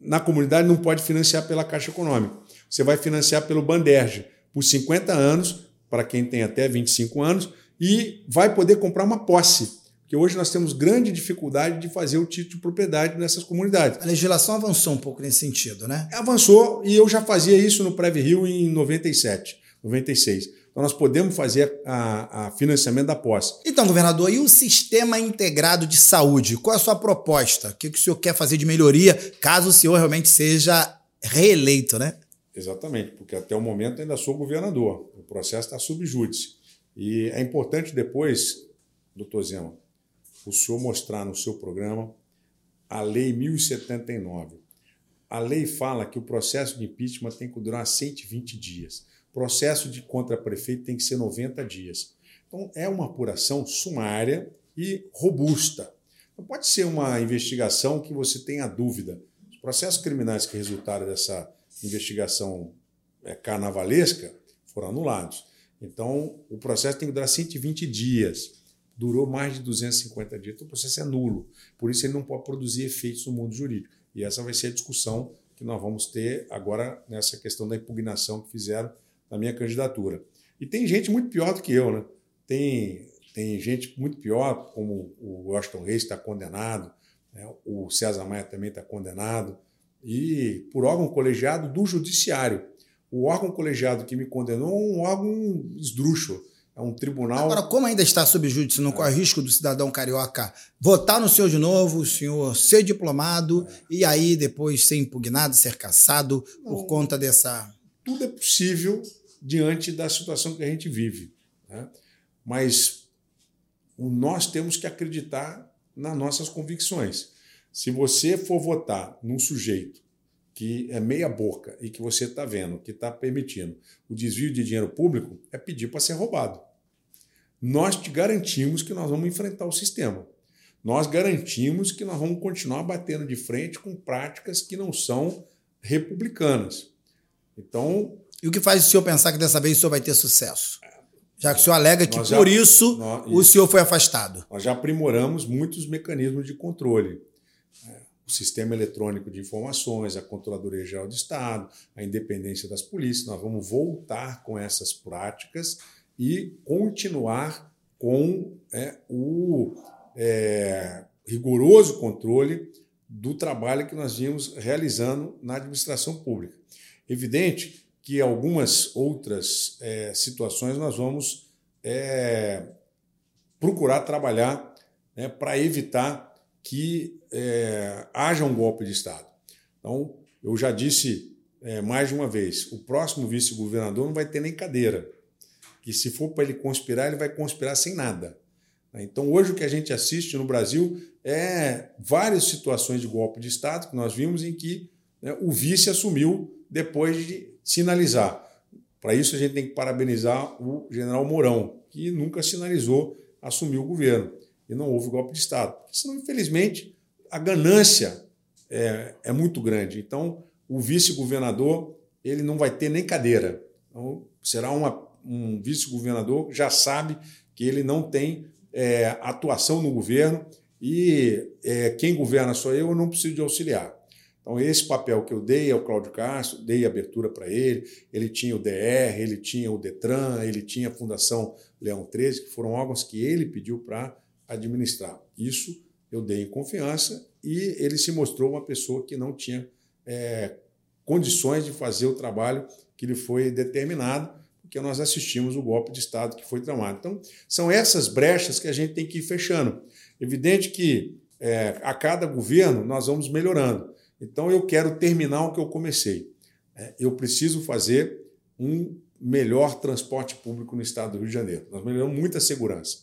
Speaker 2: na comunidade não pode financiar pela Caixa Econômica. Você vai financiar pelo Banderge por 50 anos, para quem tem até 25 anos, e vai poder comprar uma posse que hoje nós temos grande dificuldade de fazer o título de propriedade nessas comunidades.
Speaker 1: A legislação avançou um pouco nesse sentido, né?
Speaker 2: Avançou e eu já fazia isso no Preve Rio em 97, 96. Então nós podemos fazer a, a, financiamento da posse.
Speaker 1: Então, governador, e o sistema integrado de saúde? Qual é a sua proposta? O que, que o senhor quer fazer de melhoria, caso o senhor realmente seja reeleito, né?
Speaker 2: Exatamente, porque até o momento ainda sou governador. O processo está sob júdice. E é importante depois, doutor Zema, o senhor mostrar no seu programa a Lei 1079. A lei fala que o processo de impeachment tem que durar 120 dias. Processo de contra-prefeito tem que ser 90 dias. Então, é uma apuração sumária e robusta. Não pode ser uma investigação que você tenha dúvida. Os processos criminais que resultaram dessa investigação é, carnavalesca foram anulados. Então, o processo tem que durar 120 dias durou mais de 250 dias, então o processo é nulo. Por isso ele não pode produzir efeitos no mundo jurídico. E essa vai ser a discussão que nós vamos ter agora nessa questão da impugnação que fizeram na minha candidatura. E tem gente muito pior do que eu, né? Tem, tem gente muito pior, como o Washington Reis está condenado, né? o César Maia também está condenado, e por órgão colegiado do Judiciário. O órgão colegiado que me condenou é um órgão esdrúxulo é um tribunal.
Speaker 1: Agora, como ainda está sob júdice, não corre risco do cidadão carioca votar no senhor de novo, o senhor ser diplomado é. e aí depois ser impugnado, ser caçado não, por conta dessa.
Speaker 2: Tudo é possível diante da situação que a gente vive. Né? Mas nós temos que acreditar nas nossas convicções. Se você for votar num sujeito que é meia boca e que você está vendo que está permitindo o desvio de dinheiro público, é pedir para ser roubado nós te garantimos que nós vamos enfrentar o sistema. Nós garantimos que nós vamos continuar batendo de frente com práticas que não são republicanas. Então.
Speaker 1: E o que faz o senhor pensar que dessa vez o senhor vai ter sucesso? Já que o senhor alega que já, por isso nós, o senhor foi afastado.
Speaker 2: Nós já aprimoramos muitos mecanismos de controle. É, o sistema eletrônico de informações, a Controladoria Geral de Estado, a independência das polícias. Nós vamos voltar com essas práticas e continuar com é, o é, rigoroso controle do trabalho que nós vimos realizando na administração pública. Evidente que algumas outras é, situações nós vamos é, procurar trabalhar né, para evitar que é, haja um golpe de Estado. Então, eu já disse é, mais de uma vez: o próximo vice-governador não vai ter nem cadeira. Que se for para ele conspirar, ele vai conspirar sem nada. Então, hoje o que a gente assiste no Brasil é várias situações de golpe de Estado que nós vimos em que né, o vice assumiu depois de sinalizar. Para isso, a gente tem que parabenizar o general Mourão, que nunca sinalizou assumir o governo. E não houve golpe de Estado. Senão, infelizmente, a ganância é, é muito grande. Então, o vice-governador ele não vai ter nem cadeira. Então, será uma, um vice-governador já sabe que ele não tem é, atuação no governo e é, quem governa sou eu, eu não preciso de auxiliar. Então, esse papel que eu dei ao Cláudio Castro, dei abertura para ele, ele tinha o DR, ele tinha o Detran, ele tinha a Fundação Leão 13, que foram órgãos que ele pediu para administrar. Isso eu dei em confiança e ele se mostrou uma pessoa que não tinha é, condições de fazer o trabalho que lhe foi determinado, porque nós assistimos o golpe de Estado que foi tramado. Então, são essas brechas que a gente tem que ir fechando. Evidente que é, a cada governo nós vamos melhorando. Então eu quero terminar o que eu comecei. É, eu preciso fazer um melhor transporte público no estado do Rio de Janeiro. Nós melhoramos muita segurança.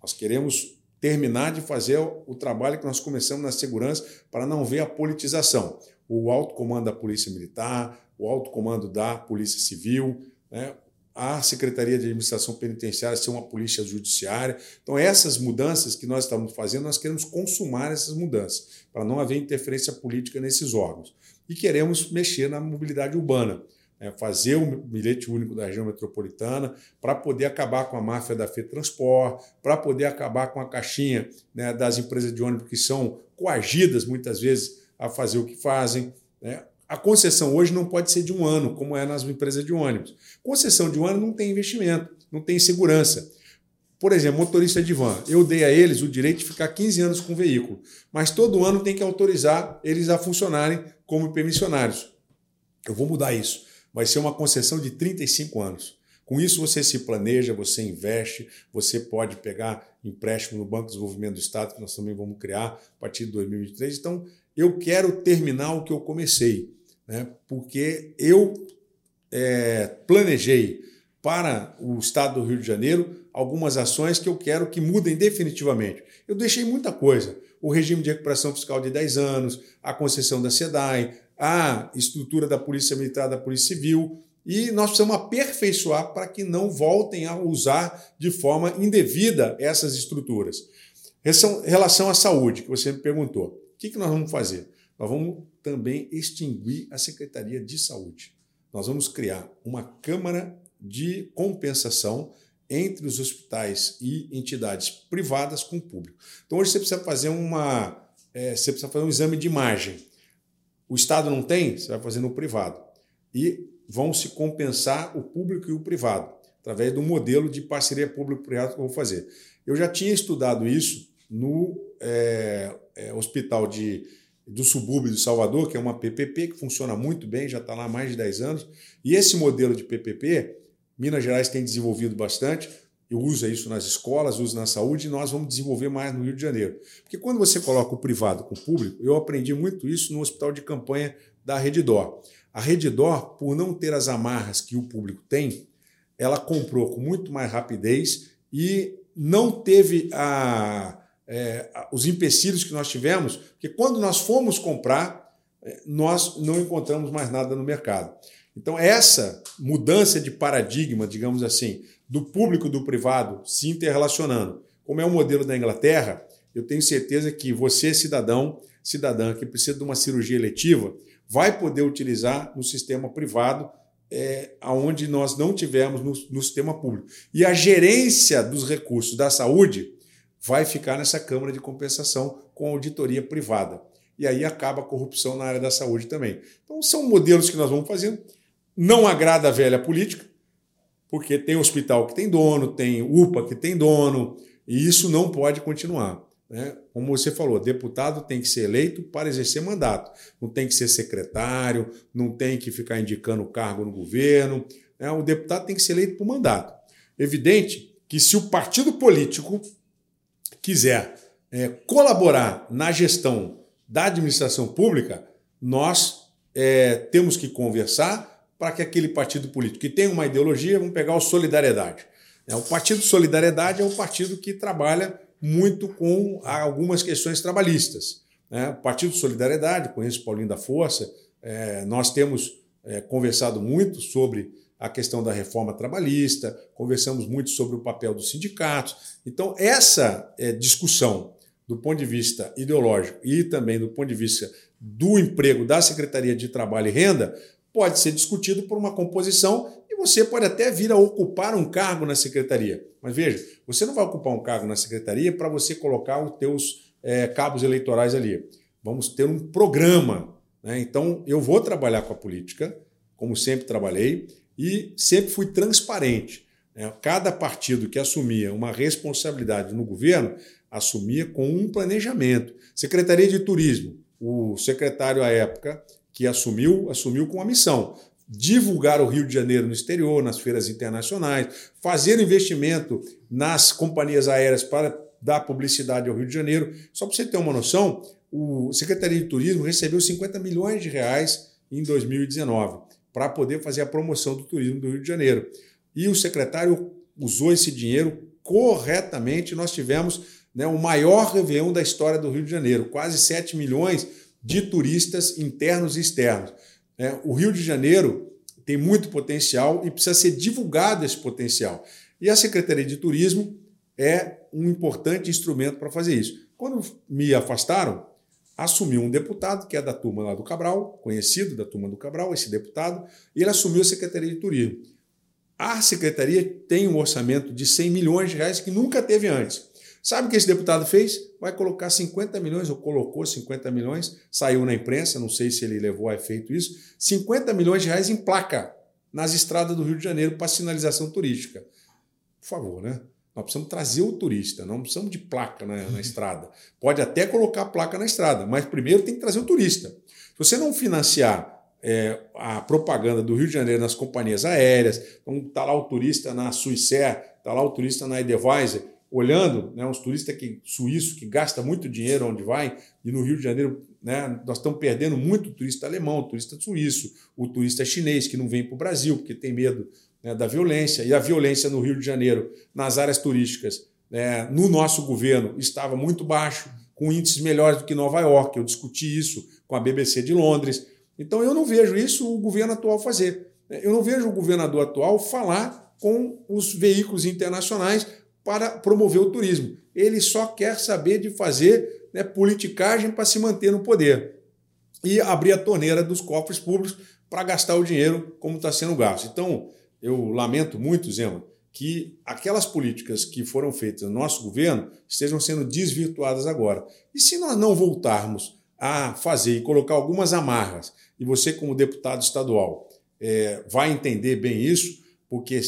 Speaker 2: Nós queremos terminar de fazer o trabalho que nós começamos na segurança para não ver a politização. O alto comando da Polícia Militar, o alto comando da Polícia Civil, né? A Secretaria de Administração Penitenciária ser uma polícia judiciária. Então, essas mudanças que nós estamos fazendo, nós queremos consumar essas mudanças, para não haver interferência política nesses órgãos. E queremos mexer na mobilidade urbana, né? fazer o bilhete único da região metropolitana, para poder acabar com a máfia da FETransport, para poder acabar com a caixinha né, das empresas de ônibus que são coagidas, muitas vezes, a fazer o que fazem. Né? A concessão hoje não pode ser de um ano, como é nas empresas de ônibus. Concessão de um ano não tem investimento, não tem segurança. Por exemplo, motorista de van, eu dei a eles o direito de ficar 15 anos com o veículo, mas todo ano tem que autorizar eles a funcionarem como permissionários. Eu vou mudar isso. Vai ser uma concessão de 35 anos. Com isso, você se planeja, você investe, você pode pegar empréstimo no Banco de Desenvolvimento do Estado, que nós também vamos criar a partir de 2023. Então, eu quero terminar o que eu comecei né? porque eu é, planejei para o estado do Rio de Janeiro algumas ações que eu quero que mudem definitivamente. Eu deixei muita coisa. O regime de recuperação fiscal de 10 anos, a concessão da SEDAI, a estrutura da Polícia Militar, da Polícia Civil, e nós precisamos aperfeiçoar para que não voltem a usar de forma indevida essas estruturas. Em relação à saúde, que você me perguntou, o que nós vamos fazer? Nós vamos também extinguir a Secretaria de Saúde. Nós vamos criar uma Câmara de Compensação entre os hospitais e entidades privadas com o público. Então hoje você precisa fazer uma, é, você precisa fazer um exame de imagem. O Estado não tem, você vai fazer no privado. E vão se compensar o público e o privado, através do modelo de parceria público-privado que eu vou fazer. Eu já tinha estudado isso no é, é, hospital de do subúrbio de Salvador, que é uma PPP que funciona muito bem, já está lá há mais de 10 anos. E esse modelo de PPP, Minas Gerais tem desenvolvido bastante. Eu uso isso nas escolas, uso na saúde e nós vamos desenvolver mais no Rio de Janeiro. Porque quando você coloca o privado com o público, eu aprendi muito isso no hospital de campanha da Redidor. A Redidor, por não ter as amarras que o público tem, ela comprou com muito mais rapidez e não teve a é, os empecilhos que nós tivemos, porque quando nós fomos comprar, é, nós não encontramos mais nada no mercado. Então, essa mudança de paradigma, digamos assim, do público e do privado se interrelacionando, como é o modelo da Inglaterra, eu tenho certeza que você, cidadão, cidadã que precisa de uma cirurgia eletiva, vai poder utilizar no sistema privado, é, onde nós não tivemos no, no sistema público. E a gerência dos recursos da saúde vai ficar nessa Câmara de Compensação com auditoria privada. E aí acaba a corrupção na área da saúde também. Então, são modelos que nós vamos fazendo. Não agrada a velha política, porque tem hospital que tem dono, tem UPA que tem dono, e isso não pode continuar. Né? Como você falou, deputado tem que ser eleito para exercer mandato. Não tem que ser secretário, não tem que ficar indicando cargo no governo. Né? O deputado tem que ser eleito por mandato. Evidente que se o partido político quiser é, colaborar na gestão da administração pública, nós é, temos que conversar para que aquele partido político que tem uma ideologia, vamos pegar o Solidariedade. É, o Partido Solidariedade é um partido que trabalha muito com algumas questões trabalhistas. Né? O Partido Solidariedade, conheço Paulinho da Força, é, nós temos é, conversado muito sobre a questão da reforma trabalhista, conversamos muito sobre o papel dos sindicatos. Então, essa é, discussão do ponto de vista ideológico e também do ponto de vista do emprego da Secretaria de Trabalho e Renda pode ser discutido por uma composição e você pode até vir a ocupar um cargo na secretaria. Mas veja, você não vai ocupar um cargo na secretaria para você colocar os teus é, cabos eleitorais ali. Vamos ter um programa. Né? Então, eu vou trabalhar com a política, como sempre trabalhei, e sempre fui transparente. Né? Cada partido que assumia uma responsabilidade no governo assumia com um planejamento. Secretaria de Turismo, o secretário à época que assumiu, assumiu com a missão divulgar o Rio de Janeiro no exterior, nas feiras internacionais, fazer investimento nas companhias aéreas para dar publicidade ao Rio de Janeiro. Só para você ter uma noção, o Secretaria de Turismo recebeu 50 milhões de reais em 2019 para poder fazer a promoção do turismo do Rio de Janeiro. E o secretário usou esse dinheiro corretamente. Nós tivemos né, o maior Réveillon da história do Rio de Janeiro, quase 7 milhões de turistas internos e externos. É, o Rio de Janeiro tem muito potencial e precisa ser divulgado esse potencial. E a Secretaria de Turismo é um importante instrumento para fazer isso. Quando me afastaram, assumiu um deputado, que é da turma lá do Cabral, conhecido da turma do Cabral, esse deputado, e ele assumiu a Secretaria de Turismo. A secretaria tem um orçamento de 100 milhões de reais que nunca teve antes. Sabe o que esse deputado fez? Vai colocar 50 milhões, ou colocou 50 milhões, saiu na imprensa, não sei se ele levou a efeito isso, 50 milhões de reais em placa nas estradas do Rio de Janeiro para sinalização turística. Por favor, né? Nós precisamos trazer o turista, não precisamos de placa na, na estrada. Pode até colocar placa na estrada, mas primeiro tem que trazer o turista. Se você não financiar é, a propaganda do Rio de Janeiro nas companhias aéreas, então está lá o turista na Suíça, está lá o turista na Edelweiss, olhando, né, uns turistas que, suíços que gasta muito dinheiro onde vai, e no Rio de Janeiro né, nós estamos perdendo muito turista alemão, turista suíço, o turista chinês que não vem para o Brasil porque tem medo né, da violência, e a violência no Rio de Janeiro, nas áreas turísticas, né, no nosso governo, estava muito baixo, com índices melhores do que Nova York. Eu discuti isso com a BBC de Londres. Então eu não vejo isso o governo atual fazer. Eu não vejo o governador atual falar com os veículos internacionais para promover o turismo. Ele só quer saber de fazer né, politicagem para se manter no poder e abrir a torneira dos cofres públicos para gastar o dinheiro como está sendo gasto. Então, eu lamento muito, Zema, que aquelas políticas que foram feitas no nosso governo estejam sendo desvirtuadas agora. E se nós não voltarmos a fazer e colocar algumas amarras, e você, como deputado estadual, é, vai entender bem isso, porque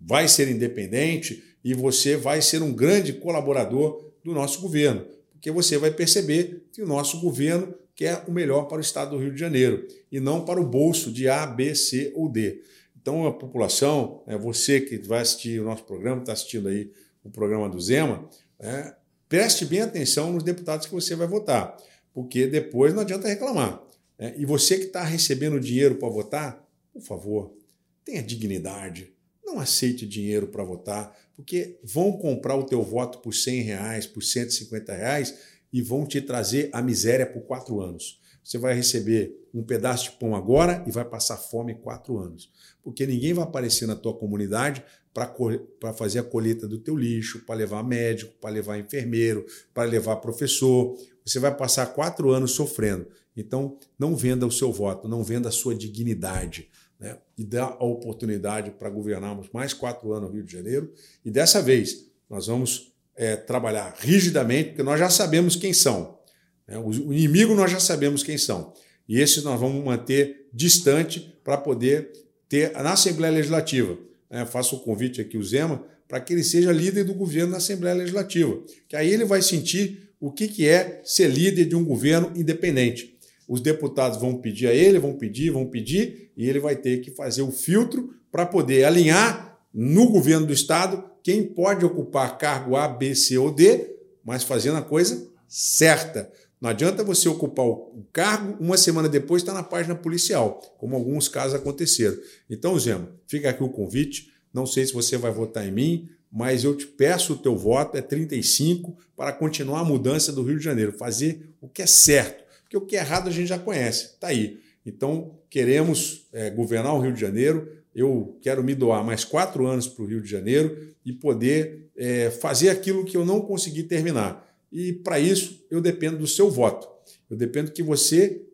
Speaker 2: vai ser independente, e você vai ser um grande colaborador do nosso governo, porque você vai perceber que o nosso governo quer o melhor para o estado do Rio de Janeiro e não para o bolso de A, B, C ou D. Então, a população, é você que vai assistir o nosso programa, está assistindo aí o programa do Zema, é, preste bem atenção nos deputados que você vai votar, porque depois não adianta reclamar. É, e você que está recebendo dinheiro para votar, por favor, tenha dignidade, não aceite dinheiro para votar, porque vão comprar o teu voto por 100 reais, por 150 reais e vão te trazer a miséria por quatro anos. Você vai receber um pedaço de pão agora e vai passar fome quatro anos. Porque ninguém vai aparecer na tua comunidade para fazer a colheita do teu lixo, para levar médico, para levar enfermeiro, para levar professor. Você vai passar quatro anos sofrendo. Então, não venda o seu voto, não venda a sua dignidade né, e dá a oportunidade para governarmos mais quatro anos no Rio de Janeiro. E dessa vez nós vamos é, trabalhar rigidamente, porque nós já sabemos quem são. Né? O inimigo nós já sabemos quem são. E esses nós vamos manter distante para poder ter na Assembleia Legislativa. Né? Faço o convite aqui, o Zema, para que ele seja líder do governo na Assembleia Legislativa. Que aí ele vai sentir o que, que é ser líder de um governo independente. Os deputados vão pedir a ele, vão pedir, vão pedir, e ele vai ter que fazer o filtro para poder alinhar no governo do Estado quem pode ocupar cargo A, B, C ou D mas fazendo a coisa certa. Não adianta você ocupar o cargo, uma semana depois está na página policial, como alguns casos aconteceram. Então, Zema, fica aqui o convite. Não sei se você vai votar em mim, mas eu te peço o teu voto, é 35, para continuar a mudança do Rio de Janeiro, fazer o que é certo. Porque o que é errado a gente já conhece, está aí. Então, queremos é, governar o Rio de Janeiro. Eu quero me doar mais quatro anos para o Rio de Janeiro e poder é, fazer aquilo que eu não consegui terminar. E para isso, eu dependo do seu voto. Eu dependo que você,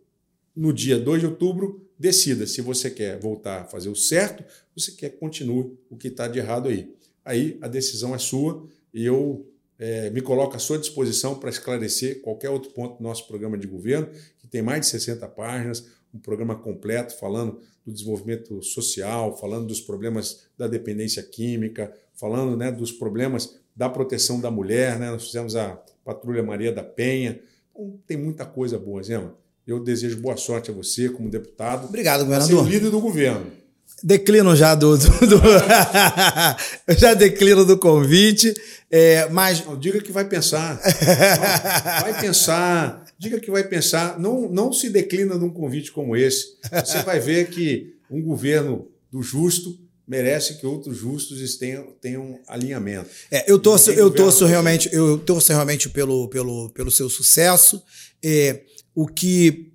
Speaker 2: no dia 2 de outubro, decida se você quer voltar a fazer o certo ou se quer que continue o que está de errado aí. Aí a decisão é sua e eu é, me coloco à sua disposição para esclarecer qualquer outro ponto do nosso programa de governo, que tem mais de 60 páginas, um programa completo falando do desenvolvimento social, falando dos problemas da dependência química, falando né, dos problemas da proteção da mulher. Né? Nós fizemos a Patrulha Maria da Penha. Então, tem muita coisa boa, Zema. Eu desejo boa sorte a você como deputado.
Speaker 1: Obrigado, governador.
Speaker 2: Ser líder do governo.
Speaker 1: Declino já do. do, do eu já declino do convite. É, mas.
Speaker 2: Não, diga que vai pensar. Não, vai pensar. Diga que vai pensar. Não, não se declina de um convite como esse. Você vai ver que um governo do justo merece que outros justos tenham, tenham alinhamento.
Speaker 1: É, eu torço, eu torço realmente, eu torço realmente pelo, pelo, pelo seu sucesso. É, o que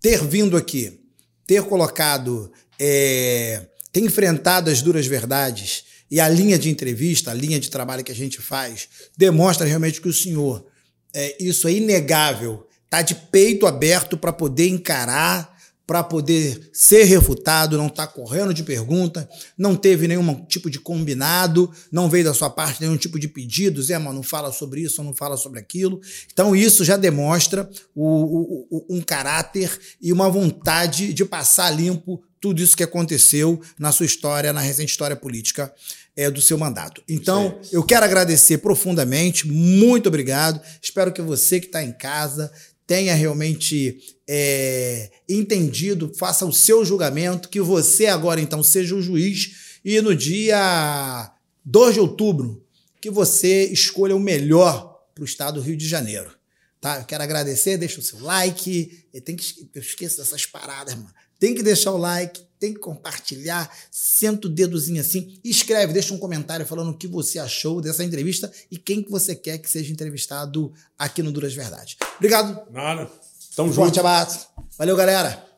Speaker 1: ter vindo aqui, ter colocado, é, ter enfrentado as duras verdades e a linha de entrevista, a linha de trabalho que a gente faz, demonstra realmente que o senhor, é, isso é inegável, está de peito aberto para poder encarar para poder ser refutado, não está correndo de pergunta, não teve nenhum tipo de combinado, não veio da sua parte nenhum tipo de pedido, Zé, mas não fala sobre isso, não fala sobre aquilo. Então, isso já demonstra o, o, o, um caráter e uma vontade de passar limpo tudo isso que aconteceu na sua história, na recente história política é, do seu mandato. Então, eu quero agradecer profundamente, muito obrigado. Espero que você que está em casa tenha realmente é, entendido, faça o seu julgamento, que você agora então seja o juiz e no dia 2 de outubro que você escolha o melhor para o estado do Rio de Janeiro. Tá? Eu quero agradecer, deixa o seu like. Tem que, eu esqueço dessas paradas, mano. Tem que deixar o like, tem que compartilhar, senta o dedozinho assim, escreve, deixa um comentário falando o que você achou dessa entrevista e quem que você quer que seja entrevistado aqui no Duras Verdade. Obrigado.
Speaker 2: Nada. Tamo
Speaker 1: um junto. Forte abraço. Valeu, galera.